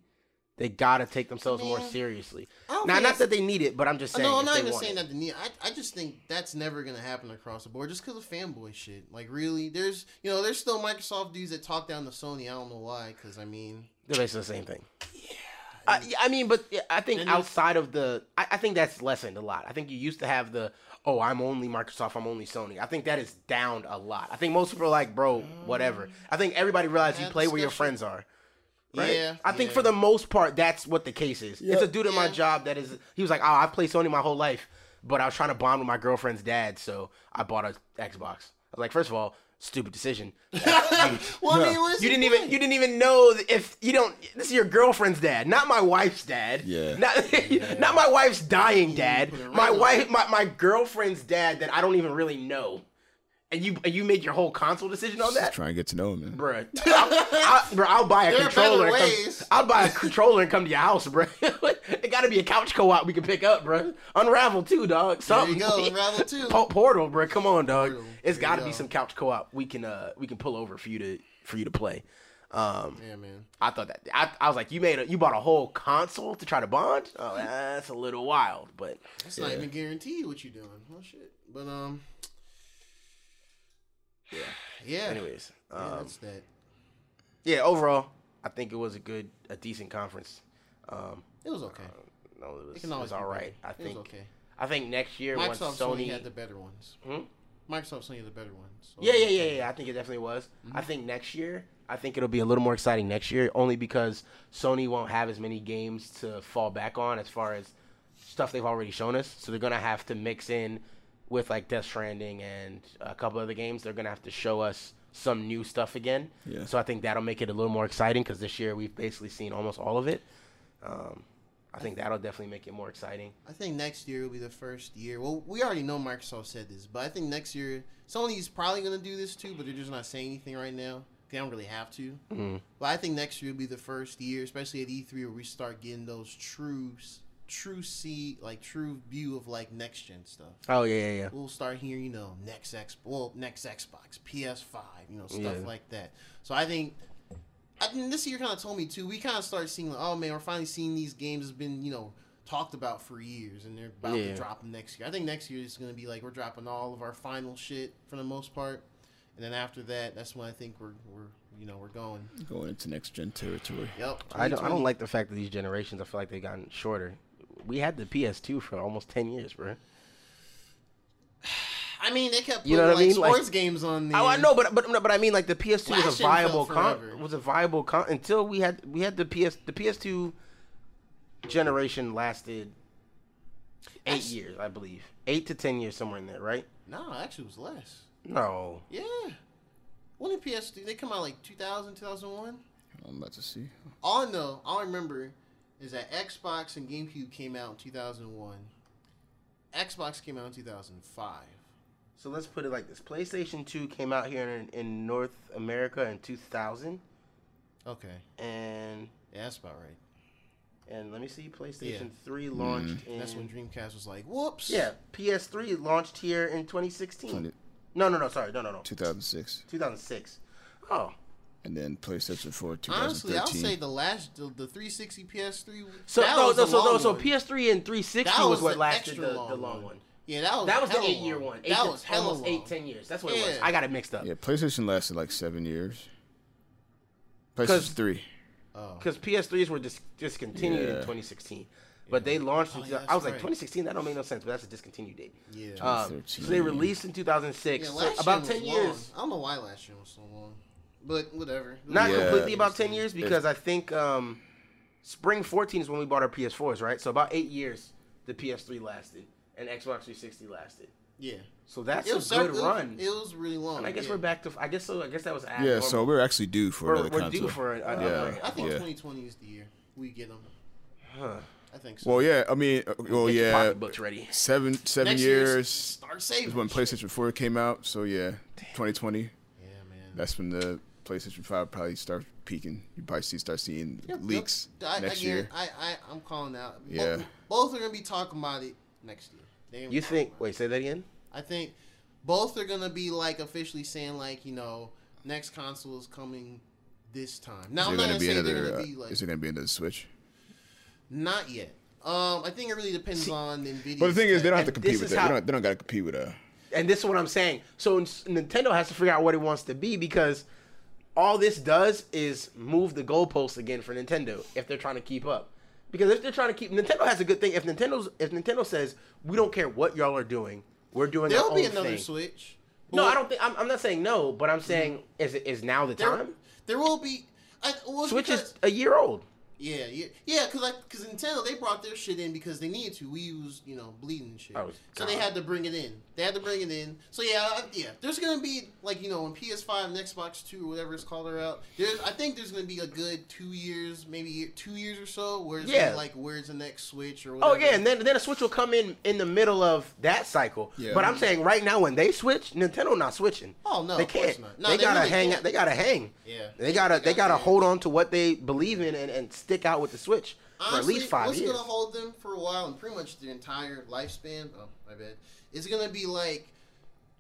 they gotta take themselves more seriously. Don't Now, not that they need it, but I'm just saying. no, I'm not even saying it. that the need. I, I just think that's never gonna happen across the board, just because of fanboy shit. Like, really, there's you know, there's still Microsoft dudes that talk down to Sony. I don't know why, because I mean, They're basically the same thing. Yeah. I, yeah, I mean, but yeah, I think outside of the, I, I think that's lessened a lot. I think you used to have the, oh, I'm only Microsoft, I'm only Sony. I think that is downed a lot. I think most people are like, bro, whatever. Mm. I think everybody realizes you Yeah, play where your friends are. Right? yeah, I think yeah. for the most part, that's what the case is. It's a dude at my job that is. He was like, "Oh, I've played Sony my whole life, but I was trying to bond with my girlfriend's dad, so I bought a Xbox." I was like, first of all, stupid decision. [LAUGHS] You- well, I mean, you didn't even playing? you didn't even know if you don't. This is your girlfriend's dad, not my wife's dad. Yeah. [LAUGHS] Not, not my wife's dying dad. My wife, my, my girlfriend's dad that I don't even really know. And you and you made your whole console decision on Just that, trying to get to know him, man. bruh. I'll, I'll, bro, I'll buy a [LAUGHS] There controller. better and come- I'll buy a controller and come to your house, bro. [LAUGHS] it got to be a couch co-op we can pick up, bro. Unravel Two, dog. Something. There you go, [LAUGHS] Unravel Two. Po- Portal, bro. Come on, dog. Portal. It's There got to be go. some couch co-op we can uh we can pull over for you to for you to play. Um, Yeah, man. I thought that I, I was like, you made a you bought a whole console to try to bond. Oh, that's a little wild, but That's not even guaranteed what you're doing. Oh shit. But um. Yeah. Yeah. anyways, Yeah, um, that's that. yeah. Overall, I think it was a good, a decent conference. Um, It was okay. no, it was, It it was all better. right. I It was think okay. I think next year once Microsoft Sony Sony had the better ones. Hmm? Microsoft Sony had the better ones. so- Yeah, yeah, yeah, yeah. I think it definitely was. Mm-hmm. I think next year, I think it'll be a little more exciting next year, only because Sony won't have as many games to fall back on as far as stuff they've already shown us. So they're gonna have to mix in with like Death Stranding and a couple other games. They're gonna have to show us some new stuff again. Yeah. So I think that'll make it a little more exciting because this year we've basically seen almost all of it. Um, I think that'll definitely make it more exciting. I think next year will be the first year. Well, we already know Microsoft said this, but I think next year Sony's probably going to do this too, but they're just not saying anything right now. They don't really have to. Mhm. But I think next year will be the first year, especially at E3, where we start getting those true, true see like true view of like next gen stuff. Oh yeah, yeah, yeah. We'll start hearing, you know, next X, well, next Xbox, PS5, you know, stuff Yeah. like that. So I think, I think this year kind of told me too. We kind of started seeing, like, oh man, we're finally seeing these games has been, you know, talked about for years, and they're about Yeah. to drop them next year. I think next year is going to be like we're dropping all of our final shit for the most part, and then after that, that's when I think we're we're you know we're going. Going into next gen territory. Yep. I don't. I don't like the fact that these generations. I feel like they've gotten shorter. We had the PS2 for almost ten years, bro. I mean, they kept putting You know what I like mean? Like- sports games on the. Oh, I know, but but but I mean, like the PS2 was Last a viable con- forever. was a viable con- until we had we had the PS the PS2 generation lasted eight That's- years, I believe, eight to ten years somewhere in there, right? No, actually, it was less. No, Yeah. When did PS2? They come out like 2000, 2001? I'm about to see. All I know, all I remember is that Xbox and GameCube came out in 2001. Xbox came out in 2005. so let's put it like this: PlayStation 2 came out here in, in North America in 2000, Okay. and Yeah, that's about right. and let me see, PlayStation Yeah. 3 launched in That's when Dreamcast was like, whoops. yeah, PS3 launched here in 2016. 20, No, no, no, sorry, no, no, no, 2006. 2006. Oh. And then PlayStation 4, 2013. Honestly, I'll say the last, the, the 360 PS3. So that no, was no, the so no, long so. PS3 and 360 That was, was what lasted the, long the long one. one. Yeah, that was That was the hella eight year one. Eight That to- was hella almost eight, long. ten years. That's what it was. I got it mixed up Yeah, PlayStation lasted like seven years. PlayStation 3. Oh. because PS3s were dis- discontinued in 2016, but they launched. Oh, in, Oh, yeah, I was that's like 2016. That don't make no sense, but that's a discontinued date. Yeah. 2013. so they released in 2006. yeah, so last about year 10 was years. long. I don't know why last year was so long, but whatever. Not Yeah. completely about 10 years because I think um, spring 14 is when we bought our PS4s, right? So about eight years the PS3 lasted and Xbox 360 lasted. Yeah. So that's It a good it was- run. It was really long. and I guess yeah. we're back to. I guess so. I guess that was. Yeah, abnormal. so we're actually due for we're, another we're console. due for a, a, Yeah. I think Yeah. 2020 is the year we get them. Huh. I think so. Well, yeah, I mean, uh, well, Get yeah, pocketbooks ready. seven seven Next year's years Start saving. is when PlayStation 4 came out. So yeah, 2020. Yeah, man. That's when the PlayStation 5 probably starts peaking. You probably see start seeing Yep, leaks yep. I, next again, year. I, I, I'm calling out. Yeah. Both, are gonna be talking about it next year. They gonna be You think? about Wait, say that again. I think both are gonna be like officially saying like you know next console is coming this time. Now Is I'm not gonna gonna be say another? they're uh, gonna be like is it gonna be another Switch? not yet. Um, I think it really depends on Nvidia. But the thing is, they don't have to compete with is that. how- They don't. They don't got to compete with uh And this is what I'm saying. So Nintendo has to figure out what it wants to be because all this does is move the goalposts again for Nintendo if they're trying to keep up. Because if they're trying to keep, Nintendo has a good thing. If Nintendo's, if Nintendo says we don't care what y'all are doing, we're doing There'll be another thing. Switch. No, I don't think. I'm, I'm not saying no, but I'm mm-hmm. saying is it is now the There, time? there will be. I, well, Switch because, is a year old. Yeah, yeah, yeah. Because like, because Nintendo they brought their shit in because they needed to. We was you know bleeding and shit, Oh, so they had to bring it in. They had to bring it in. So yeah, I- yeah. There's gonna be like you know when PS5 and Xbox Two or whatever it's called are out. There's I think there's gonna be a good two years, maybe two years or so. Where it's Yeah. like where's the next Switch or whatever. Oh yeah, and then then a Switch will come in in the middle of that cycle. Yeah. But I'm saying right now when they switch, Nintendo not switching. Oh, no, they of course can't. not. No, they, they gotta really hang. can't. They gotta hang. Yeah. They gotta. They They gotta gotta hold on to what they believe in and, and stick out with the Switch for at least five what's years. gonna hold them for a while and pretty much their entire lifespan? Oh, my bad. It's gonna be like,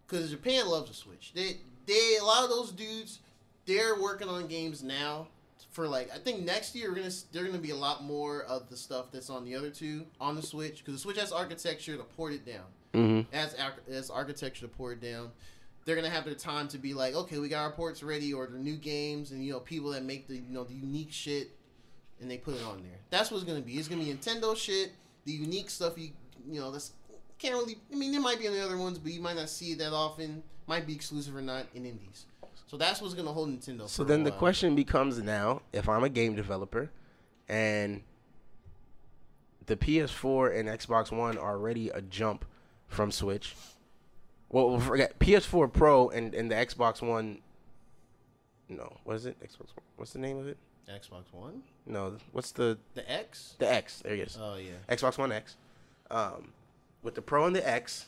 because Japan loves the Switch. They, they, a lot of those dudes, they're working on games now. For like, I think next year we're gonna, they're gonna be a lot more of the stuff that's on the other two on the Switch because the Switch has architecture to port it down. Mm-hmm. As arch- as architecture to port it down. They're gonna have their time to be like, okay, we got our ports ready, or the new games, and you know, people that make the you know the unique shit and they put it on there. That's what's gonna be. It's gonna be Nintendo shit, the unique stuff you you know that's can't really. I mean, there might be on the other ones, but you might not see it that often. Might be exclusive or not in indies. So that's what's gonna hold Nintendo. So then the question becomes now: if I'm a game developer, and the PS4 and Xbox One are already a jump from Switch. Well, we'll forget PS4 Pro and, and the Xbox One. No, what is it? Xbox. One- What's the name of it? Xbox One, No, what's the the X. the X? There it is. Oh yeah. Xbox One X. Um, with the Pro and the X,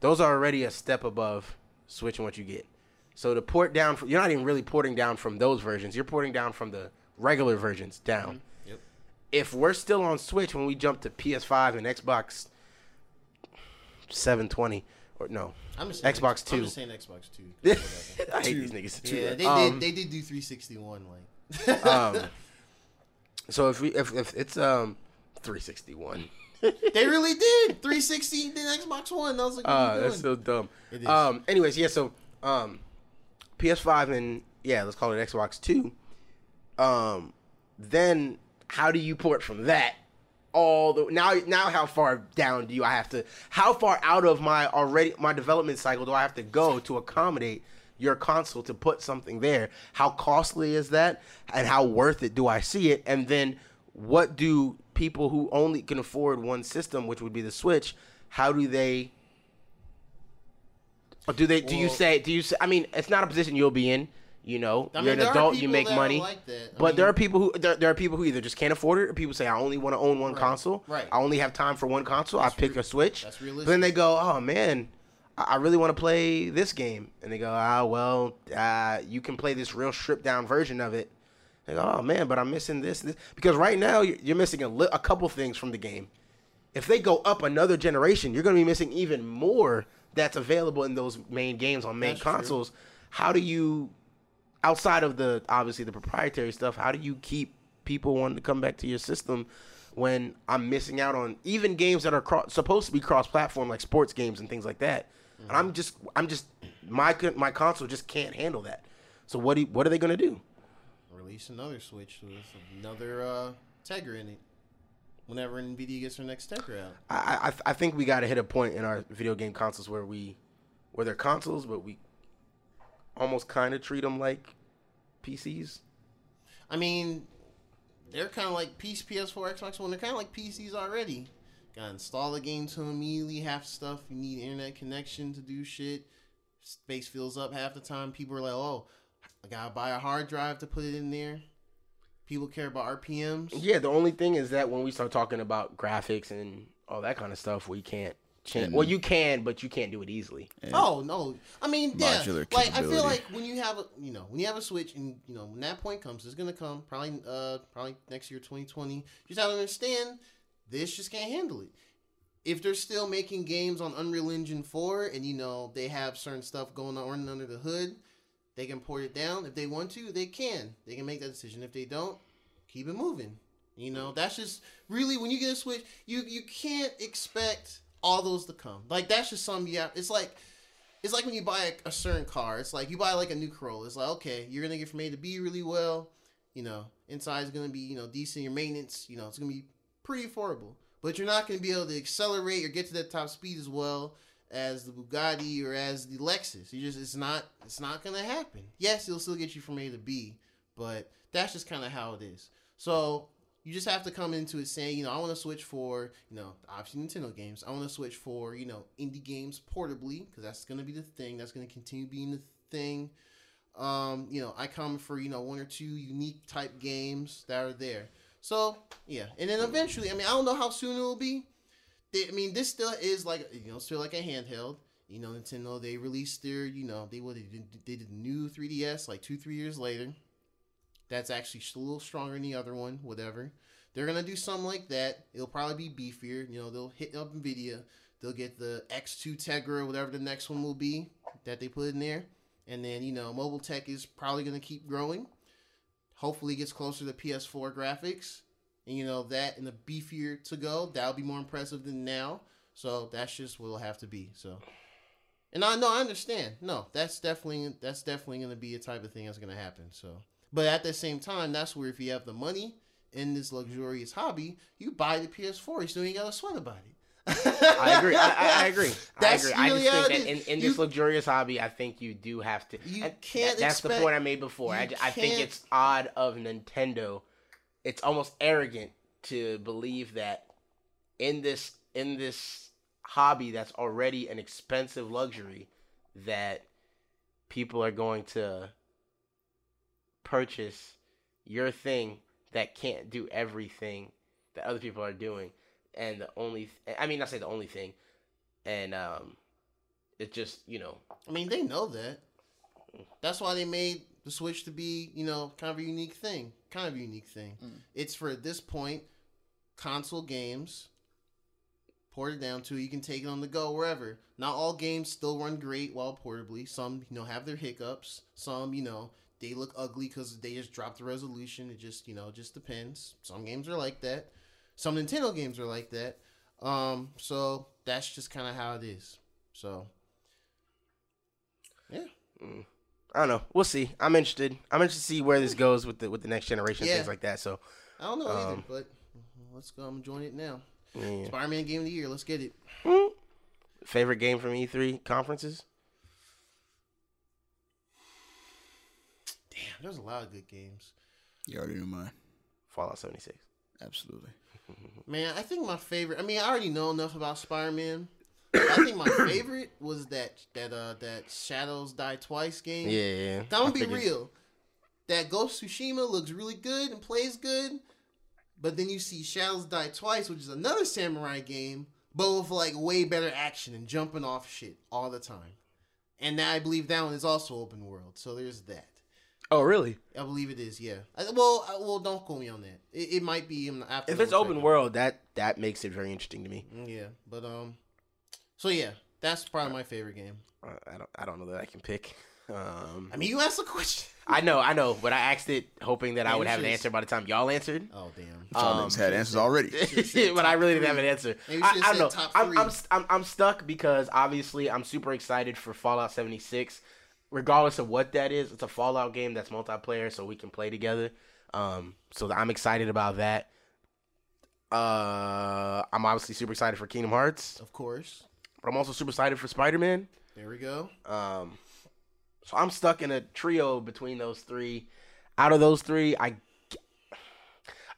those are already a step above Switch and what you get. So to port down, from, you're not even really porting down from those versions. You're porting down from the regular versions down. Yep. If we're still on Switch when we jump to PS5 and Xbox 720, or no, I'm just saying Xbox X- Two. I'm just saying Xbox Two. [LAUGHS] I hate these niggas. yeah, they Um, did. They did do 361. Like. Um, [LAUGHS] so if we if, if it's um 361, [LAUGHS] They really did. 360 did Xbox One. That was like, what uh, that's so dumb. It is. Um, anyways, yeah. So um, PS5 and yeah, let's call it Xbox Two. Um, then how do you port from that? All the now now how far down do you I have to how far out of my already my development cycle do I have to go to accommodate your console to put something there? How costly is that? And how worth it do I see it? And then what do people who only can afford one system, which would be the Switch, how do they or do they? Do you say? Do you say? I mean, it's not a position you'll be in. You know, I you're mean, an adult. You make money. like but there are people who there, there are people who either just can't afford it, or people say I only want to own one console. right. I only have time for one console. That's I pick re- a Switch. that's But then they go, oh man, I, really want to play this game, and they go, ah well, uh, you can play this real stripped down version of it. They go, oh man, but I'm missing this, this. because right now you're, missing a, li- a couple things from the game. If they go up another generation, you're going to be missing even more that's available in those main games on main That's true. consoles. How do you, outside of the obviously the proprietary stuff, how do you keep people wanting to come back to your system when I'm missing out on even games that are cro- supposed to be cross-platform, like sports games and things like that? And I'm just, I'm just, my my console just can't handle that. So what do you, what are they going to do? release another Switch with another uh, Tegra in it. Whenever Nvidia gets their next Tegra out. I, I I think we got to hit a point in our video game consoles where we, where they're consoles, but we almost kind of treat them like PCs. I mean, they're kind of like PS, PS4, Xbox One. They're kind of like PCs already. Got to install the game to immediately. Half stuff you need internet connection to do shit. Space fills up half the time. People are like, "Oh, I gotta buy a hard drive to put it in there." People care about RPMs. Yeah, the only thing is that when we start talking about graphics and all that kind of stuff, we can't change. Well, you can, but you can't do it easily. Oh no! I mean, yeah. Like I feel like when you have a, you know, when you have a Switch, and you know, when that point comes, it's gonna come probably, uh, probably next year, twenty twenty. You just have to understand, this just can't handle it. If they're still making games on Unreal Engine four, and you know they have certain stuff going on under the hood, they can port it down. If they want to, they can. They can make that decision. If they don't, keep it moving. You know, that's just really when you get a Switch, you you can't expect all those to come. Like that's just something you have. It's like it's like when you buy a, a certain car. It's like you buy like a new Corolla. It's like okay, you're gonna get from A to B really well. You know, inside is gonna be you know decent. Your maintenance, you know, it's gonna be pretty affordable. But you're not gonna be able to accelerate or get to that top speed as well as the Bugatti or as the Lexus. You just it's not it's not gonna happen. Yes, it'll still get you from A to B, but that's just kind of how it is. So you just have to come into it saying, you know, I want to switch for, you know, obviously Nintendo games. I want to switch for, you know, indie games portably because that's going to be the thing. That's going to continue being the thing. Um, you know, I come for, you know, one or two unique type games that are there. So, yeah. And then eventually, I mean, I don't know how soon it will be. They, I mean, this still is like, you know, still like a handheld. You know, Nintendo, they released their, you know, they, what, they did, they did new 3DS like two, three years later. That's actually a little stronger than the other one, whatever. They're gonna do something like that. It'll probably be beefier. You know, they'll hit up Nvidia. They'll get the X2 Tegra, whatever the next one will be that they put in there. And then, you know, mobile tech is probably gonna keep growing. Hopefully gets closer to PS4 graphics. And you know, that and the beefier to go, that'll be more impressive than now. So that's just what it'll have to be. So and I know I understand. No, that's definitely that's definitely gonna be a type of thing that's gonna happen. So but at the same time, that's where if you have the money in this luxurious hobby, you buy the PS4. You still ain't gotta sweat about it. [LAUGHS] I agree. I, I, I agree. That's I agree. I just think that in, in You- this luxurious hobby, I think you do have to. You can't that- That's the point I made before. I, I think it's odd of Nintendo. It's almost arrogant to believe that in this in this hobby that's already an expensive luxury, that people are going to purchase your thing that can't do everything that other people are doing and the only th- i mean not say the only thing and um it's just you know I mean, they know that. That's why they made the Switch to be, you know, kind of a unique thing. Kind of a unique thing. It's for at this point console games ported down to you can take it on the go wherever. Not all games still run great while portably. Some, you know, have their hiccups. Some, you know, they look ugly because they just dropped the resolution. It just, you know, just depends. Some games are like that. Some Nintendo games are like that. Um, so that's just kind of how it is. So, yeah. i don't know we'll see i'm interested i'm interested to see where this goes with the with the next generation Yeah. things like that so I don't know either, Um, but let's go. I'm enjoying it now. yeah. Spider-Man Game of the Year. Let's get it. favorite game from e3 conferences Damn, there's a lot of good games. You already knew mine. fallout 76 Absolutely. Man, I think my favorite. I mean, I already know enough about Spider-Man. I think my [COUGHS] favorite was that that uh that Shadows Die Twice game. yeah yeah I'm be figured- real. That Ghost Tsushima looks really good and plays good, but then you see Shadows Die Twice, which is another samurai game, but with like way better action and jumping off shit all the time. And now I believe that one is also open world, so there's that. Oh really I believe it is. Yeah. I, well, I, well, don't quote me on that. It, it might be in the after. if it's open fact. world that that makes it very interesting to me Mm, Yeah, but um, so yeah, that's probably my favorite game. Uh, i don't i don't know that i can pick um I mean, you asked the question. [LAUGHS] I know, I know, but I asked it hoping that I would have an answer by the time y'all answered. Oh damn. Y'all Um, had answers already. [LAUGHS] but I really didn't have an answer. I, I don't know. I'm. I'm, I'm, I'm stuck because obviously I'm super excited for Fallout 76. Regardless of what that is, it's a Fallout game that's multiplayer, so we can play together. Um, so I'm excited about that. Uh, I'm obviously super excited for Kingdom Hearts, Of course. but I'm also super excited for Spider Man. There we go. Um, so I'm stuck in a trio between those three. Out of those three, I,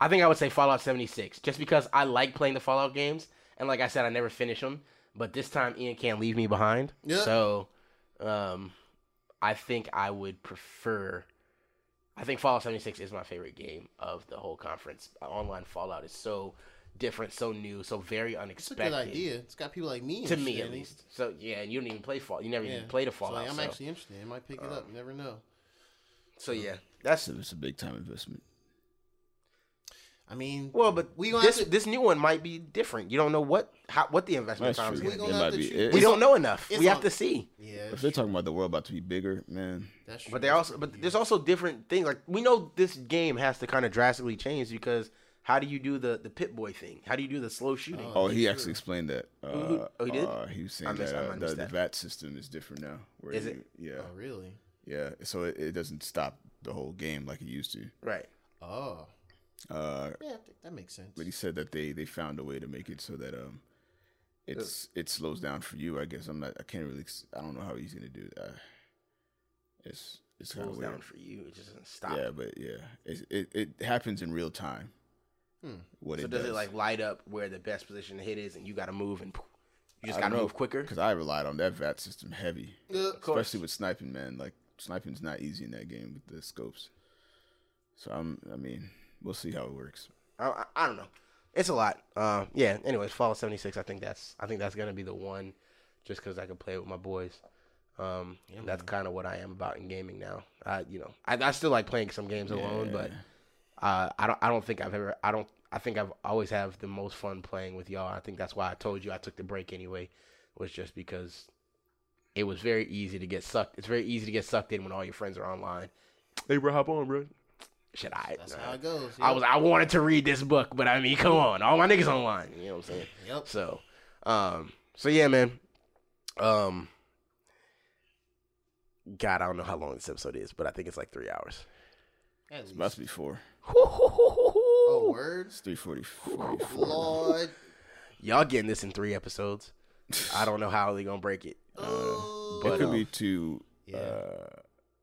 I think I would say Fallout 76, just because I like playing the Fallout games, and like I said, I never finish them. But this time, Ian can't leave me behind. Yeah. So, um, I think I would prefer. I think Fallout 76 is my favorite game of the whole conference. Online Fallout is so different, so new, so very unexpected. It's a good idea. It's got people like me. To me, interested at least. So yeah, and you don't even play Fallout. You never Yeah. even played a So, Fallout. like, I'm so. actually interested. I might pick it up. Um, you never know. So yeah, that's So it's a big time investment. I mean, well, but We gonna this to- this new one might be different. You don't know what how what the investment That's time is. We going gonna It might be. it- We don't know enough. it's We have on- to see. yeah, If they're talking about the world about to be bigger, man, that's true. But they also but there's also different things. Like we know this game has to kind of drastically change because how do you do the the Pip-Boy thing? How do you do the slow shooting? Oh, Oh, he sure. actually explained that. Uh, who- oh, he did? Uh, he was saying that uh, the, missed the that. VAT system is different now. Where Is you- it? Yeah, Oh really? yeah. So it, it doesn't stop the whole game like it used to. Right. Oh Uh, yeah, I think that makes sense. but he said that they they found a way to make it so that um, it's it slows down for you. I guess I'm not. I can't really. I don't know how he's gonna do that. It's it's kind of Slows weird. down for you. It just doesn't stop. Yeah, but yeah, it, it it happens in real time. Hmm. What So it does does, it like light up where the best position to hit is, and you got to move and poof, you just I got to know, move quicker? Because I relied on that VAT system heavy, Uh, Of especially with sniping. Man, like sniping's not easy in that game with the scopes. So I'm. I mean, we'll see how it works. I, I, I don't know. It's a lot. Uh, yeah. Anyways, Fallout 76. I think that's I think that's gonna be the one, just because I can play with my boys. Um, that's kind of what I am about in gaming now. I, you know, I, I still like playing some games alone, but uh, I don't. I don't think I've ever. I don't. I think I've always have the most fun playing with y'all. I think that's why I told you I took the break anyway, was just because it was very easy to get sucked. It's very easy to get sucked in when all your friends are online. Hey, bro, hop on, bro. Should I? That's Nah. how it goes. I was I wanted to read this book, but I mean, come on, all my niggas online. You know what I'm saying? Yep. So, um, so yeah, man. Um, God, I don't know how long this episode is, but I think it's like three hours. At It's least. about to be four. Oh, word. It's three forty. Lord. Y'all getting this in three episodes. [LAUGHS] I don't know how they gonna break it. Uh, Oh. it could um, be two. Yeah. Uh,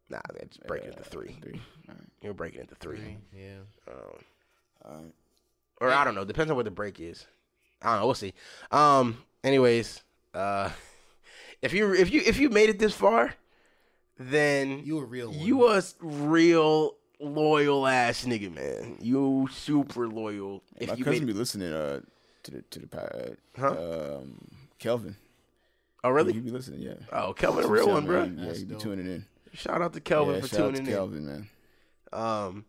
nah, they're just breaking it to three. three. All right. You're breaking it to three. Three, Yeah. Um, All right. or I don't know. Depends on what the break is. I don't know. We'll see. Um. Anyways, uh, [LAUGHS] if you if you if you made it this far, then You a real one. you a s- real loyal ass nigga, man. You super loyal. My If you cousin made, be listening uh, to the to the pa- Huh? um, Kelvin. oh really? He really? be listening, yeah. Oh, Kelvin, a real one, bro. Yeah, That's he be tuning in. Shout out to Kelvin yeah, for shout out tuning to in. Kelvin, man. Um,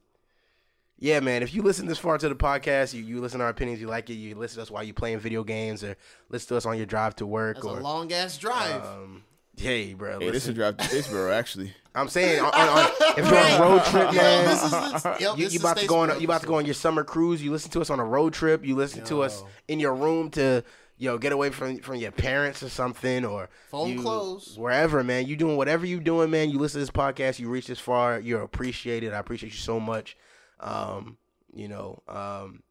yeah, man. If you listen this far to the podcast, you, you listen to our opinions, you like it, you listen to us while you're playing video games, or listen to us on your drive to work, That's a long ass drive. um, hey, bro. Hey, this is a drive to Statesboro, actually. [LAUGHS] I'm saying, on, on, on, [LAUGHS] if you're on a road trip, man, this is, [LAUGHS] this, yep, you, this you about to go on, you about to go on your summer cruise. You listen to us on a road trip. You listen to us in your room to, know, get away from from your parents or something, or Phone you, closed. wherever, man. You doing whatever you doing, man. You listen to this podcast. You reach this far. You're appreciated. I appreciate you so much. Um, you know, um,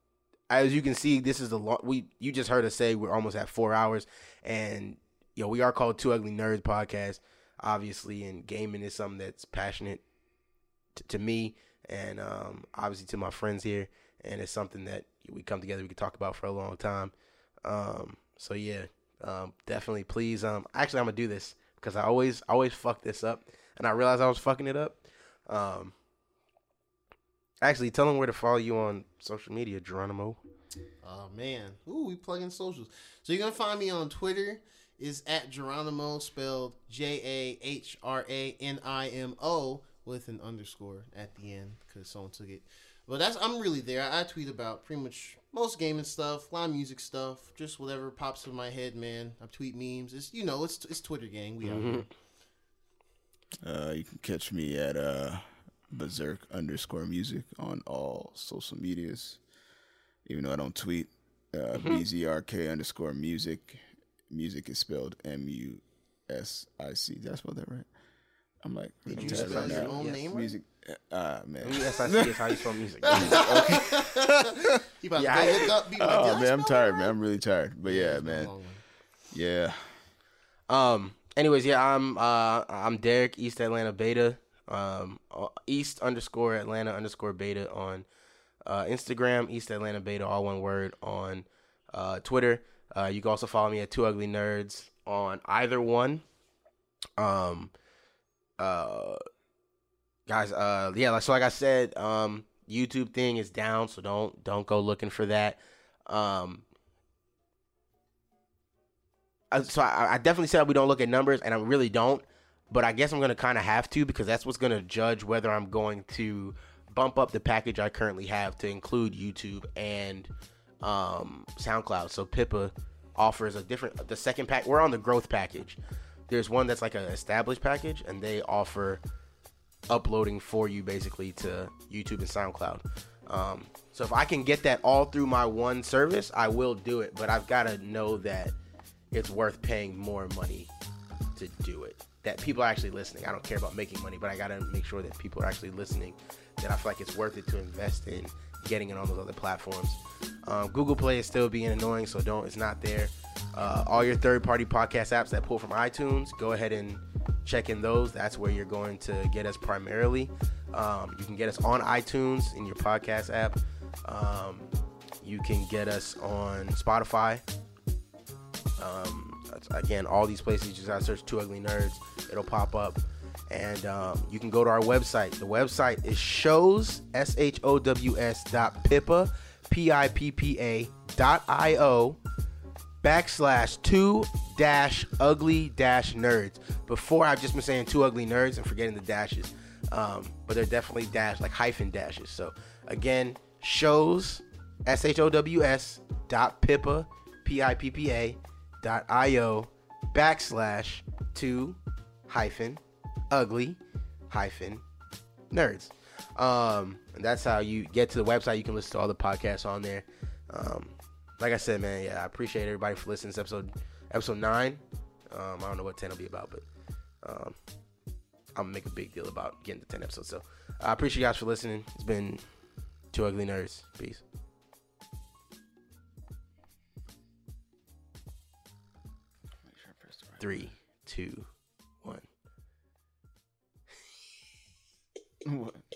as you can see, this is the long. We you just heard us say we're almost at four hours, and you know we are called Two Ugly Nerds podcast, obviously, and gaming is something that's passionate t- to me, and um, obviously to my friends here, and it's something that we come together we can talk about for a long time. Um, so yeah, um, definitely, please. Um, actually, I'm gonna do this because I always always fuck this up, and I realized I was fucking it up. Um, actually, tell them where to follow you on social media, Jahranimo. Oh man. Ooh, we plug in socials. So you're gonna find me on Twitter is at Jahranimo spelled J A H R A N I M O with an underscore at the end because someone took it. But that's I'm really there. I, I tweet about pretty much most gaming stuff, a lot of music stuff, just whatever pops in my head, man. I tweet memes. It's you know, it's it's Twitter gang. We out here. Uh, you can catch me at uh, Berserk underscore music on all social medias. Even though I don't tweet, uh, BZRK underscore music. Music is spelled M U S I C. Did I spell that right? I'm like, Did I'm you tired spell right your now. own Yes. name right? Music, ah man. Yes, I see. Is how you spell [LAUGHS] music. [LAUGHS] You about Yeah, to I- go look up? Be like, Oh man, I'm tired, that man. I'm really tired. But yeah, it's been a man. Yeah. Um. Anyways, yeah, I'm uh I'm Derek East Atlanta Beta. Um, uh, East underscore Atlanta underscore Beta on uh, Instagram. East Atlanta Beta, all one word on uh, Twitter. Uh, you can also follow me at Two Ugly Nerds on either one. Um. Uh. Guys. Uh. Yeah. Like so. Like I said. Um. YouTube thing is down, so don't don't go looking for that. Um. So I, I definitely said we don't look at numbers, and I really don't. But I guess I'm gonna kind of have to because that's what's gonna judge whether I'm going to bump up the package I currently have to include YouTube and um, SoundCloud. So Pippa offers a different. The second pack, we're on the growth package. There's one that's like an established package, and they offer uploading for you basically to YouTube and SoundCloud. Um, so if I can get that all through my one service, I will do it. But I've got to know that it's worth paying more money to do it. That people are actually listening. I don't care about making money, but I got to make sure that people are actually listening. That I feel like it's worth it to invest in getting it on those other platforms. Um, Google Play is still being annoying, so don't. It's not there. Uh, all your third-party podcast apps that pull from iTunes, go ahead and check in those. That's where you're going to get us primarily. Um, you can get us on iTunes in your podcast app. Um, you can get us on Spotify. Um, again, all these places, you just gotta search Two Ugly Nerds. It'll pop up. And um, you can go to our website. The website is shows, S H O W S dot pippa, P I P P A dot I O backslash two dash ugly dash nerds. Before I've just been saying two ugly nerds and forgetting the dashes. Um, but they're definitely dash like hyphen dashes. So again, shows S H O W S dot pippa P I P P A dot I O backslash two hyphen ugly hyphen nerds. Um, and that's how you get to the website. You can listen to all the podcasts on there. Um, like I said, man, yeah, I appreciate everybody for listening to episode episode nine. Um, I don't know what ten will be about, but um, I'm gonna make a big deal about getting to ten episodes. So I appreciate you guys for listening. It's been two ugly nerds. Peace. Three, two, What?